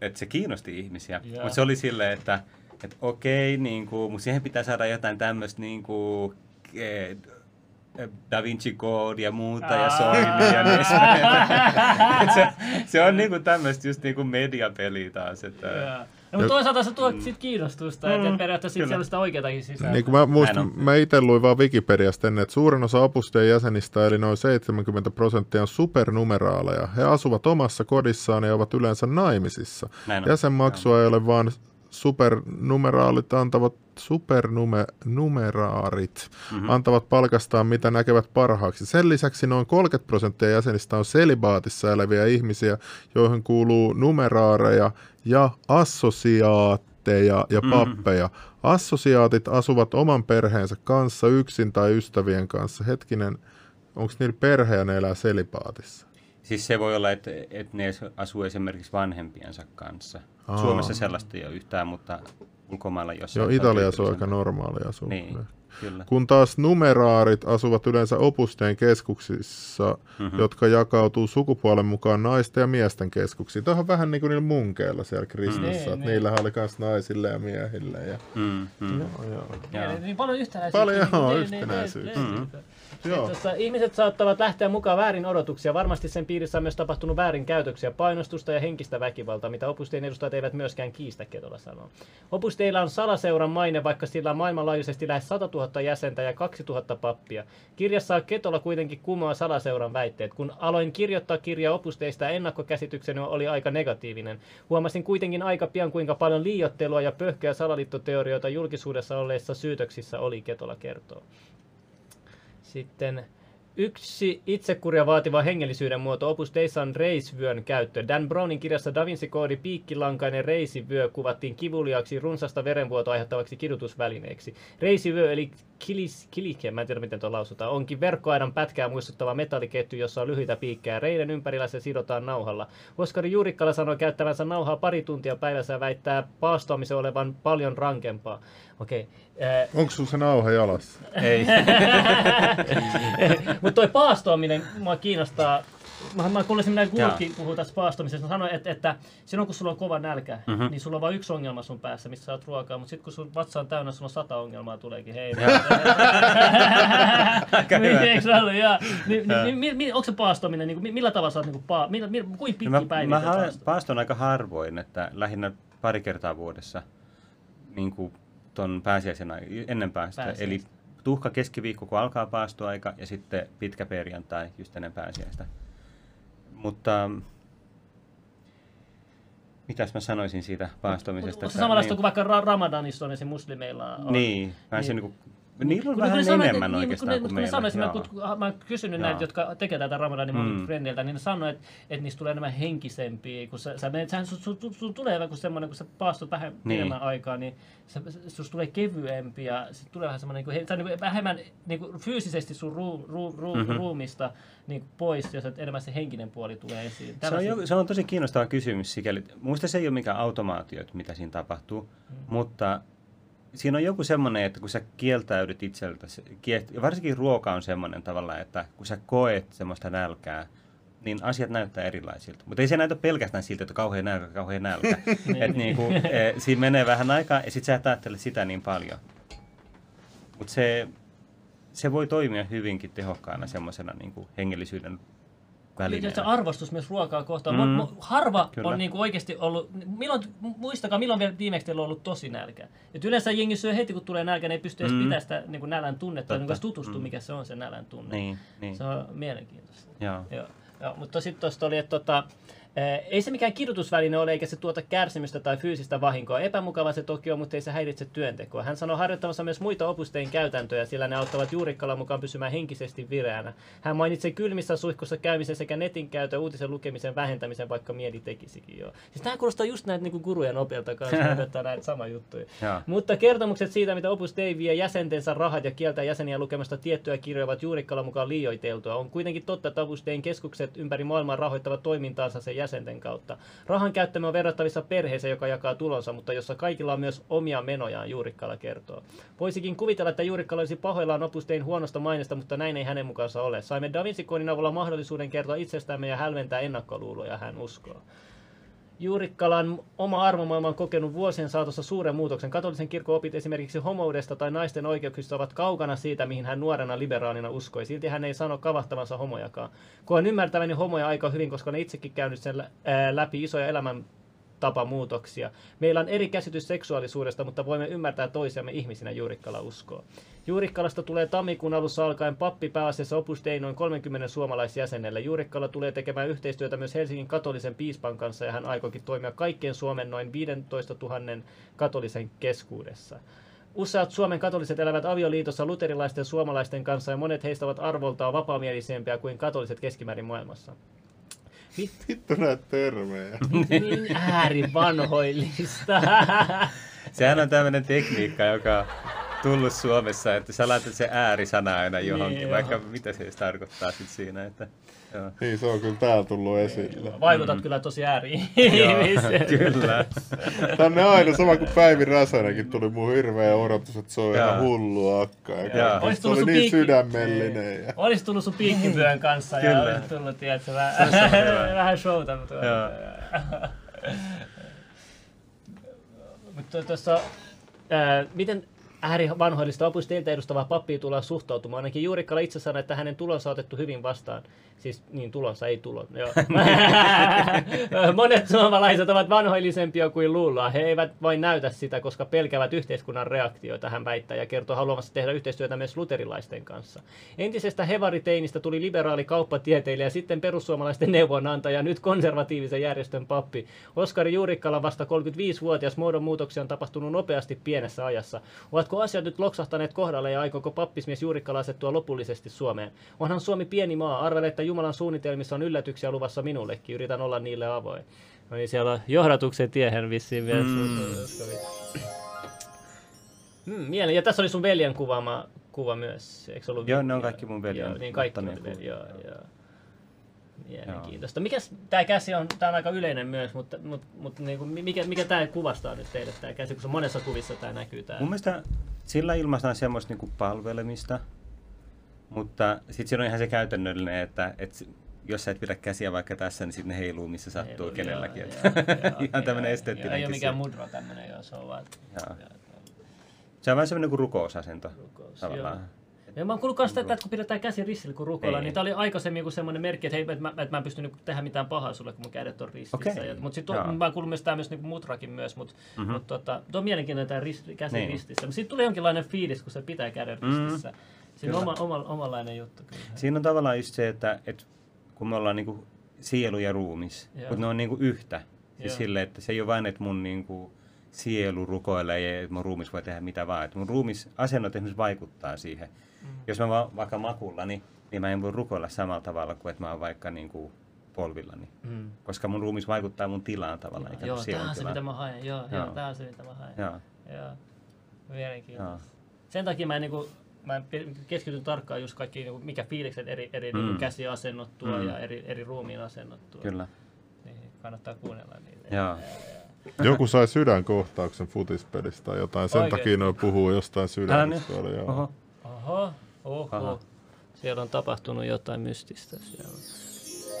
Että se kiinnosti ihmisiä, Joo. mutta se oli silleen, että et okei, niin kuin, mutta siihen pitää saada jotain tämmöistä niin kuin, eh, Da Vinci Code ja muuta ja soini ja niin se, se on niinku tämmöistä just niinku mediapeliä taas. Että, Joo. No, mutta toisaalta se tuo sit kiinnostusta, mm, että periaatteessa sit kyllä. siellä sitä oikeatakin sisältöä. Niin kuin mä on. mä itse luin vaan Wikipediasta ennen, että suurin osa opusteen jäsenistä, eli noin 70 prosenttia on supernumeraaleja. He asuvat omassa kodissaan ja ovat yleensä naimisissa. Näin. Jäsenmaksua ei ole vaan supernumeraalit antavat supernumeraarit mm-hmm. antavat palkastaan mitä näkevät parhaaksi. Sen lisäksi noin 30 prosenttia jäsenistä on selibaatissa eläviä ihmisiä, joihin kuuluu numeraareja ja assosiaatteja ja pappeja. Assosiaatit asuvat oman perheensä kanssa yksin tai ystävien kanssa. Hetkinen, onko niillä perhe ja ne elää selibaatissa? Siis se voi olla, että, että ne asuu esimerkiksi vanhempiensa kanssa. Aa. Suomessa sellaista ei ole yhtään, mutta ulkomailla jossain. Joo, Italiassa on aika tyypillisempää. normaali asua. Niin. Kyllä. kun taas numeraarit asuvat yleensä opusteen keskuksissa, mm-hmm. jotka jakautuu sukupuolen mukaan naisten ja miesten keskuksiin. Tämä on vähän niin kuin niillä munkeilla siellä Kristissä, Mm. että Niin, niillähän oli myös naisille ja miehille. Ja... Mm, mm. Joo, joo. Joo. Niin paljon yhtenäisyyttä. Paljon, joo, Niin, niin, yhtenäisyyttä. niin, niin. Mm. Joo. Tuossa ihmiset saattavat lähteä mukaan väärin odotuksia. Varmasti sen piirissä on myös tapahtunut väärinkäytöksiä, painostusta ja henkistä väkivaltaa, mitä Opusteen edustajat eivät myöskään kiistä, Ketola sanoo. Opusteilla on salaseuran maine, vaikka sillä on maailmanlaajuisesti lähes 100 000 jäsentä ja 2000 pappia. Kirjassa Ketola kuitenkin kumoaa salaseuran väitteet. Kun aloin kirjoittaa kirjaa Opusteista, ennakkokäsitykseni oli aika negatiivinen. Huomasin kuitenkin aika pian, kuinka paljon liiottelua ja pöhköjä salaliittoteorioita julkisuudessa olleissa syytöksissä oli, Ketola kertoo. Sitten yksi itsekuria vaativa hengellisyyden muoto Opus on reisvyön käyttö. Dan Brownin kirjassa Da Vinci-koodi piikkilankainen reisivyö kuvattiin kivuliaaksi runsasta verenvuotoa aiheuttavaksi kidutusvälineeksi. Reisivyö eli kilis, kilike, mä en tiedä miten tuo lausutaan, onkin verkkoaidan pätkää muistuttava metalliketju, jossa on lyhyitä piikkejä. Reiden ympärillä se sidotaan nauhalla. Oskari Juurikkala sanoi käyttävänsä nauhaa pari tuntia päivässä ja väittää paastoamisen olevan paljon rankempaa. Okei. Okay. Onko sun se nauha jalassa? Ei. Mutta toi paastoaminen mua kiinnostaa. Mä, mä kuulisin, mitä Gulki puhuu tässä paastomisesta. Sanoi, että, että silloin kun sulla on kova nälkä, Mhm. mm-hmm. niin sulla on vain yksi ongelma sun päässä, missä saat ruokaa. Mutta sitten kun sun vatsa on täynnä, sulla on sata ongelmaa tuleekin. Hei. Eikö se ollut? Onko se paastominen, niin kuin, millä tavalla sä oot niin kuin, paa, millä, millä, kuinka pitkiä No mä, päiviä mä paastot? paaston aika harvoin, että lähinnä pari kertaa vuodessa niin kuin ton pääsiäisen ai- ennen päästä. Pääsiäistä. Eli tuhka keskiviikko, kun alkaa paastoaika, ja sitten pitkä perjantai just ennen pääsiäistä. Mutta mitäs mä sanoisin siitä paastomisesta? Se samanlaista niin, kuin vaikka ra- Ramadanissa on esim. muslimeilla on? Niin, vähän se Niin. niinku, niillä on Kun vähän sanoo, enemmän että- oikeastaan niin, kuin kun ne meillä. Joo. esimerkiksi, kun mä oon kysynyt Joo. näitä, jotka tekee tätä Ramadanin Mm. frendeiltä, niin ne sanoo, että, että niistä tulee enemmän henkisempiä. Kun sä, sä menet, sä, sun, sun, sun, sun tulee vähän semmoinen, kun sä paastot vähän Niin. pidemmän aikaa, niin sä, susta tulee kevyempi ja sit tulee vähän semmoinen, niin kuin, sä, niin kuin, vähemmän niin kuin, fyysisesti sun ruu, ruu, ruu, Mhm. ruumista niin kuin pois, jos et enemmän se henkinen puoli tulee esiin. Se on, jo, se on tosi kiinnostava kysymys sikäli. Muista se ei ole mikään automaatio, että mitä siinä tapahtuu, mm. mutta siinä on joku semmoinen, että kun sä kieltäydyt ja varsinkin ruoka on semmoinen tavalla, että kun sä koet semmoista nälkää, niin asiat näyttää erilaisilta. Mutta ei se näytä pelkästään siltä, että kauhean nälkä, kauhean nälkä. että niinku, e, siinä menee vähän aikaa ja sit sä et ajattele sitä niin paljon. Mutta se, se voi toimia hyvinkin tehokkaana semmoisena niinku hengellisyyden Ja välineenä. se arvostus myös ruokaa kohtaan. Mm. Harva Kyllä. on niinku oikeasti ollut, milloin, muistakaa milloin vielä viimeksi teillä on ollut tosi nälkä. Et yleensä jengi syö heti kun tulee nälkä, niin ei pysty edes Mm. pitämään sitä niinku nälän tunnetta, niin tutustua Mm. mikä se on se nälän tunne. Niin, niin. Se on mielenkiintoista. Joo. Joo. Joo, mutta sitten tuosta oli, että tota, ei se mikään kidutusväline ole, eikä se tuota kärsimystä tai fyysistä vahinkoa. Epämukava se toki on, mutta ei se häiritse työntekoa. Hän sanoi harjoittavansa myös muita opustein käytäntöjä, sillä ne auttavat juurikkalan mukaan pysymään henkisesti vireänä. Hän mainitsi kylmissä suihkussa käymisen sekä netin käytön uutisen lukemisen vähentämisen, vaikka mieli tekisikin jo. Siis tämä kuulostaa just näitä niinku gurujen opilta kanssa, opettaa näitä sama juttuja. Mutta kertomukset siitä, mitä Opus Dei vie jäsentensä rahat ja kieltää jäseniä lukemasta tiettyjä kirjoja ovat Juurikkalan mukaan liioiteltua. On kuitenkin totta, että Opus Dein keskukset ympäri maailmaa rahoittavat toimintaansa sen jäsenten kautta. Rahan käyttämä on verrattavissa perheeseen, joka jakaa tulonsa, mutta jossa kaikilla on myös omia menojaan, Juurikkala kertoo. Voisikin kuvitella, että Juurikkala olisi pahoillaan Opus Dein huonosta mainesta, mutta näin ei hänen mukaansa ole. Saimme Da Vinci-koodin avulla mahdollisuuden kertoa itsestämme ja hälventää ennakkoluuloja, hän uskoo. Juurikkalan oma arvomaailma on kokenut vuosien saatossa suuren muutoksen. Katolisen kirkon opit esimerkiksi homoudesta tai naisten oikeuksista ovat kaukana siitä, mihin hän nuorena liberaalina uskoi. Silti hän ei sano kavahtavansa homojakaan. Koen ymmärtäväni homoja aika hyvin, koska olen itsekin käynyt sen läpi isoja elämän tapamuutoksia. Meillä on eri käsitys seksuaalisuudesta, mutta voimme ymmärtää toisiamme ihmisinä, Juurikkala uskoo. Juurikkalasta tulee tammikuun alussa alkaen pappi pääasiassa Opus Dei noin 30 suomalaisjäsenelle. Juurikkala tulee tekemään yhteistyötä myös Helsingin katolisen piispan kanssa ja hän aikoikin toimia kaikkien Suomen noin 15 000 katolisen keskuudessa. Useat Suomen katoliset elävät avioliitossa luterilaisten suomalaisten kanssa ja monet heistä ovat arvoltaan vapaamielisempiä kuin katoliset keskimäärin maailmassa. Vittu näitä termejä. Niin äärivanhoillista. Sehän on tämmöinen tekniikka, joka tullut Suomessa, että sä laitat se äärisana aina johonkin, Niin, vaikka joo. mitä se tarkoittaa sit siinä. Että, joo. Niin, se on kyllä täällä tullut esille. Vaikutat kyllä tosi ääri ihmiseen. kyllä. Tänne aina sama kuin Päivi Räsänenkin tuli mun hirveä odotus, että se on ihan hullu akka. Ja kaikki. Olis se tullut oli sun niin piikki- sydämellinen. Ja... Olisi tullut sun piikkivyön kanssa ja Kyllä. olisi tullut, tiedätkö, vähän, Se vähän showta. Mutta tuossa, ää, miten ääri vanhoillista opus teiltä edustavaa pappia tullaan suhtautumaan? Ainakin Juurikkala itse sanoi, että hänen tulonsa on otettu hyvin vastaan. Siis niin tulonsa, ei tulon. Joo. Monet suomalaiset ovat vanhoillisempia kuin luullaan. He eivät vain näytä sitä, koska pelkäävät yhteiskunnan reaktioita, hän väittää, ja kertoo haluamassa tehdä yhteistyötä myös luterilaisten kanssa. Entisestä hevariteinistä tuli liberaali kauppatieteilijä, sitten perussuomalaisten neuvonantaja, nyt konservatiivisen järjestön pappi. Oskari Juurikkala vasta 35-vuotias muodonmuutoksia on tapahtunut nopeasti pienessä ajassa. Ovatko asiat nyt loksahtaneet kohdalle ja aikooko pappismies Juurikkala asettua lopullisesti Suomeen? Onhan Suomi pieni maa. Arvele, että Jumalan suunnitelmissa on yllätyksiä luvassa minullekin. Yritän olla niille avoin. No niin, siellä on johdatuksen tiehen vissiin vielä. Mm. Mm, mielen. Ja tässä oli sun veljen kuvaama kuva myös, eikö ollut? Joo, ne on kaikki mun veljen Joo, niin kaikki veli, kuvia. joo, joo. Mielenkiintoista. Mikäs tämä käsi on, tämä on aika yleinen myös, mutta, mutta, mutta niin kuin, mikä, mikä tämä kuvastaa nyt teille tämä käsi, kun se monessa kuvissa tämä näkyy tämä. Mun mielestä sillä ilmaistaan semmoista niinku palvelemista, mutta sitten siinä on ihan se käytännöllinen, että, että jos sä et pidä käsiä vaikka tässä, niin sitten ne heiluu missä sattuu Joo, kenelläkin. joo, joo, joo, ihan tämmöinen joo. esteettinen Ei ole mikään mudro tämmöinen, joo, se on vaan Joo. Se on vähän semmoinen kuin rukousasento rukous. tavallaan. Joo. Ja mä oon kuullut kanssa, että kun pidetään käsi ristillä kun rukoillaan, Ei. niin tää oli aikaisemmin joku semmoinen merkki, että hei, että mä, että mä en pysty niinku tehdä mitään pahaa sulle, kun mun kädet on ristissä. Ja, mutta sitten mä oon kuullut myös tää myös niinku mutrakin myös, mutta Mhm. mut, tota, tuo on mielenkiintoinen tää rist, käsi Niin. ristissä. Mutta siitä tuli jonkinlainen fiilis, kun se pitää käden Mm. ristissä. Siinä on oma, oma, omanlainen juttu kyllä. Siinä on tavallaan just se, että, että kun me ollaan niinku sielu ja ruumis, Joo. mutta ne on niinku yhtä. Siis Joo. silleen, että se ei ole vain, että mun niinku sielu rukoilee ja mun ruumis voi tehdä mitä vaan. Että mun ruumis asennot esimerkiksi vaikuttaa siihen. Mm. Jos mä vaan vaikka makullani, niin mä en voi rukoilla samalla tavalla kuin että mä oon vaikka niinku polvillani. Mm. Koska mun ruumis vaikuttaa mun tilaan tavallaan, Joo, kuin tää sielun on se, mitä mä haen. Joo, joo. Joo. tää on se, mitä mä haen. Joo, Joo. Mielenkiintoista. joo. Sen takia mä, en niinku, mä en pe- keskityn tarkkaan just kaikki, niinku, mikä fiilikset eri, eri Mm. niinku käsiasennot tuo Mm. ja eri, eri ruumiin asennot tuo. Kyllä. Niin, kannattaa kuunnella niitä. Joo. Joku sai sydänkohtauksen futispelistä tai jotain. Sen Oikein. takia noin puhuu jostain Älä nyt. sydämistä. Oli, joo. Oho. Aha. Siellä on tapahtunut jotain mystistä siellä.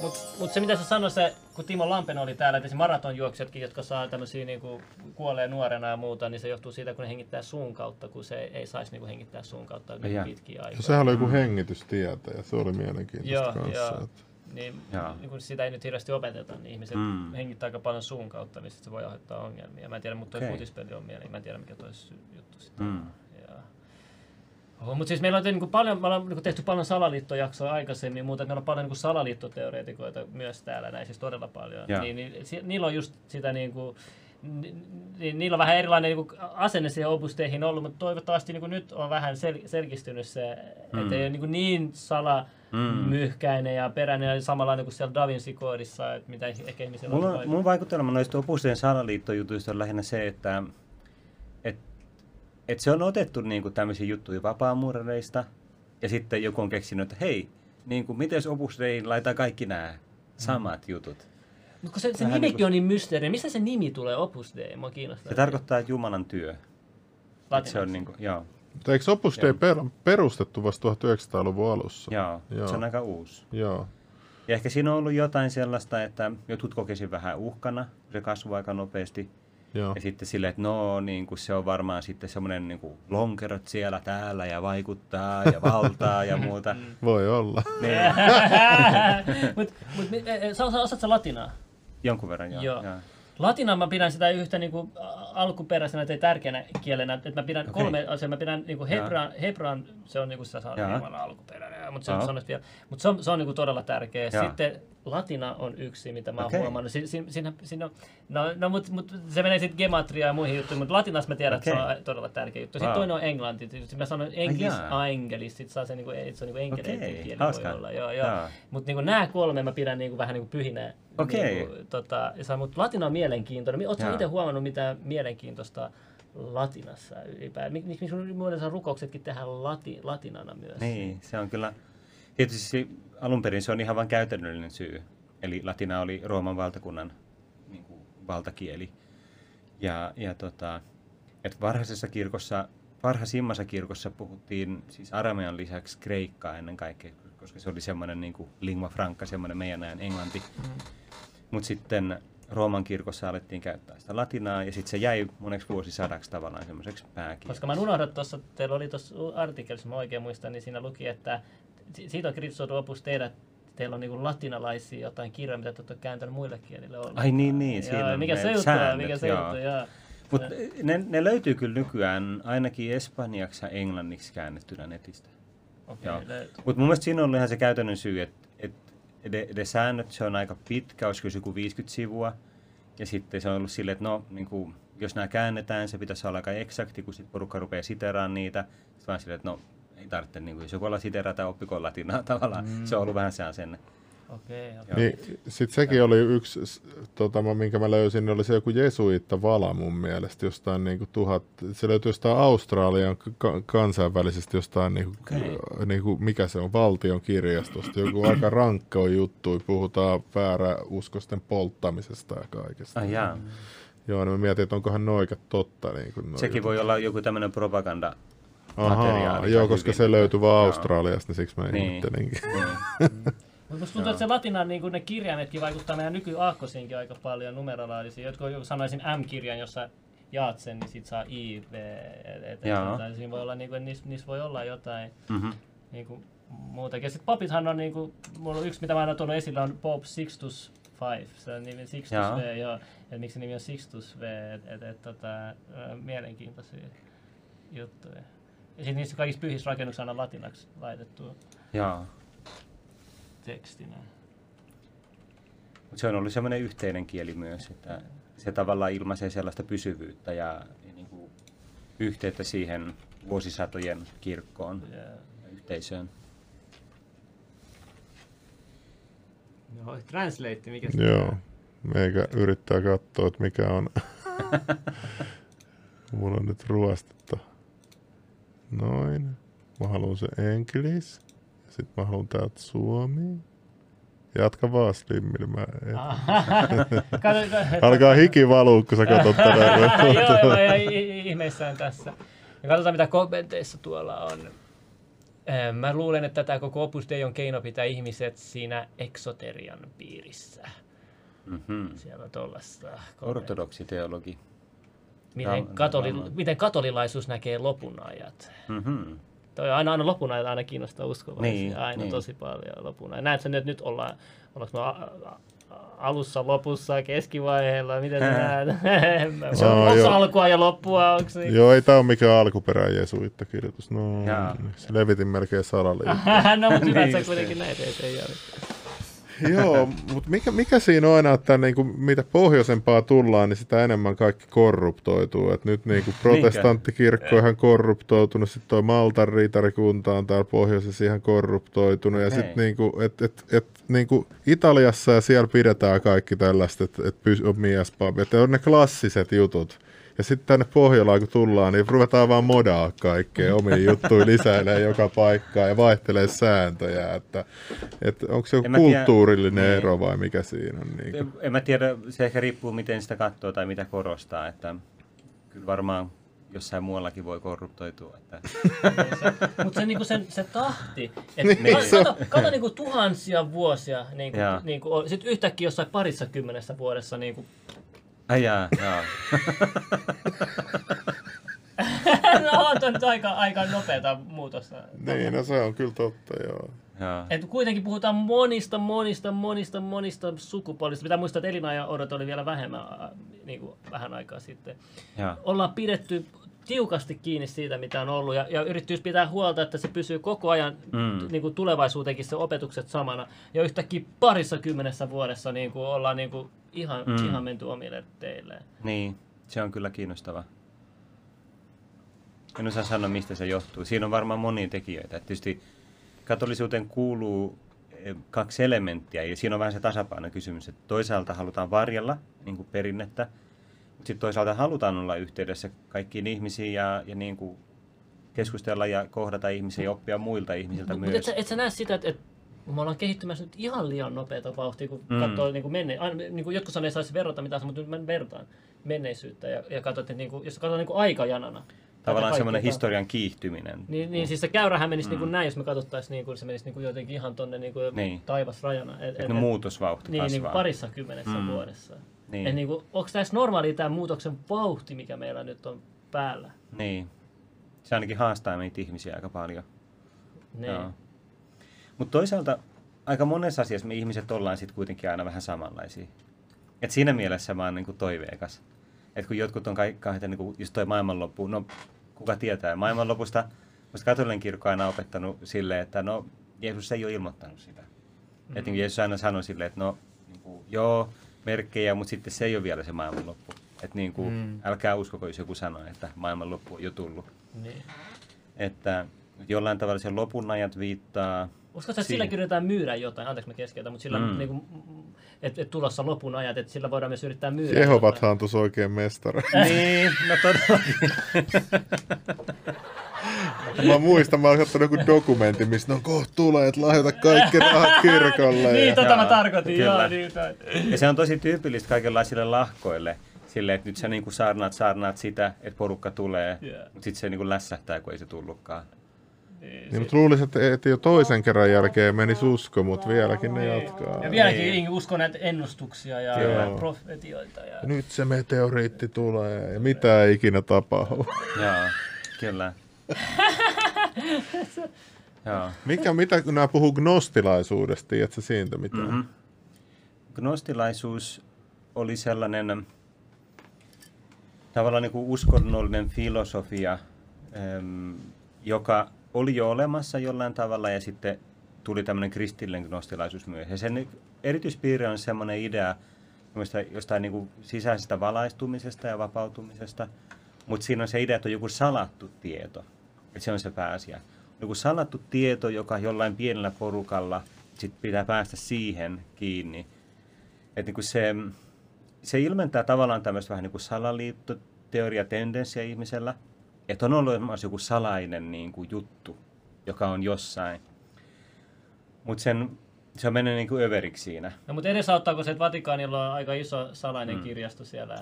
Mutta mut se mitä sä sanoit, se, kun Timo Lampen oli täällä, että se maratonjuoksijatkin, jotka saa tämmöisiä niinku, kuolee nuorena ja muuta, niin se johtuu siitä, kun ne hengittää suun kautta, kun se ei saisi niinku hengittää suun kautta niin pitkiä Ja aikoja. sehän oli joku hengitystietä ja se oli mielenkiintoista Joo, kanssa. joo. Että... Niin, Joo. niin kun sitä ei nyt hirveästi opeteta, niin ihmiset Mm. hengittää aika paljon suun kautta, niin sit se voi aiheuttaa ongelmia. Mä en tiedä, mutta toi Okei. okay. on mieli, mä en tiedä mikä toi juttu sitten Mm. Oho, mutta siis meillä on niin paljon, me ollaan niin tehty paljon salaliittojaksoja aikaisemmin, mutta meillä on paljon niin salaliittoteoreetikoita myös täällä, näin siis todella paljon. Joo. Niin, niin, si- niillä on just sitä niin kuin, ni, ni, niillä on vähän erilainen niin asenne siihen opusteihin ollut, mutta toivottavasti niin nyt on vähän sel, selkistynyt se, mm. että ei ole niin, kuin, niin sala Mm. ja peräinen ja samanlainen kuin siellä Da Vinci-koodissa, että mitä ehkä ihmisillä Mulla, on mun vaikutelma noista opusteen salaliittojutuista on lähinnä se, että et, et se on otettu niinku tämmöisiä juttuja vapaamuurareista ja sitten joku on keksinyt, että hei, niinku, miten jos opus Dei laittaa kaikki nämä samat jutut. Mutta se, se nimikin niinku- on niin mysteerinen. Mistä se nimi tulee, Opus Dei? Mua kiinnostaa. Se tarkoittaa Jumalan työ. Et. Se on niinku, joo, Mutta eikö Opus Dei per, perustettu vasta 1900-luvun alussa? joo, Joo. se on aika uusi. Joo. Ja ehkä siinä on ollut jotain sellaista, että jotkut kokesi vähän uhkana, kun se kasvoi aika nopeasti. Joo. Ja sitten silleen, että no niin kuin se on varmaan sitten semmoinen niin kuin lonkerot siellä täällä ja vaikuttaa ja valtaa ja muuta. Voi olla. Niin, Mut, mut, e- e, sä, sä osaat sä latinaa? jonkun verran joo. Joo. joo. Latinaa mä pidän sitä yhtä niinku a- alkuperäisenä tai tärkeänä kielenä, että mä pidän Okei. kolme asiaa. Mä pidän niinku hebraan, hebraan, se on niinku sitä saa alkuperäinen, mutta se, se on nyt vielä, mutta se on, se on niinku todella tärkeä. Jaa. Sitten latina on yksi, mitä mä oon Okei. huomannut. Si, si, siinä, siinä on, no, no mut, mut, se menee sitten gematriaan ja muihin juttuihin, mutta latinassa mä tiedän, että se on todella tärkeä juttu. Sitten Wow. toinen on englanti. Sitten mä sanon englis, jaa. a engelis, sit saa se niinku, et se on niinku enkeleiden Okei, kieli hauskaa. voi olla. Joo, joo. Mutta niinku nämä kolme mä pidän niinku vähän niinku pyhinä. Okei. Niinku, tota, mutta latina on mielenkiintoinen. Oletko itse huomannut mitään mielenkiintoista latinassa ylipäätään? Mik- Miksi muuten rukouksetkin tehdään lati, latinana myös? Niin, se on kyllä... Tietysti alun perin se on ihan vain käytännöllinen syy. Eli latina oli Rooman valtakunnan niin kuin, valtakieli. Ja, ja tota, et varhaisessa kirkossa, varhaisimmassa kirkossa puhuttiin siis aramean lisäksi kreikkaa ennen kaikkea, koska se oli semmoinen niin kuin lingua franca, semmoinen meidän ajan englanti. Mm. Mutta sitten Rooman kirkossa alettiin käyttää sitä latinaa ja sitten se jäi moneksi vuosisadaksi tavallaan semmoiseksi pääkieleksi. Koska mä unohdan tuossa, teillä oli tuossa artikkelissa, mä oikein muistan, niin siinä luki, että siitä on kritisoitu opus tehdä, teillä on niin latinalaisia jotain kirjoja, mitä te olette kääntänyt muille kielille olla. Ai niin, niin. Siinä joo, on mikä se juttu on, mikä se juttu, joo. Mutta ne, ne löytyy kyllä nykyään ainakin espanjaksi ja englanniksi käännettynä netistä. Okay, Mutta mun mielestä siinä on ihan se käytännön syy, että et, ne, ne säännöt, se on aika pitkä, olisiko se joku 50 sivua. Ja sitten se on ollut silleen, että no, niin kuin, jos nämä käännetään, se pitäisi olla aika eksakti, kun sitten porukka rupeaa siteraan niitä. Sitten vaan silleen, että no, ei tarvitse, niin kuin, jos joku olla siterata, oppiko latinaa tavallaan. Mm. Se on ollut vähän se asenne. Okei, okay, okay. Niin, sitten sekin oli yksi, tota, minkä mä löysin, oli se joku jesuitta vala mun mielestä jostain niin kuin tuhat, se löytyy jostain Australian ka- kansainvälisesti jostain, niin kuin, okay. niin kuin, mikä se on, valtion kirjastosta, joku aika rankka juttu, puhutaan vääräuskosten polttamisesta ja kaikesta. Ah, jaa. Joo, niin mä mietin, että onkohan ne oikeat totta. Niin kuin Sekin jutut. voi olla joku tämmöinen propaganda Ahaa, joo, koska hyvin. se löytyy vaan Australiasta, niin siksi mä niin. ihmettelinkin. Niin. Mutta tuntuu, että se latinan niin ne kirjaimetkin vaikuttaa meidän nykyaakkosiinkin aika paljon numerolaisia. Jotkut sanoisin M-kirjan, jossa jaat sen, niin sit saa I, V, et, et, et, siinä voi olla, niin kuin, niissä, niissä voi olla jotain mm-hmm. niin kuin, muutakin. Ja sitten papithan on, niin kuin, mulla on yksi, mitä mä aina tuonut esille, on Pope Sixtus V. Se on nimi Sixtus Jaa. V, joo. Ja miksi nimi on Sixtus V, että et, et, tota, mielenkiintoisia juttuja. Ja sitten niissä kaikissa pyhissä rakennuksissa aina latinaksi laitettu. Joo tekstinä. Mutta se on ollut semmoinen yhteinen kieli myös, että se tavallaan ilmaisee sellaista pysyvyyttä ja, ja niin kuin yhteyttä siihen vuosisatojen kirkkoon yeah. ja yhteisöön. Joo, translate, mikä se Joo, meikä yrittää katsoa, että mikä on. Mulla on nyt ruostetta. Noin. Mä haluan se English. Sitten mä haluan täältä Suomi. Jatka vaan Slimmille. Mä en. Alkaa hiki valuu, kun sä katsot tätä. Joo, mä ihmeissään tässä. Ja katsotaan, mitä kommenteissa tuolla on. Mä luulen, että tämä koko Opus Dei on keino pitää ihmiset siinä eksoterian piirissä. Mm-hmm. Siellä on tuollaista. Ortodoksi teologi. Miten, katoli, miten katolilaisuus näkee lopun ajat. Mm-hmm. Toi aina, aina lopun ajan aina kiinnostaa uskovaisia. Niin, aina niin. tosi paljon lopun ajan. Näetkö nyt, nyt ollaan, ollaanko me alussa, lopussa, keskivaiheella, miten sä näet? se on no, alkua ja loppua, onko niin? Joo, ei tämä ole mikään alkuperä Jesuitta kirjoitus. No, se levitin melkein salaliittoon. no, mutta hyvä, että sä kuitenkin näet, ei, ei ole. Joo, mutta mikä, mikä siinä on aina, että niin kuin, mitä pohjoisempaa tullaan, niin sitä enemmän kaikki korruptoituu. Et nyt niin kuin protestanttikirkko on ihan korruptoitunut, sitten tuo Maltan riitarikunta on täällä pohjoisessa ihan korruptoitunut. Ja sitten niin kuin, et, et, et, niin kuin Italiassa ja siellä pidetään kaikki tällaista, että et on miespabi. Että on ne klassiset jutut. Ja sitten tänne Pohjolaan kun tullaan, niin ruvetaan vaan modaa kaikkea omiin juttuja lisäilee joka paikkaan ja vaihtelee sääntöjä. Että, että onko se joku kulttuurillinen tiedä, niin. ero vai mikä siinä on? Niin kuin? En mä tiedä, se ehkä riippuu miten sitä katsoo tai mitä korostaa. Että kyllä varmaan jossain muuallakin voi korruptoitua. Että. Mutta se, niinku se, se tahti, että niin, kato, kato niinku tuhansia vuosia, niinku, niinku, sitten yhtäkkiä jossain parissa kymmenessä vuodessa niinku, Ai jaa, jaa. no on nyt aika, aika nopeata muutosta. Niin, no se on kyllä totta, joo. Ja. Et kuitenkin puhutaan monista, monista, monista, monista sukupuolista. Pitää muistaa, että elinajan odot oli vielä vähemmän, niin kuin vähän aikaa sitten. Ja. Ollaan pidetty tiukasti kiinni siitä, mitä on ollut, ja, ja yrittäisi pitää huolta, että se pysyy koko ajan mm. niin kuin tulevaisuutenkin se opetukset samana. Ja yhtäkkiä parissa kymmenessä vuodessa niin kuin ollaan niin kuin ihan, mm. ihan menty omille teille. Niin, se on kyllä kiinnostava. En osaa sanoa, mistä se johtuu. Siinä on varmaan monia tekijöitä. Et tietysti katolisuuteen kuuluu eh, kaksi elementtiä, ja siinä on vähän se tasapaino kysymys, että toisaalta halutaan varjella niin kuin perinnettä, sitten toisaalta halutaan olla yhteydessä kaikkiin ihmisiin ja, ja niin kuin keskustella ja kohdata ihmisiä ja oppia muilta ihmisiltä Mutta et, myös. sä- et sä näe sitä, että et, me ollaan kehittymässä nyt ihan liian nopeata vauhtia, kun Mm. mm. katsoo niin kuin menne, aina, niin kuin jotkut sanoo, että saisi verrata mitään, mutta nyt mä vertaan menneisyyttä ja, ja katsot, että niin kuin, jos katsotaan niin kuin aikajanana. Tavallaan semmoinen historian kiihtyminen. Niin, niin siis se käyrähän menisi mm. niin kuin näin, jos me katsottaisiin, niin kuin, se menisi niin kuin jotenkin ihan tonne niin kuin Niin. taivasrajana. Et, Että muutosvauhti niin, kasvaa. niin kuin parissa kymmenessä Mm. mm. vuodessa. Niin. Et niin kuin, onko tässä normaali tämä muutoksen vauhti, mikä meillä nyt on päällä? Niin. Se ainakin haastaa meitä ihmisiä aika paljon. Niin. Mutta toisaalta aika monessa asiassa me ihmiset ollaan sitten kuitenkin aina vähän samanlaisia. Et siinä mielessä mä oon niinku toiveikas. Et kun jotkut on kaikki, niinku, just toi maailmanloppu, no kuka tietää, maailmanlopusta, musta katolinen kirkko on aina opettanut silleen, että no Jeesus ei ole ilmoittanut sitä. Mm. Että niin Jeesus aina sanoi silleen, että no niinku, joo, merkkejä, mutta sitten se ei ole vielä se maailmanloppu. Että niinku, mm. älkää uskoko, jos joku sanoo, että maailmanloppu on jo tullut. niin. Että jollain tavalla se lopun ajat viittaa Uskotko, että sillä yritetään myydä jotain? Anteeksi mä keskeytän, mutta sillä Mm. mm. niin kuin, että et tulossa lopun ajat, että sillä voidaan myös yrittää myydä. Jehovathan on tuossa oikein mestari. niin, no todellakin. Mä muistan, mä oon katsonut joku dokumentti, missä no kohta tulee, että lahjoita kaikki rahat kirkolle. niin, ja... tota Joo, mä tarkoitin. kyllä. Joo, niin, tai- Ja se on tosi tyypillistä kaikenlaisille lahkoille. Silleen, että nyt sä niinku saarnaat, saarnaat sitä, että porukka tulee, Joo. mutta sitten se niinku lässähtää, kun ei se tullutkaan. Niin, Niin, mutta luulisin, että, että jo toisen kerran jälkeen menisi usko, mutta vieläkin ne jatkaa. Ja vieläkin Niin. niin. uskon näitä ennustuksia ja, Kyllä. ja profetioita. Ja... Ja nyt se meteoriitti tulee ja mitä ei ikinä tapahdu. Joo, kyllä. Joo. Mikä, mitä kun nämä puhuu gnostilaisuudesta, tiedätkö siitä mitään? Mm-hmm. Gnostilaisuus oli sellainen tavallaan niin kuin uskonnollinen filosofia, joka oli jo olemassa jollain tavalla ja sitten tuli tämmöinen kristillinen gnostilaisuus myös. Ja sen erityispiirre on semmoinen idea jostain niin kuin sisäisestä valaistumisesta ja vapautumisesta, mutta siinä on se idea, että on joku salattu tieto. Että se on se pääasia. Joku salattu tieto, joka jollain pienellä porukalla sit pitää päästä siihen kiinni. Että niin kuin se, se ilmentää tavallaan tämmöistä vähän niin kuin salaliittoteoriatendenssiä ihmisellä, että on ollut olemassa joku salainen niin kuin juttu, joka on jossain. Mutta sen se on mennyt niin kuin överiksi siinä. No, mutta edesauttaako se, että Vatikaanilla on aika iso salainen mm. kirjasto siellä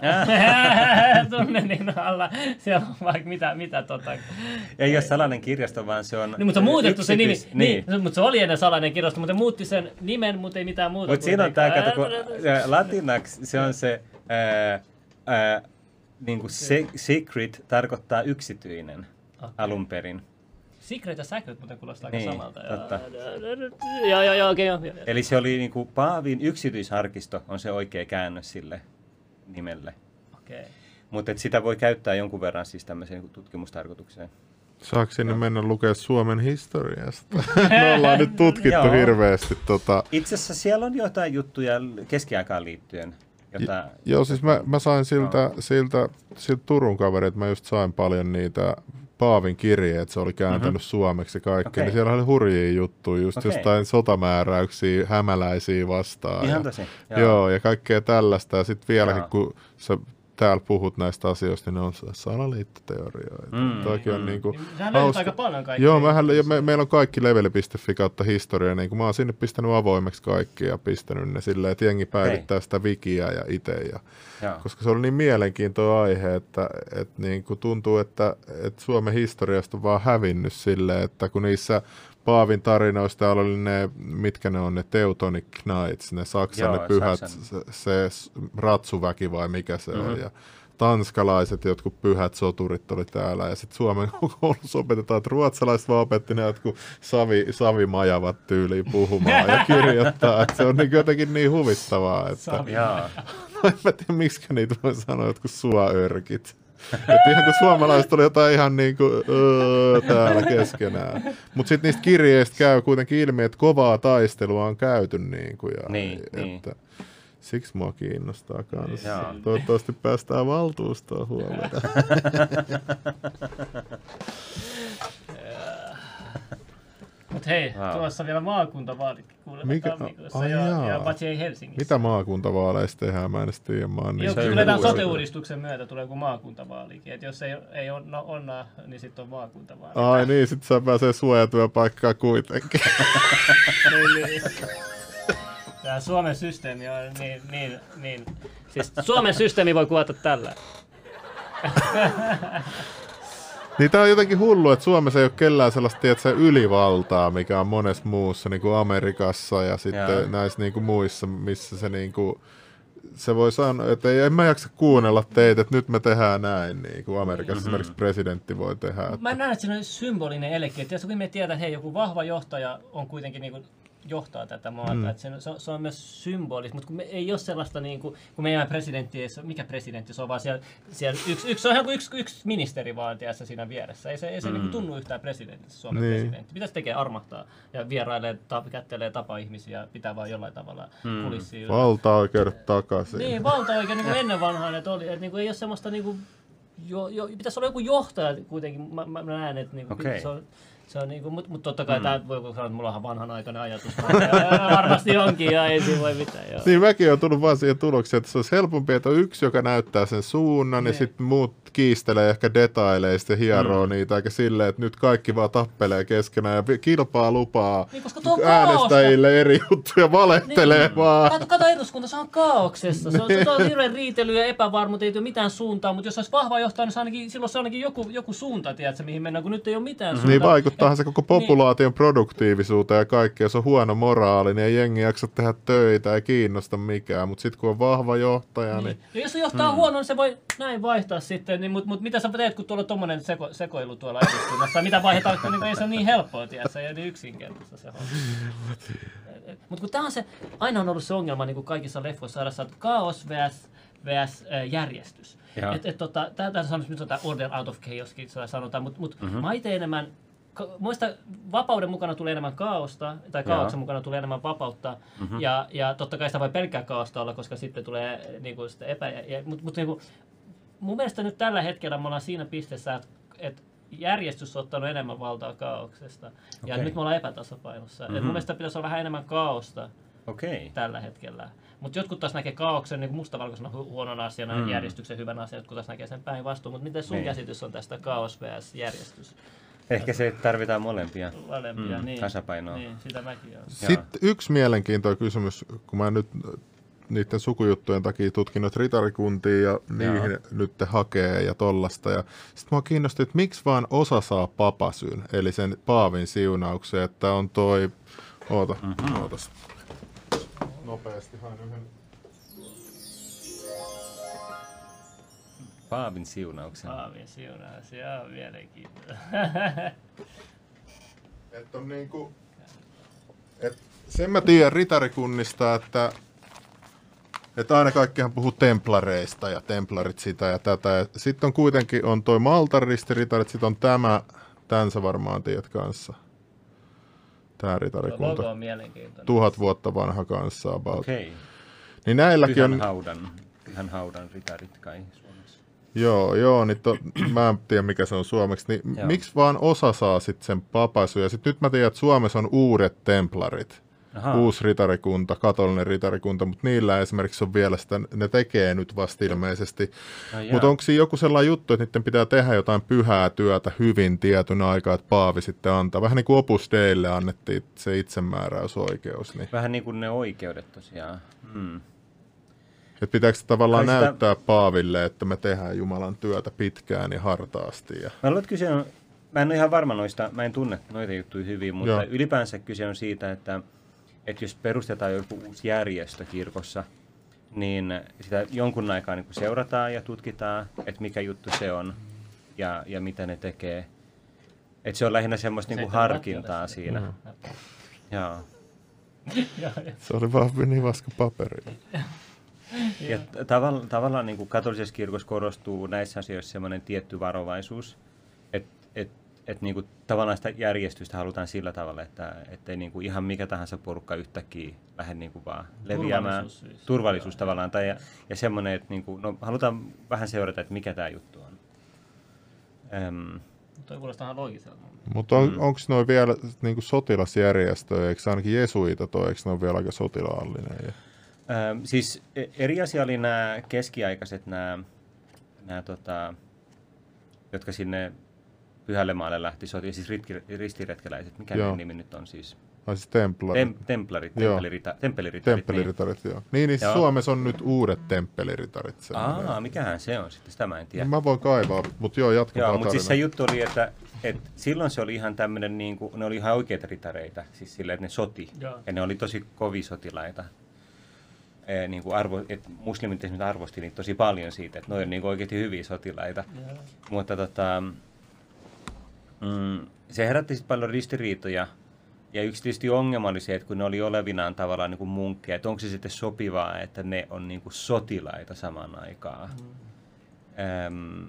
tunnenin alla. Siellä on vaikka mitä, mitä tota... Ei ole salainen kirjasto, vaan se on Niin, mutta se on muutettu se nimi. Niin. niin. mutta se oli ennen salainen kirjasto, mutta muutti sen nimen, mutta ei mitään muuta. Mutta siinä on tämä, kato, kun latinaksi se on se, ää, ää, niin kuin se, secret tarkoittaa yksityinen Okei. alun perin. Secret ja Sacred muuten kuulostaa aika Niin, samalta. totta. Joo, joo, joo, okei, joo. Eli se oli niin kuin Paavin yksityisarkisto on se oikea käännös sille nimelle. Okei. Mutta sitä voi käyttää jonkun verran siis tämmöiseen niin tutkimustarkoitukseen. Saako sinne mennä lukea Suomen historiasta? Me ollaan nyt tutkittu hirveästi tota... Itse asiassa siellä on jotain juttuja keskiaikaan liittyen. Jota, Joo, siis mä, mä sain siltä, siltä, siltä Turun kaverilta, mä just sain paljon niitä Paavin kirjeet, se oli kääntänyt mm-hmm. suomeksi ja kaikki, Okei. niin siellä oli hurjia juttuja, just Okei. jostain sotamääräyksiä, hämäläisiä vastaan. Ihan ja, tosi, Joo. joo. joo, ja kaikkea tällaista. Ja sitten vieläkin, Joo. kun sä täällä puhut näistä asioista, niin ne on salaliittoteorioita. Mm, Mm, Toikin on mm. niinku Niin, Sähän löytät aika paljon kaikkea. Joo, mähän, ja me, meillä on kaikki leveli.fi kautta historia, niin kuin mä oon sinne pistänyt avoimeksi kaikki ja pistänyt ne silleen, että jengi päivittää sitä wikiä ja itse. Ja, Joo. koska se oli niin mielenkiintoinen aihe, että, että niin kuin tuntuu, että, että Suomen historiasta on vaan hävinnyt silleen, että kun niissä Paavin tarinoista oli ne, mitkä ne on, ne Teutonic Knights, ne Saksan Joo, ne pyhät, Saksan. se, se ratsuväki vai mikä se mm-hmm. on. Ja tanskalaiset jotkut pyhät soturit oli täällä ja sitten Suomen koulussa opetetaan, että ruotsalaiset vaan opetti ne jotkut savi, savimajavat tyyliin puhumaan ja kirjoittaa, että se on niin jotenkin niin huvittavaa, että Savi. Joo. en mä tiedä, miksi niitä voi sanoa jotkut suaörkit. Että ihan kuin suomalaiset oli jotain ihan niin kuin, öö, täällä keskenään. Mutta sitten niistä kirjeistä käy kuitenkin ilmi, että kovaa taistelua on käyty. Niin kuin, ja, Niin, että, niin. Siksi mua kiinnostaa kans. Joo. Toivottavasti päästään valtuustoon huomenna. Mut hei, Wow. tuossa vielä maakuntavaalit. Kuule, Mikä- tammikuussa, joo, jaa. ja paitsi ei Helsingissä. Mitä maakuntavaaleissa tehdään? Mä en edes tiedä. Mä oon niin Joo, tulee tämän sote-uudistuksen myötä tulee joku maakuntavaalikin. Et jos ei, ei on, no, onnaa, niin sitten on maakuntavaali. Ai niin, sit sä pääsee suojatyöpaikkaan kuitenkin. niin, niin. Tämä Suomen systeemi on niin, niin, niin. Siis Suomen systeemi voi kuvata tällä. Niin tää on jotenkin hullu, että Suomessa ei ole kellään sellaista tiedätkö, ylivaltaa, mikä on monessa muussa, niin kuin Amerikassa ja sitten Jaa. näissä niin kuin muissa, missä se niin kuin, se voi sanoa, että ei, en mä jaksa kuunnella teitä, että nyt me tehdaan näin, niin kuin Amerikassa mm-hmm. esimerkiksi presidentti voi tehdä. Että, Mä näen, että siinä on symbolinen elekin. Että jos me tiedetään, että hei, joku vahva johtaja on kuitenkin niin kuin johtaa tätä maata. Mm. Että se, on- se, se on myös symbolista, mutta kun me ei ole sellaista, niin kuin, kun meidän presidentti, ei mikä presidentti se on, vaan siellä, siellä yksi, yksi, se on ihan kuin yksi, yksi ministeri vaan tiedätkö, siinä vieressä. Ei se, ei se mm. niin kuin tunnu yhtään presidentistä, Suomen Niin. presidentti. Mitä se tekee? Armahtaa ja vierailee, ta, kättelee, tapaa ihmisiä, pitää vaan jollain tavalla mm. kulissia yllä. valtaoikeudet takaisin. Niin, valtaoikeus niin kuin ennen vanhaan, että, oli, että niin kuin ei ole semmoista niin kuin, jo, jo, pitäisi olla joku johtaja kuitenkin, mä, mä näen, että niin kuin, Okei. se on, se on niin kuin, mutta mut totta kai mm. tämä voi sanoa, että mulla on vanhanaikainen ajatus. Ja varmasti onkin ja ei siinä voi mitään. Joo. Niin mäkin on tullut vaan siihen tulokseen, että se olisi helpompi, että on yksi, joka näyttää sen suunnan, ja Niin. sitten muut kiistelee ehkä detaileista ja hieroo mm. niitä, eikä silleen, että nyt kaikki vaan tappelee keskenään ja kilpaa lupaa Niin, koska tuo äänestäjille eri juttuja, valehtelee niin. vaan. Kato, kato eduskunta, se on kaauksessa. Se on, se on hirveän riitely ja epävarmuutta, ei ole mitään suuntaa, mutta jos olisi vahva johtaja, niin se ainakin, silloin se on ainakin joku, joku suunta, tiedätkö, mihin mennään, kun nyt ei ole mitään suuntaa. Niin vaikuttaahan se koko populaation produktiivisuuteen ja kaikkea. Jos on huono moraali, niin ei jengi jaksa tehdä töitä, ei kiinnosta mikään. Mutta sitten kun on vahva johtaja, niin, Niin. Ja jos se johtaa mm. huono, niin se voi näin vaihtaa sitten, niin, mutta mut mitä sä teet, kun tuolla on tommonen seko, sekoilu tuolla eduskunnassa? Mitä vaihdetaan, niin ei se on niin helppoa, tiedätkö, ja niin yksinkertaista se homma. Mutta kun tämä on se, aina on ollut se ongelma niin kuin kaikissa leffoissa, saada saada kaos vs, vs järjestys. Joo. Et, et, tota, Tätä sanoisi nyt tota order out of chaoskin sanotaan, mutta mut, mm-hmm. mä itse enemmän Muista vapauden mukana tulee enemmän kaaosta, tai kaaoksen Joo. mukana tulee enemmän vapautta, mm-hmm. ja, ja totta kai sitä voi pelkkää kaaosta olla, koska sitten tulee niin kuin, sitä epä... Ja, mutta mut, niin kuin, mun mielestä nyt tällä hetkellä me ollaan siinä pisteessä, että, että järjestys on ottanut enemmän valtaa kaauksesta. Ja Okei. nyt me ollaan epätasapainossa. Mm-hmm. Et mun mielestä pitäisi olla vähän enemmän kaaosta Okei. tällä hetkellä. Mutta jotkut taas näkee kaauksen niin mustavalkoisena hu- huonona asiana ja järjestyksen hyvänä asiana, jotkut taas näkee sen päinvastoin. Mutta miten sun Niin. käsitys on tästä kaos vs. järjestys? Ehkä se tarvitaan molempia. Molempia, Mm, niin. tasapainoa. Niin, sitä mäkin olen. Sitten yksi mielenkiintoinen kysymys, kun mä nyt niiden sukujuttujen takia tutkin noita ritarikuntia ja niihin Joo. nyt hakee ja tollasta. Ja sitten mua kiinnosti, että miksi vaan osa saa papasyn, eli sen paavin siunauksen, että on toi... Oota, mm-hmm. ootas. Nopeasti hain yhden. Paavin siunauksen. Paavin siunaus, se on mielenkiintoista. Että on niinku... Et sen mä tiedän ritarikunnista, että että aina kaikkihan puhuu templareista ja templarit sitä ja tätä. Sitten on kuitenkin on toi Maltan ristiritarit, sitten on tämä, tän sä varmaan tiedät kanssa. Tää Logo ritarikunta. on mielenkiintoinen. Tuhat vuotta vanha kanssa about. Okei. Niin näilläkin Pyhän on, haudan. Pyhän haudan ritarit kai. Joo, joo, niin to, mä en tiedä mikä se on suomeksi, niin Joo. miksi vaan osa saa sitten sen papasun? Ja sitten nyt mä tiedän, että Suomessa on uudet templarit. Aha. uusi ritarikunta, katolinen ritarikunta, mutta niillä esimerkiksi on vielä sitä, ne tekee nyt vasta ilmeisesti. No mutta onko siinä joku sellainen juttu, että niiden pitää tehdä jotain pyhää työtä hyvin tietyn aikaa, että Paavi sitten antaa? Vähän niin kuin Opus Deille annettiin se itsemääräysoikeus. Niin. Vähän niin kuin ne oikeudet tosiaan. Mm. Että pitääkö se tavallaan Kai sitä- näyttää Paaville, että me tehdään Jumalan työtä pitkään ja hartaasti? Ja... Mä luulen, kyse on, mä en ole ihan varma noista, mä en tunne noita juttuja hyvin, mutta Joo. Ylipäänsä kyse on siitä, että, että jos perustetaan joku uusi järjestö kirkossa, niin sitä jonkun aikaa niin seurataan ja tutkitaan, että mikä juttu se on ja, ja mitä ne tekee. Että se on lähinnä semmoista niin kuin harkintaa siinä. Joo. Joo, Se oli vaan niin vaska paperi. Ja t- tavalla, tavallaan niin kuin katolisessa kirkossa korostuu näissä asioissa semmoinen tietty varovaisuus, että et, et, niin kuin tavallaan sitä järjestystä halutaan sillä tavalla, että ettei niin kuin ihan mikä tahansa porukka yhtäkkiä lähde niin kuin vaan leviämään. Turvallisuus siis. Turvallisuus tavallaan. Tai, ja, ja semmoinen, että niin kuin, no, halutaan vähän seurata, että mikä tämä juttu on. Öm, Toi kuulostaa ihan loogiselta. Mutta on, mm. onko noin vielä niinku sotilasjärjestöjä, eikö se ainakin jesuita toi, eikö ne ole vielä aika sotilaallinen? Ja... Öö, siis e- eri asia oli nämä keskiaikaiset, nämä, nämä tota, jotka sinne Pyhälle maalle lähti sotiin, siis ritki- ristiretkeläiset. Mikä Joo. nimi nyt on siis? Ai siis templarit. Tem, templarit, temppelirita, temppeliritarit. Temppeliritarit, joo. Niin, niin Joo. Suomessa on nyt uudet temppeliritarit. Niin. Aa, mikähän se on sitten, sitä mä en tiedä. Mä voin kaivaa, mutta joo, jatka Joo, mutta siis se juttu oli, että, että silloin se oli ihan tämmöinen, niin kuin, ne oli ihan oikeita ritareita, siis silleen, että ne soti. Joo. Ja ne oli tosi kovia sotilaita. E, niin kuin arvo, et muslimit esimerkiksi arvosti niitä tosi paljon siitä, että ne on niin kuin oikeasti hyviä sotilaita. Joo. Mutta tota, mm, se herätti sitten paljon ristiriitoja. Ja yksi tietysti ongelma oli se, että kun ne oli olevinaan tavallaan niin kuin munkkeja, että onko se sitten sopivaa, että ne on niin kuin sotilaita samaan aikaan. Mm.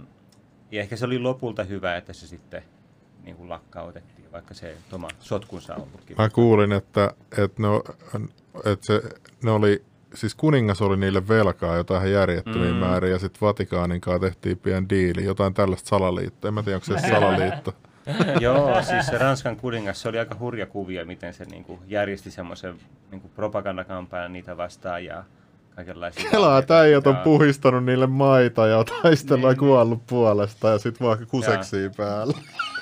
ja ehkä se oli lopulta hyvä, että se sitten niin kuin lakkautettiin, vaikka se oma sotkunsa on ollutkin. Mä kuulin, että, että, ne, että se, ne oli, siis kuningas oli niille velkaa jotain järjettömiä Mm. määriä, ja sitten Vatikaanin kanssa tehtiin pieni diili, jotain tällaista salaliittoa. En mä tiedä, onko se salaliitto. Joo, siis se Ranskan kuningas, se oli aika hurja kuvia, miten se niin kuin, järjesti semmoisen niin kuin propagandakampanjan niitä vastaan ja kaikenlaisia... Kelaa, valheita. että äijät on puhistanut niille maita ja taistellaan Niin. kuollut puolesta ja sitten vaan kuseksii päällä.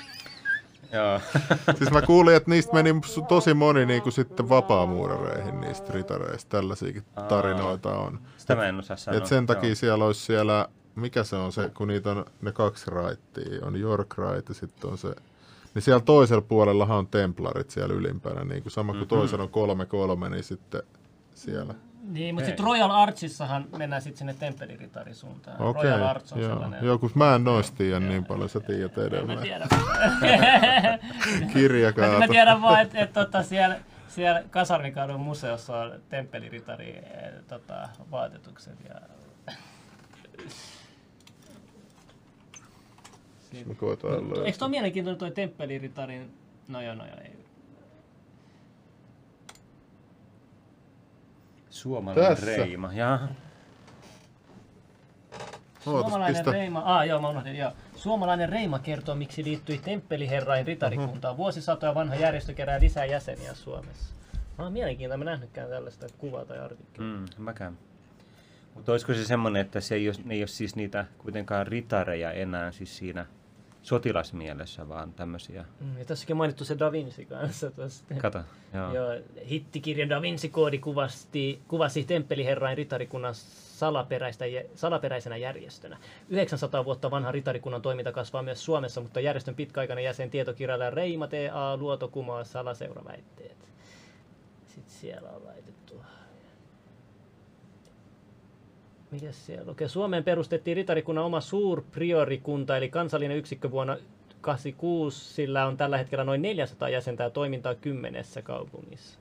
Joo. siis mä kuulin, että niistä meni tosi moni niin kuin sitten vapaamuurareihin niistä ritareista. Tällaisiakin tarinoita on. Sitä mä en osaa sanoa. Et sen takia Joo. siellä olisi siellä, mikä se on se, kun niitä on ne kaksi raittia, on York Right ja sitten on se, niin siellä toisella puolellahan on templarit siellä ylimpänä, niin kuin sama kuin Mhm. toisella on kolme kolme, niin sitten siellä. Niin, mutta sitten Royal Archissahan mennään sitten sinne temppeliritarin suuntaan. Okei, Royal Arch on joo. sellainen. joo, kun mä en noista tiedä niin paljon, sä tiedät En mä edelleen. tiedä. Kirjakaata. mä tiedän vaan, että et, tota, siellä, siellä Kasarnikadun museossa on temppeliritari eh, tota, vaatetukset. Ja... Mä koitan. Eikö toi mielenkiintoinen toi temppeliritarin... No joo, no joo, ei. Suomalainen Tässä. reima. Jaha. Ootas, Suomalainen pistä- reima, ah joo, mä unohdin, joo. Suomalainen reima kertoo, miksi liittyi temppeliherrain ritarikuntaan. Vuosisatoja vanha järjestö kerää lisää jäseniä Suomessa. Mä oon mielenkiintoinen, mä nähnytkään tällaista kuvaa tai artikkelia. Mm, mäkään. Mutta olisiko se semmoinen, että se ei ole, ne ei ole siis niitä kuitenkaan ritareja enää siis siinä sotilasmielessä, vaan tämmöisiä. Mm, ja tässäkin mainittu se Da Vinci kanssa. Tosta. Kato, joo. Joo, hittikirja Da Vinci-koodi kuvasti, kuvasi temppeliherrain ritarikunnan salaperäistä, salaperäisenä järjestönä. 900 vuotta vanha ritarikunnan toiminta kasvaa myös Suomessa, mutta järjestön pitkäaikainen jäsen tietokirjailija Reima T.A. Luoto kumoaa salaseuraväitteet. Sitten siellä on laitettu... Mikäs siellä? Okei, Suomeen perustettiin ritarikunnan oma suurpriorikunta, eli kansallinen yksikkö vuonna 86. Sillä on tällä hetkellä noin 400 jäsentä ja toimintaa kymmenessä kaupungissa.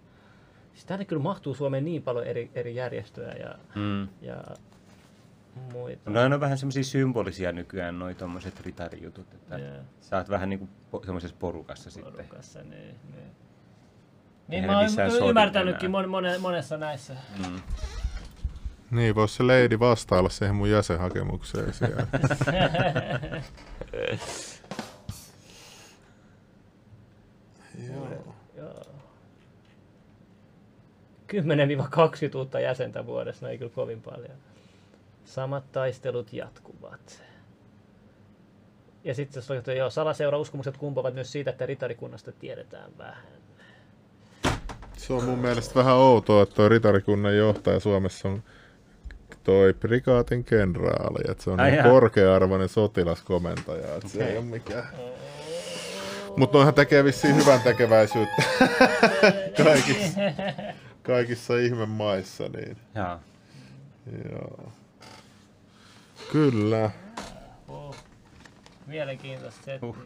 Siis tänne kyllä mahtuu Suomeen niin paljon eri, eri järjestöjä ja, Mm. ja muita. No, ne on vähän semmoisia symbolisia nykyään, noi tommoset ritarijutut, että Joo. sä oot vähän niinku po- semmoisessa porukassa sitten. porukassa, niin, niin. Niin ne mä oon ymmärtänytkin mon, mone, monessa näissä. Mm. Niin, voisi se lady vastailla siihen mun jäsenhakemukseen siellä. Joo. Joo. 10-20 uutta jäsentä vuodessa, no ei kyllä kovin paljon. Samat taistelut jatkuvat. Ja sitten se on, joo, salaseura-uskomukset kumpuavat myös siitä, että ritarikunnasta tiedetään vähän. Se on mun mielestä vähän outoa, että toi ritarikunnan johtaja Suomessa on toi prikaatin kenraali, että se on Ai niin korkea-arvoinen sotilaskomentaja, että se Okei. ei ole mikään. Mutta noihan tekee vissiin hyvän tekeväisyyttä kaikissa, kaikissa ihme maissa, niin Jaa. joo. Kyllä. Oh. Mielenkiintoista settiä. Uh.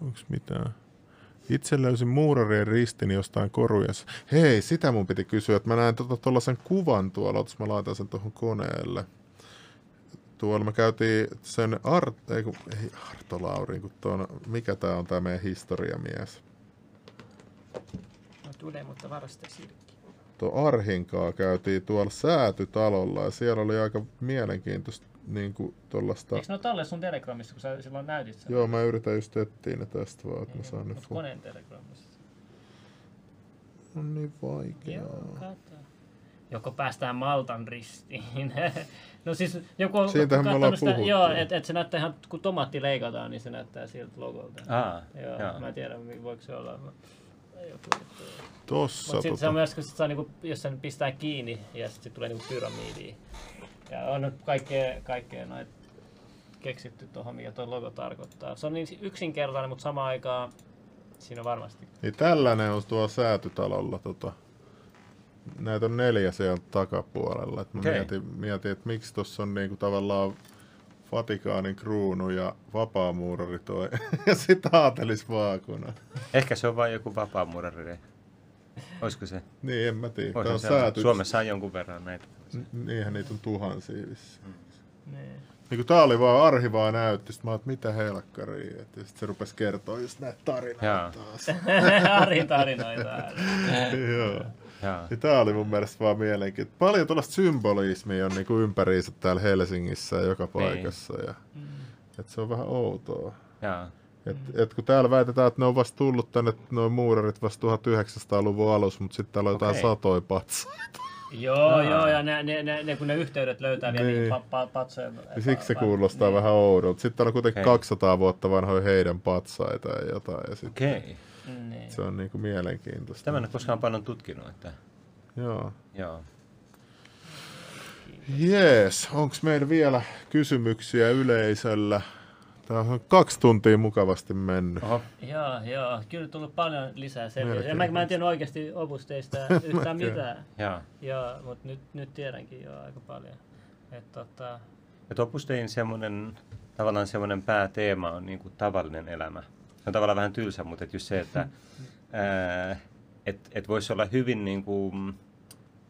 Onks mitään? Itse löysin muurarien ristin jostain korujassa. Hei, sitä mun piti kysyä, että mä näen tuollaisen tota, kuvan tuolla, otas mä laitan sen tuohon koneelle. Tuolla me käytiin sen Art, ei, kun, ei Arto Laurin, kun tuon, mikä tää on tää meidän historiamies. No tulee, mutta varasta silkki. tuo Arhinkaa käytiin tuolla säätytalolla ja siellä oli aika mielenkiintoista niin kuin tuollaista... Eikö ne ole talle sun Telegramissa, kun sä silloin näytit sen? Joo, mä yritän just etsiä ne tästä vaan, että mä saan ne fu- koneen Telegramissa. On niin vaikeaa. Joo, kato. Joko päästään Maltan ristiin. no siis joku on Siitähän me ollaan sitä, puhuttu. Joo, että et se näyttää ihan, kun tomaatti leikataan, niin se näyttää siltä logolta. Aa, joo, joo. mä en tiedä, voiko se olla. Joku, Tossa Mutta sitten se on tota, myös, kun sit saa, niinku, jos sen pistää kiinni ja sitten sit tulee niinku pyramidia. Ja on nyt kaikkea, kaikkea noit keksitty tuohon, mikä tuo logo tarkoittaa. Se on niin yksinkertainen, mutta samaan aikaan siinä on varmasti. niin tällainen on tuo säätytalolla tota, näitä on neljä siellä takapuolella. Et mä Okei. mietin, mietin, että miksi tuossa on niinku tavallaan Vatikaanin kruunu ja vapaamuurari toi ja sitten aatelisvaakuna. Ehkä se on vain joku vapaamuurari. Olisiko se? Niin, en mä tiedä. Sääty... Suomessa on jonkun verran näitä. Niinhän niitä on tuhansia vissiin. Niin. Niin kun tää oli vaan, Arhi vaan näytti, sit mä oon, että mitä helkkaria. Et, ja sit se rupes kertoa just näitä tarinoita Jaa. taas. Arin tarinoita. Joo. Jaa. Ja tää oli mun mielestä vaan mielenkiintoista. Paljon tuollaista symbolismia on niinku ympäriinsä täällä Helsingissä ja joka paikassa. Ja, et se on vähän outoa. Jaa. Et, et kun täällä väitetään, että ne on vasta tullut tänne, noin muurarit vasta 1900-luvun alussa, mutta sitten täällä on jotain Okei. satoja patsaita. Joo, Aa. joo, ja ne, ne, ne, ne, kun ne yhteydet löytää vielä Niin. niin. pa, pa, patsojen. Siksi se kuulostaa niin. vähän oudolta. Sitten täällä on kuitenkin Okei. 200 vuotta vanhoja heidän patsaita ja jotain. Ja sit Okei. Niin. Se on niinku mielenkiintoista. Tämä en ole koskaan paljon tutkinut. Että... Joo. Joo. Jees, onko meillä vielä kysymyksiä yleisöllä? Tää on kaksi tuntia mukavasti mennyt. Oho. Joo, joo. Kyllä tullut paljon lisää selviä. Ja mä, mä en tiedä oikeasti opusteista yhtään mitään. Jaa. Joo, mutta nyt, nyt tiedänkin jo aika paljon. Et, tota, Et Opus Dein semmoinen, tavallaan semmoinen pääteema on niin kuin tavallinen elämä. Se on tavallaan vähän tylsä, mutta et just se, että ää, et, et voisi olla hyvin niin kuin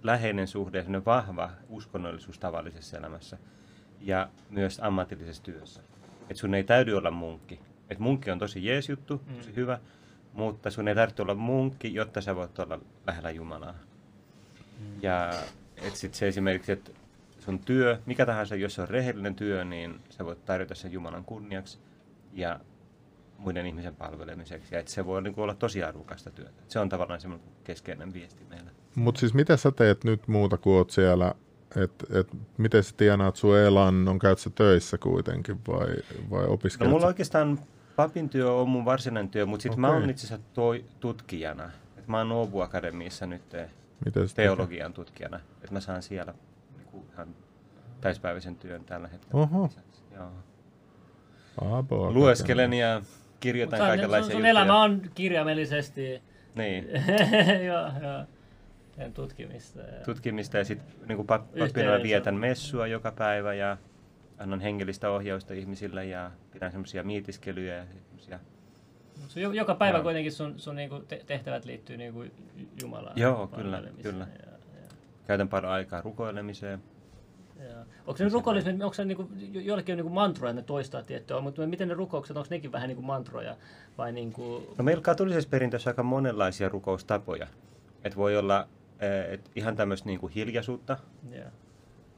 läheinen suhde, semmoinen vahva uskonnollisuus tavallisessa elämässä ja myös ammatillisessa työssä. Et sun ei täydy olla munkki. Et munkki on tosi jees juttu, tosi hyvä, mutta sun ei tarvitse olla munkki, jotta sä voit olla lähellä Jumalaa. Ja et sit se esimerkiksi, että sun työ, mikä tahansa, jos se on rehellinen työ, niin sä voit tarjota sen Jumalan kunniaksi ja muiden ihmisen palvelemiseksi. Ja että se voi niin olla tosi arvokasta työtä. Se on tavallaan semmoinen keskeinen viesti meillä. Mutta siis mitä sä teet nyt muuta kuin oot siellä? Et, et, miten sä tienaat sun elannon? Käyt sä töissä kuitenkin vai, vai No opiskelet? mulla sä- oikeastaan papin työ on mun varsinainen työ, mutta sitten mä Okei. oon itse asiassa toi, tutkijana. Et mä oon Åbo Akademiassa nyt eh, Miten teologian tutkijana. Että mä saan siellä niinku ihan täyspäiväisen työn tällä hetkellä. Oho. lisäksi. Joo. Abo, Lueskelen ja kirjoitan sun, kaikenlaisia sun juttuja. elämä on kirjaimellisesti Niin. joo, joo. Tutkimista. Ja... tutkimista ja sitten niin pappina vietän messua joka päivä ja annan hengellistä ohjausta ihmisille ja pidän semmoisia mietiskelyjä ja semmoisia. Sun jo- joka päivä Joo. kuitenkin sun, sun niinku te- tehtävät liittyy niinku Jumalaan. Joo, kyllä, kyllä. Ja, ja, Käytän paljon aikaa rukoilemiseen. ja. Onko se rukoilismi, onko se niinku, jo- joillekin on niinku mantroja, että ne toistaa tiettyä, mutta miten ne rukoukset, onko nekin vähän niinku mantroja vai niinku... No meillä katolisessa perintössä aika monenlaisia rukoustapoja. Et voi olla et ihan tämmöistä niinku hiljaisuutta, Ja.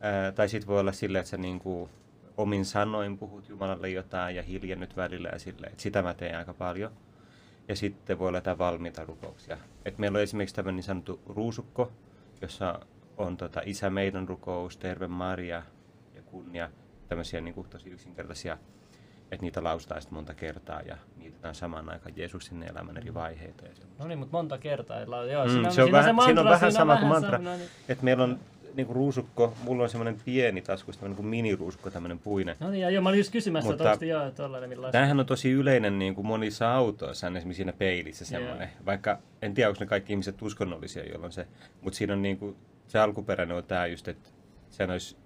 ää, tai sitten voi olla silleen, että sä niinku omin sanoin puhut Jumalalle jotain ja hiljennyt välillä ja silleen. Et sitä mä teen aika paljon. Ja sitten voi olla jotain valmiita rukouksia. Et meillä on esimerkiksi tämmöinen niin sanottu ruusukko, jossa on tota Isä meidän rukous, Terve Maria ja kunnia. Tämmöisiä niinku tosi yksinkertaisia, että niitä lausutaan sitten monta kertaa ja niitetään samaan aikaan Jeesuksen elämän eri vaiheita. Ja semmoista. No niin, mutta monta kertaa. Joo, Mm, siinä, se on siinä vähän, siinä on vähän siinä sama kuin mantra. niin. Et meillä on niinku ruusukko, mulla on semmoinen pieni taskusta, tämmöinen kuin miniruusukko, tämmöinen puinen. No niin, ja joo, mä olin just kysymässä, Mutta- että onko joo, tollainen millaista. Tämähän on tosi yleinen niin kuin monissa autoissa, on esimerkiksi siinä peilissä semmoinen. Vaikka en tiedä, onko ne kaikki ihmiset uskonnollisia, jolloin se, mutta siinä on niin kuin, se alkuperäinen on tämä just, että sehän olisi,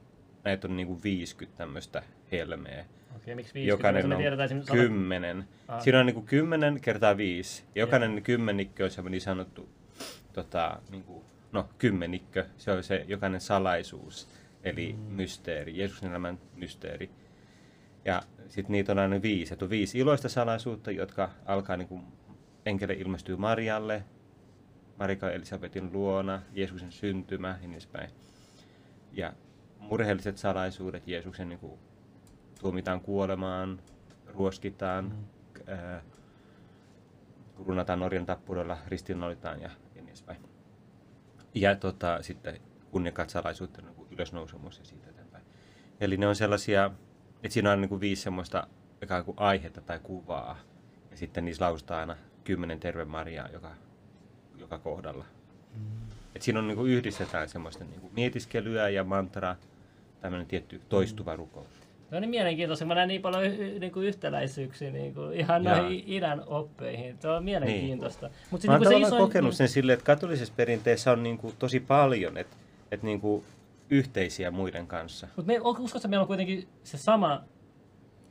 näitä on niin kuin 50 tämmöistä helmeä. Okei, miksi 50? Jokainen on tiedetään esimerkiksi sata- kymmenen. Ah. Siinä on niin kuin 10 kertaa 5. Jokainen kymmennikkö on semmoinen niin sanottu, tota, niin kuin, no kymmenikkö, se on se jokainen salaisuus, eli mm. mysteeri, Jeesuksen elämän mysteeri. Ja sitten niitä on aina viisi. Et on viisi iloista salaisuutta, jotka alkaa niin kuin enkele ilmestyy Marialle, Marika Elisabetin luona, Jeesuksen syntymä ja niin edespäin. Ja murheelliset salaisuudet, Jeesuksen niin kuin, tuomitaan kuolemaan, ruoskitaan, mm. ää, runataan Norjan tappuroilla, ristiinnolitaan ja, ja niin edespäin. Ja tota, sitten kunniakkaat salaisuudet, niin ylösnousemus ja siitä eteenpäin. Eli ne on sellaisia, että siinä on niin kuin viisi semmoista ikään kuin aihetta tai kuvaa. Ja sitten niissä lausutaan aina kymmenen terve Mariaa joka, joka kohdalla. Mm. Et siinä on niin kuin yhdistetään semmoista niin kuin mietiskelyä ja mantra, tämmöinen tietty toistuva mm. rukous. No niin mielenkiintoista. Mä näen niin paljon y- niin kuin yhtäläisyyksiä niin kuin ihan Jaa. noihin idän oppeihin. Tuo on mielenkiintoista. Niin. Mut sit, Mä niin se iso... kokenut sen silleen, että katolisessa perinteessä on niin kuin tosi paljon, että, että niin kuin yhteisiä muiden kanssa. Mutta uskotko, että meillä on kuitenkin se sama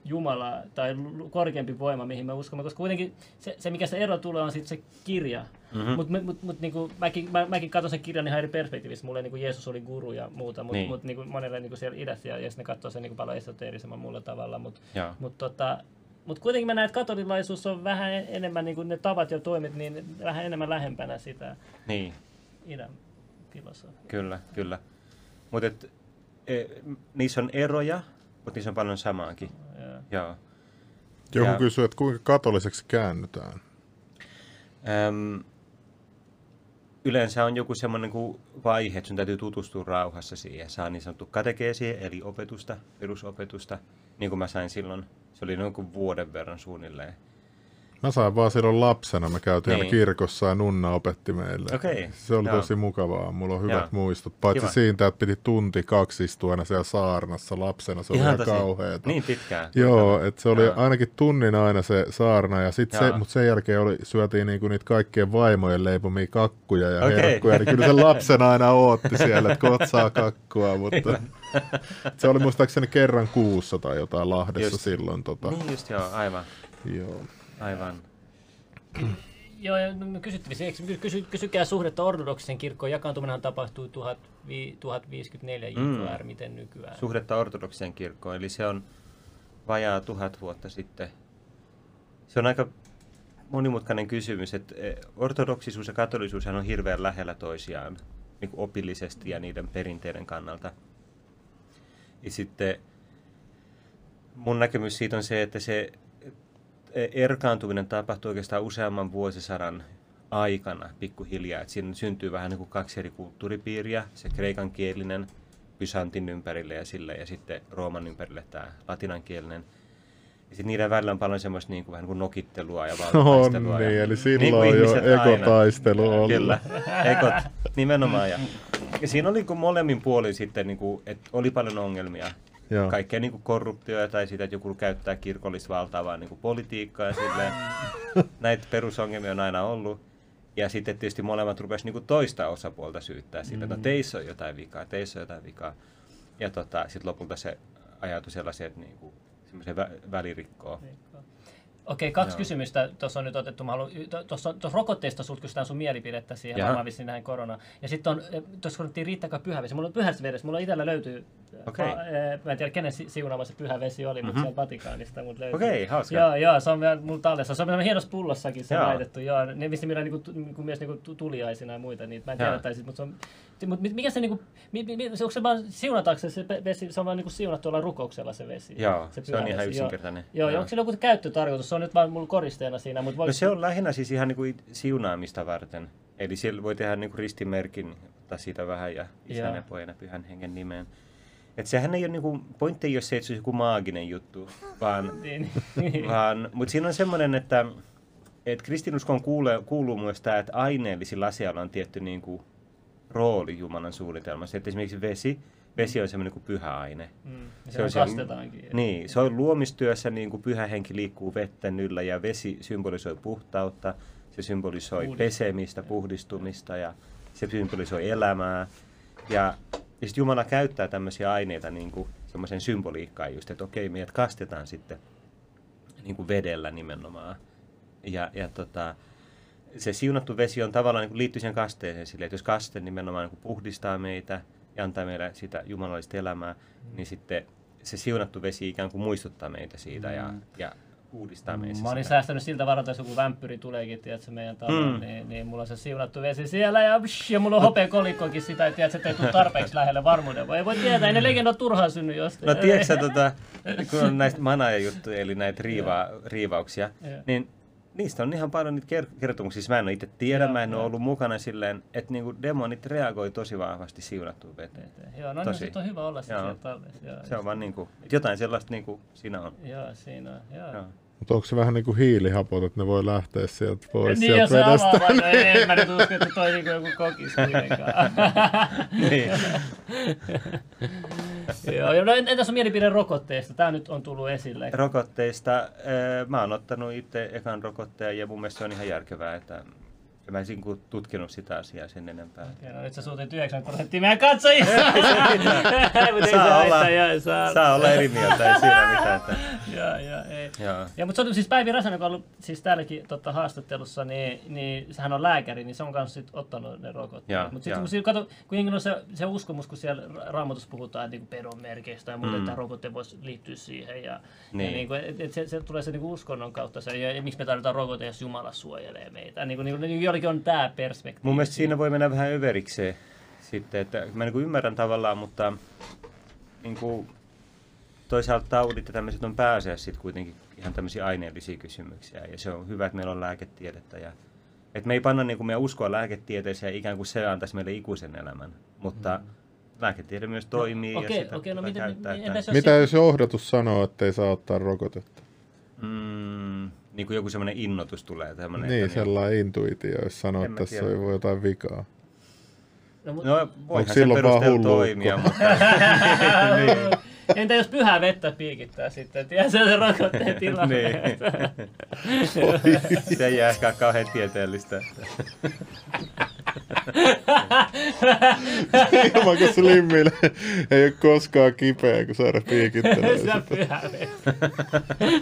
Jumala tai korkeampi voima, mihin me uskomme, koska kuitenkin se, se mikä se ero tulee, on sitten se kirja. Mm-hmm. Mutta mut, mut, niinku, mäkin, mä, mäkin katson sen kirjan ihan eri perspektiivistä. Mulle niinku Jeesus oli guru ja muuta, mutta niin. mut, niinku, monelle niinku siellä idässä ja, ja ne katsoo sen niinku paljon esoteerisemman muulla tavalla. Mutta mut, tota, mut kuitenkin mä näen, että katolilaisuus on vähän enemmän, niinku ne tavat ja toimet, niin vähän enemmän lähempänä sitä niin. idän filosofiaa. Kyllä, kyllä. Mutta e, niissä on eroja, mutta niissä on paljon samaakin. Joo. Joku ja, kysyy, että kuinka katoliseksi käännytään? Äm, yleensä on joku semmoinen kuin vaihe, että sun täytyy tutustua rauhassa siihen. Saa niin sanottu katekeesi, eli opetusta, perusopetusta, niin kuin mä sain silloin. Se oli noin kuin vuoden verran suunnilleen. Mä sain vaan silloin lapsena, me käytiin niin. kirkossa ja Nunna opetti meille. Okay. Se oli Joo. tosi mukavaa, mulla on hyvät Joo. muistot. Paitsi Kiva. siitä, että piti tunti kaksi istua aina siellä saarnassa lapsena, se oli ihan, ihan kauheeta. Niin pitkään. Joo, että se oli Joo. ainakin tunnin aina se saarna, ja sit se, mutta sen jälkeen oli, syötiin niinku niitä kaikkien vaimojen leipomia kakkuja ja okay. herkkuja, niin kyllä se lapsena aina ootti siellä, että kotsaa kakkua, mutta se oli muistaakseni kerran kuussa tai jotain Lahdessa just. silloin. Tota. Niin just joo, aivan. Joo. Aivan. Joo, ja no, kysyttävissä, kysy, kysykää suhdetta ortodoksisen kirkkoon. Jakaantuminen tapahtui 1054 JKR, mm. miten nykyään? Suhdetta ortodoksisen kirkkoon, eli se on vajaa tuhat vuotta sitten. Se on aika monimutkainen kysymys, että e, ortodoksisuus ja katolisuus on hirveän lähellä toisiaan niin kuin opillisesti ja niiden perinteiden kannalta. Ja sitten mun näkemys siitä on se, että se erkaantuminen tapahtui oikeastaan useamman vuosisadan aikana pikkuhiljaa. Että siinä syntyy vähän niin kuin kaksi eri kulttuuripiiriä, se kreikankielinen Byzantin ympärille ja sille, ja sitten Rooman ympärille tämä latinankielinen. Ja sitten niiden välillä on paljon semmoista niin kuin, vähän niin kuin nokittelua ja valtataistelua. On niin, eli silloin niin jo ekotaistelu on. Kyllä, ekot, nimenomaan. Ja, ja siinä oli kuin molemmin puolin sitten, niin kuin, että oli paljon ongelmia. Joo. kaikkea niin korruptioa tai sitä, että joku käyttää kirkollista valtaa vaan niin politiikkaa ja silleen. Näitä perusongelmia on aina ollut. Ja sitten tietysti molemmat rupesivat niin toista osapuolta syyttää siitä, että no mm. teissä on jotain vikaa, teissä on jotain vikaa. Ja tota, sitten lopulta se ajautui sellaiseen, että niin kuin, semmoiseen vä- välirikkoon. Okei, kaksi Joo. kysymystä tuossa on nyt otettu. Tuossa rokotteesta sulta kysytään sun mielipidettä siihen, varmaan vissiin näihin korona. Ja sitten on, eh, tuossa sanottiin riittääkö pyhä vesi. Mulla on pyhässä vedessä, mulla itsellä löytyy, okay. mä, eh, mä en tiedä kenen siunaama se pyhä vesi oli, mm-hmm. mutta sieltä Vatikaanista mut löytyy. Okei, okay, hauska. Joo, joo, se on vielä mulla tallessa. Se on hienossa pullossakin se joo. laitettu. Joo, ne missä millä niinku, niinku, myös niinku tuliaisina ja muita, niin mä en tiedä, tai sit, mutta se on mutta mikä se niinku, onko se vaan siunataanko se vesi, se on vaan niinku siunattu olla rukouksella se vesi? Joo, se, se on ihan yksinkertainen. Joo, joo. onko sillä joku käyttötarkoitus? Se on nyt vaan mulla koristeena siinä. Mutta voi... no se on lähinnä siis ihan niinku siunaamista varten. Eli siellä voi tehdä niinku ristimerkin, ottaa siitä vähän ja isän ja pojan ja pyhän hengen nimeen. Että sehän ei ole niinku, pointti ei ole se, että se on joku maaginen juttu, vaan, niin. vaan mutta siinä on semmoinen, että et kristinuskoon kuuluu, kuuluu myös tämä, että aineellisilla asioilla on tietty niinku, rooli Jumalan suunnitelmassa. Että esimerkiksi vesi, vesi on semmoinen kuin pyhä aine. Mm, se, on kastetaankin. Niin, se on luomistyössä niin kuin pyhä henki liikkuu vetten yllä ja vesi symbolisoi puhtautta, se symbolisoi Puhdist. pesemistä, puhdistumista ja se symbolisoi elämää. Ja, ja sitten Jumala käyttää tämmöisiä aineita niin kuin semmoisen symboliikkaan just, että okei, meidät kastetaan sitten niin kuin vedellä nimenomaan. Ja, ja tota, se siunattu vesi on tavallaan niin kuin liittyy siihen kasteeseen sille, että jos kaste nimenomaan niin kuin puhdistaa meitä ja antaa meille sitä jumalallista elämää, mm. niin sitten se siunattu vesi ikään kuin muistuttaa meitä siitä mm. ja, ja uudistaa meissä. Mä olin sitä. säästänyt siltä varalta, jos joku vampyri tuleekin, tiedätkö, meidän taloon, Mm. niin, niin, mulla on se siunattu vesi siellä ja, psh, ja mulla on hopea kolikkokin sitä, että tiedätkö, että ei tule tarpeeksi lähelle varmuuden. Ei voi tietää, ei ne legendat turhaan synny jostain. No tiedätkö tota, kun on näistä manaajajuttuja, eli näitä riiva, riivauksia, Joo. niin niistä on ihan paljon niitä ker- kertomuksia. Siis Mä en ole itse tiedä, Joo, mä en ole joo. ollut mukana silleen, että niinku demonit reagoi tosi vahvasti siunattuun veteen. Joo, no niin, Tosi. on hyvä olla siellä tallessa. Se on vaan niinku, että jotain sellaista niinku siinä on. Joo, siinä on. Joo. Joo. Mutta onko se vähän niin kuin hiilihapot, että ne voi lähteä sieltä pois Niin, ja sieltä se vedestä? avaa, vaan, en mä nyt usko, että toi niinku joku kokis kuitenkaan. Niin. Joo, ja no entäs on mielipide rokotteesta? Tää nyt on tullut esille. Rokotteista, mä oon ottanut itse ekan rokotteen ja mun mielestä se on ihan järkevää, että en mä kuin tutkinut sitä asiaa sen enempää. Ja no nyt sä suutit 9 prosenttia meidän katsojista. Saa olla- joo, saa. Saa olla eri mieltä, ei siinä mitään. Että, Joo, joo, ei. joo. Ja, mutta se on siis Päivi Räsänen, joka on ollut siis täälläkin totta, haastattelussa, niin, niin sehän on lääkäri, niin se on kanssa sit ottanut ne rokotteet. Mutta sitten kun, siinä kato, kun on se, se uskomus, kun siellä ra- raamatussa puhutaan että niinku pedon merkeistä ja muuta, Mm. että rokotte voisi liittyä siihen. Ja, Niin. ja niinku, et, et se, se, tulee se niinku uskonnon kautta se, ja, ja miksi me tarvitaan rokote, jos Jumala suojelee meitä. Niin kuin, niin kuin, jollakin on tämä perspektiivi. Mun mielestä siinä voi mennä vähän överikseen sitten, että mä niin ymmärrän tavallaan, mutta niin kuin, toisaalta taudit ja tämmöiset on pääasiassa sitten kuitenkin ihan tämmöisiä aineellisia kysymyksiä ja se on hyvä, että meillä on lääketiedettä ja että me ei panna niin kuin meidän uskoa lääketieteeseen ja ikään kuin se antaisi meille ikuisen elämän, mutta lääketiede myös toimii ja Okei, sitä okei, no miten, käyttää, jos Mitä jos johdatus sanoo, että ei saa ottaa rokotetta? mm, niin kuin joku semmoinen innotus tulee. Tämmöinen, Niin, että sellainen intuitio, jos sanoo, että tässä tiedä. on jotain vikaa. No, mut, No voihan se silloin vaan perusteella hullu toimia, mutta niin. Entä jos pyhää vettä piikittää sitten? Tiedä se on se rokotteen tilanne. niin. se ei jää ehkä kauhean tieteellistä. Ilman kun slimmille ei ole koskaan kipeä, kun saada on pyhää vettä.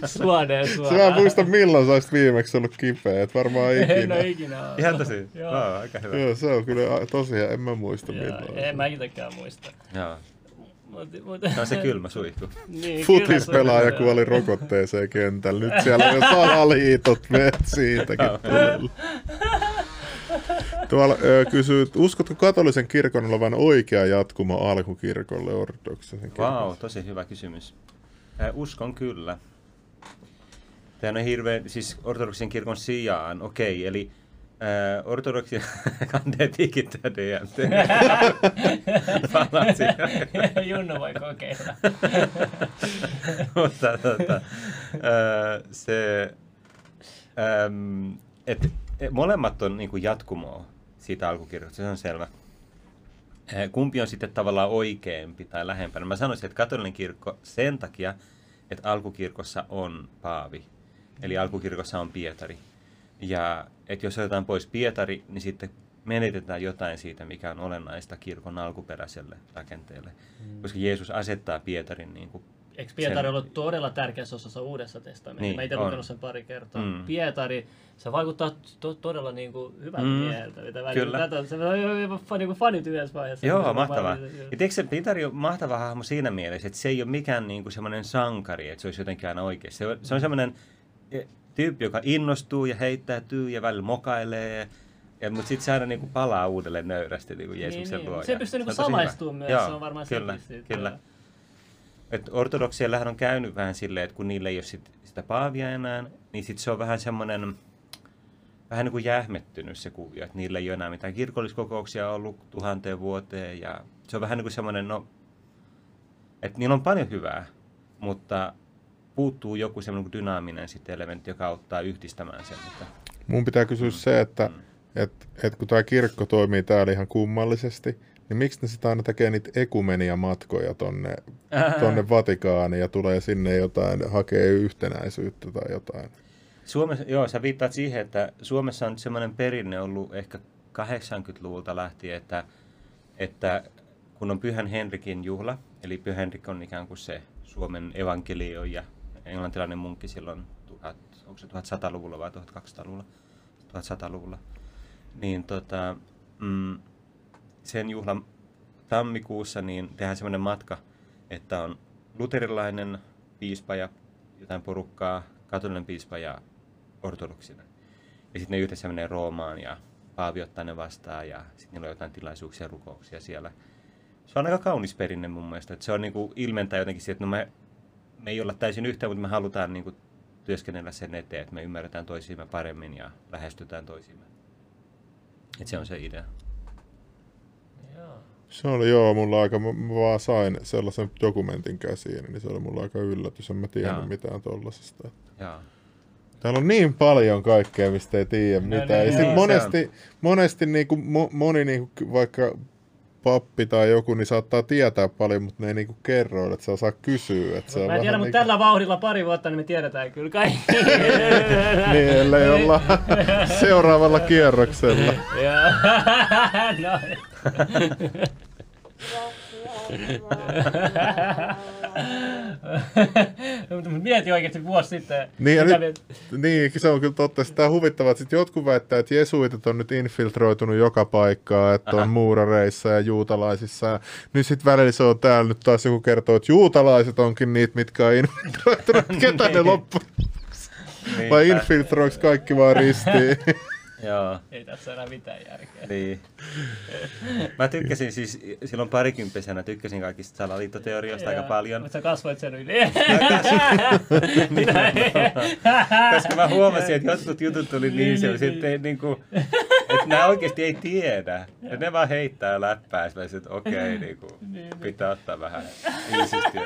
Suoneen Sä mä suoraan. muista milloin sä olisit viimeksi ollut kipeä, et varmaan En ikinä. ole ikinä ollut. Ihan tosi. Joo. Wow, aika hyvä. Joo, se on kyllä tosiaan, en mä muista Joo, milloin. en mä itekään muista. Joo. Mut, mut, Se on se kylmä suihku. niin, Futispelaaja kuoli rokotteeseen kentällä. Nyt siellä on salaliitot vet siitäkin. Tuolla ö, kysyy, uskotko katolisen kirkon olevan oikea jatkumo alkukirkolle ortodoksisen kirkon? Vau, wow, tosi hyvä kysymys. Uskon kyllä. Tämä on hirveän, siis ortodoksin kirkon sijaan, okei, eli äh, ortodoksin kanteet tikittää DMT. Junnu voi kokeilla. Mutta tota, äh, se, ähm, et, et, molemmat on niinku jatkumoa siitä alkukirjoista, se on selvä. Äh, Kumpi on sitten tavallaan oikeampi tai lähempänä? Mä sanoisin, että katolinen kirkko sen takia, että alkukirkossa on Paavi. Eli alkukirkossa on Pietari. Ja että jos otetaan pois Pietari, niin sitten menetetään jotain siitä, mikä on olennaista kirkon alkuperäiselle rakenteelle. Mm. Koska Jeesus asettaa Pietarin niin kuin Eikö Pietari Sen- ollut todella tärkeässä osassa Uudessa testamentissa? Niin, Mä itse lukenut sen pari kertaa. Mm. Pietari, se vaikuttaa to- todella niin kuin hyvältä Mm. mieheltä. Mitä Kyllä. Tätä, se on jopa niin kuin fanit yhdessä vaiheessa. Joo, mahtavaa. Ja tiedätkö, se Pietari on mahtava hahmo siinä mielessä, että se ei ole mikään niin kuin semmoinen sankari, että se olisi jotenkin aina oikein. Se on, se on semmoinen eh, tyyppi, joka innostuu ja heittäytyy ja välillä mokailee, ja, mutta sitten se aina niin kuin palaa uudelleen nöyrästi niin kuin Jeesuksen niin, luo. Se pystyy niin kuin tosi hyvä. samaistumaan myös, Joo, se on varmaan kyllä, siitä, kyllä. joo. Et on käynyt vähän silleen, että kun niillä ei ole sit sitä paavia enää, niin sit se on vähän semmoinen, vähän niin kuin jähmettynyt se kuvio, että niillä ei ole enää mitään kirkolliskokouksia ollut tuhanteen vuoteen ja se on vähän niin kuin semmoinen, no, että niillä on paljon hyvää, mutta puuttuu joku semmoinen dynaaminen sit elementti, joka auttaa yhdistämään sen. Että, Mun pitää kysyä se, että et, et kun tämä kirkko toimii täällä ihan kummallisesti, niin miksi ne sitä aina tekee niitä ekumenia matkoja tonne, tonne Vatikaaniin ja tulee sinne jotain, hakee yhtenäisyyttä tai jotain? Suomessa, joo, sä viittaat siihen, että Suomessa on semmoinen perinne ollut ehkä 80-luvulta lähtien, että, että kun on Pyhän Henrikin juhla, eli Pyhä Henrik on ikään kuin se Suomen evankelio ja englantilainen munkki silloin, tuhat, onko se 1100-luvulla vai 1200-luvulla? 1100-luvulla. Niin tota, mm, sen juhlan tammikuussa niin tehdään semmoinen matka, että on luterilainen piispa ja jotain porukkaa katolinen piispa ja ortodoksinen. Ja sitten ne yhdessä menee Roomaan ja Paavi ottaa ne vastaan ja sitten niillä on jotain tilaisuuksia ja rukouksia siellä. Se on aika kaunis perinne mun mielestä. Että se on niinku ilmentää jotenkin siitä, että no me, me ei olla täysin yhtä, mutta me halutaan niinku työskennellä sen eteen, että me ymmärretään toisiimme paremmin ja lähestytään toisiimme. Että se on se idea. Joo. Se oli joo, mulla aika, mä vaan sain sellaisen dokumentin käsiin, niin se oli mulla aika yllätys, en mä tiennyt Joo. mitään tollasesta. Joo. Täällä on niin paljon kaikkea, mistä ei tiedä No mitään. niin, ja sit joo, monesti, monesti niinku, mo, moni niinku, vaikka pappi tai joku, niin saattaa tietää paljon, mutta ne ei niinku kerro, että sä osaa kysyä. Että se on Mä en tiedä, mutta niinku, tällä vauhdilla pari vuotta, niin me tiedetään kyllä kaikki. Niin, ellei olla seuraavalla kierroksella. Joo. no. Mutta mieti oikeasti vuosi sitten. Niin, ja nyt, niin, se on kyllä totta. Sitä on huvittavaa, että sit jotkut väittää, että jesuitit on nyt infiltroitunut joka paikkaan, että on Aha. muurareissa ja juutalaisissa. Ja nyt sitten välillä se on täällä nyt taas joku kertoo, että juutalaiset onkin niitä, mitkä on infiltroitunut. Ketä ne loppu? Niin, Vai tää- infiltroiksi kaikki vaan ristiin? Joo. Ei tässä enää mitään järkeä. Niin. Mä tykkäsin siis silloin parikymppisenä, tykkäsin kaikista salaliittoteorioista aika paljon. Mutta sä kasvoit sen yli. Koska mä huomasin, että jotkut jutut tuli niin, Niin, se, niin, ei niinku, että nämä oikeasti ei tiedä. Ja ne vaan heittää läppää, ja mä että okei, niinku, pitää ottaa vähän iisisti.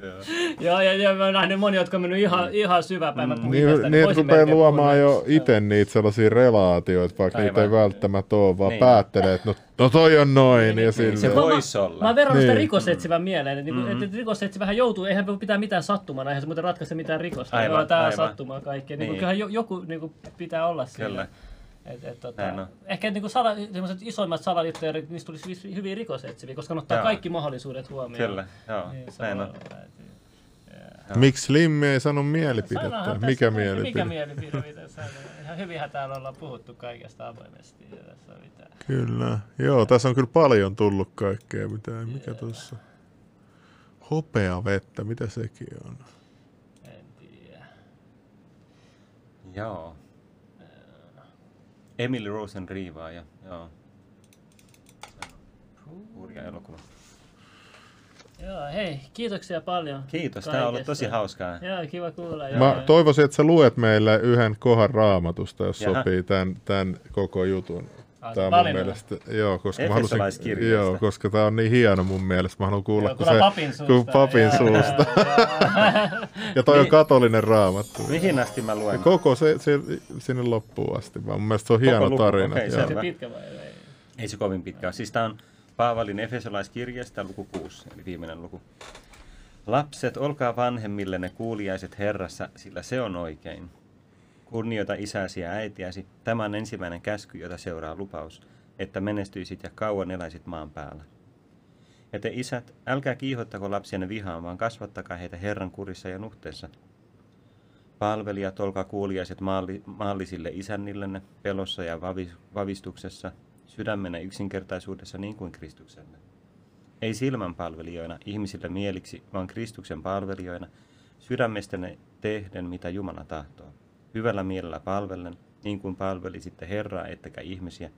Joo. Ja, ja mä oon nähnyt moni, jotka on mennyt ihan, ihan syväpäin. Mm. Niin, niin että rupeaa luomaan jo itse niitä sellaisia relaatioita, vaikka niitä ei Aivan. välttämättä ole, vaan Niin. päättelee, että no, no toi on noin. Niin, ja niin, sille. Se voisi olla. Mä verrannut sitä Niin. rikosetsivän mieleen. Että, mm-hmm. että rikosetsivähän joutuu, eihän voi pitää mitään sattumana, eihän se muuten ratkaise mitään rikosta. Aivan, Joo, tää aivan. sattumaa kaikkea. Niin. Niin. Niin kyllähän jo, joku niin kuin, pitää olla siellä. Kyllä. Et, et, tota, Näin on. ehkä niin kuin sala, isoimmat salaliittoja, niistä tulisi hyviä rikosetsiviä, koska ne ottaa Joo. kaikki mahdollisuudet huomioon. Kyllä, joo, Niin, näin on. Miksi Slimmi ei sano mielipidettä? Sanohan tässä- Mikä Mikä mielipide? mielipide? Mitä sä- Ihan hyvinhän täällä ollaan puhuttu kaikesta avoimesti. Ja tässä on mitään. Kyllä. Joo, tässä on kyllä paljon tullut kaikkea. Mitä, mikä tuossa? Hopea vettä, mitä sekin on? En tiedä. Joo. Emily Rosen riivaaja, joo. Hurja elokuva. Joo, hei, kiitoksia paljon. Kiitos, tämä on ollut tosi kaikesta. hauskaa. Joo, kiva kuulla. joo, Mä joo. toivoisin, että sä luet meille yhden kohan raamatusta, jos Jaha. sopii tämän, tämän koko jutun. On mun mielestä, joo, koska mä halusin, joo, koska tää on niin hieno mun mielestä. Mä haluan kuulla, Joo, kun se, papin suusta. kun papin Joo, suusta. joo. Ja toi on Niin. katolinen raamattu. Mihin asti mä luen? Koko se, se, sinne loppuun asti. Vaan mun mielestä se on hieno luku, tarina. okei, joo. Se selvä. pitkä vai ei? Ei se kovin pitkä ole. Siis tämä on Paavalin Efesolaiskirjeestä luku 6, eli viimeinen luku. Lapset, olkaa vanhemmillenne kuuliaiset Herrassa, sillä se on oikein. Kunnioita isäsi ja äitiäsi. Tämä on ensimmäinen käsky, jota seuraa lupaus, että menestyisit ja kauan eläisit maan päällä. Ja te isät, älkää kiihottako lapsienne vihaan, vaan kasvattakaa heitä Herran kurissa ja nuhteessa. Palvelijat, olkaa kuuliaiset maalli, maallisille isännillenne pelossa ja vavi, vavistuksessa, sydämenä yksinkertaisuudessa niin kuin Kristukselle. Ei silmän palvelijoina ihmisille mieliksi, vaan Kristuksen palvelijoina, sydämestänne tehden mitä Jumala tahtoo. Hyvällä mielellä palvellen, niin kuin palvelisitte Herraa ettekä ihmisiä.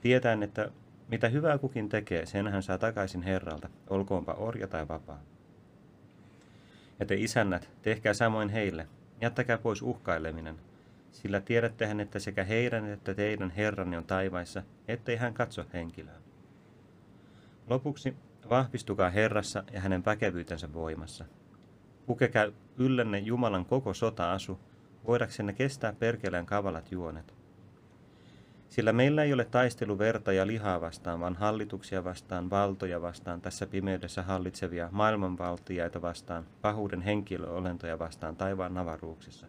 Tietäen, että mitä hyvää kukin tekee, sen hän saa takaisin Herralta, olkoonpa orja tai vapaa. Ja te isännät, tehkää samoin heille, jättäkää pois uhkaileminen, sillä tiedättehän, että sekä heidän että teidän Herranne on taivaissa, ettei hän katso henkilöä. Lopuksi vahvistukaa Herrassa ja hänen väkevyytensä voimassa. Pukekaa yllenne Jumalan koko sota-asu, voidaksenne kestää perkeleen kavalat juonet. Sillä meillä ei ole taistelu verta ja lihaa vastaan, vaan hallituksia vastaan, valtoja vastaan, tässä pimeydessä hallitsevia maailmanvaltiaita vastaan, pahuuden henkilöolentoja vastaan taivaan avaruuksissa.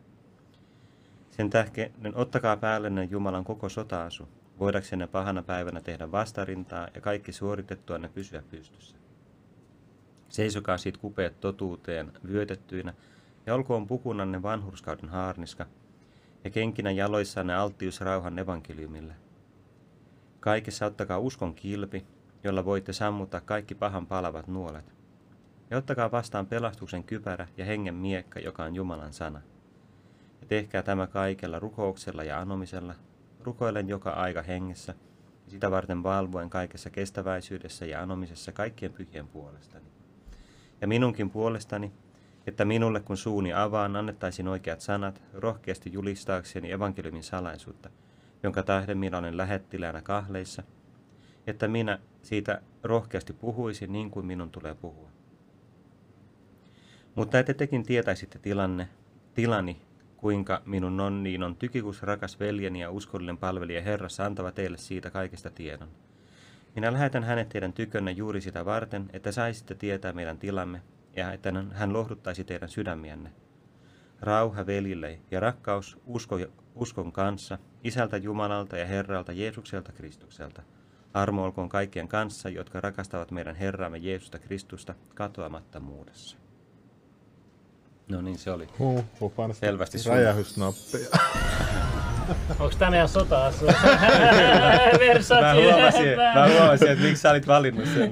Sen tähden ottakaa päällenne Jumalan koko sota-asu, voidaksenne pahana päivänä tehdä vastarintaa ja kaikki suoritettuanne pysyä pystyssä. Seisokaa siitä kupeet totuuteen vyötettyinä, ja olkoon pukunanne vanhurskauden haarniska, ja kenkinä jaloissanne alttius rauhan evankeliumille. Kaikessa ottakaa uskon kilpi, jolla voitte sammuttaa kaikki pahan palavat nuolet. Ja ottakaa vastaan pelastuksen kypärä ja hengen miekka, joka on Jumalan sana. Ja tehkää tämä kaikella rukouksella ja anomisella, rukoilen joka aika hengessä, ja sitä varten valvoen kaikessa kestäväisyydessä ja anomisessa kaikkien pyhien puolestani. Ja minunkin puolestani, että minulle kun suuni avaan, annettaisiin oikeat sanat, rohkeasti julistaakseni evankeliumin salaisuutta, jonka tähden minä olen lähettiläänä kahleissa, että minä siitä rohkeasti puhuisin niin kuin minun tulee puhua. Mutta että tekin tietäisitte tilanne, tilani, kuinka minun nonniin on tykikus rakas veljeni ja uskollinen palvelija Herrassa antava teille siitä kaikesta tiedon. Minä lähetän hänet teidän tykönne juuri sitä varten, että saisitte tietää meidän tilamme ja että hän lohduttaisi teidän sydämienne. Rauha veljille ja rakkaus usko, uskon kanssa, Isältä Jumalalta ja Herralta Jeesukselta Kristukselta. Armo olkoon kaikkien kanssa, jotka rakastavat meidän Herramme Jeesusta Kristusta katoamattomuudessa. No niin, se oli. Huh, huh, Selvästi sun. Onko tämä meidän sota-asu? Mä huomasin, mä huomasin, että miksi sä olit valinnut sen.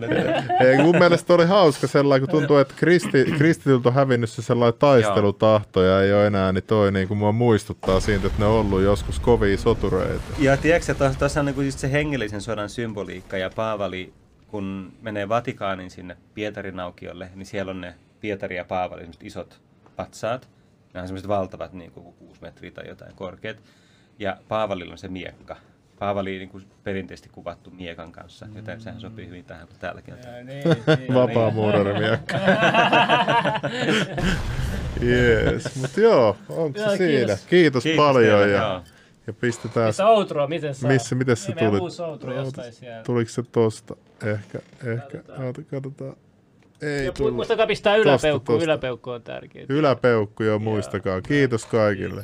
Ei, mun mielestä oli hauska sellainen, kun tuntuu, että kristi, kristityltä on hävinnyt se sellainen taistelutahto ja ei ole enää, niin toi niin kuin mua muistuttaa siitä, että ne on ollut joskus kovia sotureita. Ja tiedätkö, että tuossa on niin just se hengellisen sodan symboliikka ja Paavali, kun menee Vatikaanin sinne Pietarin aukiolle, niin siellä on ne Pietari ja Paavali, isot patsaat. Nämä on semmoiset valtavat, niin kuin 6 metriä tai jotain korkeat. Ja Paavalilla on se miekka. Paavali niin kuin perinteisesti kuvattu miekan kanssa, joten sehän sopii hyvin tähän, kun täälläkin on. Ja, niin, niin. Vapaa miekka. Jees, mutta joo, onko se Joo, siinä? kiitos. Kiitos, Kiitos paljon teille, ja, joo. ja pistetään, Missä outro, miten saa? missä, miten se Niin, meidän tuli? uusi outro jostain siellä. Tuliko se tosta? Ehkä, ehkä, Katsotaan. Katsotaan. Ei Ja tullut. muistakaa pistää Tosta, yläpeukku, tosta. yläpeukku on tärkeä. Yläpeukku jo muistakaa. Kiitos kaikille.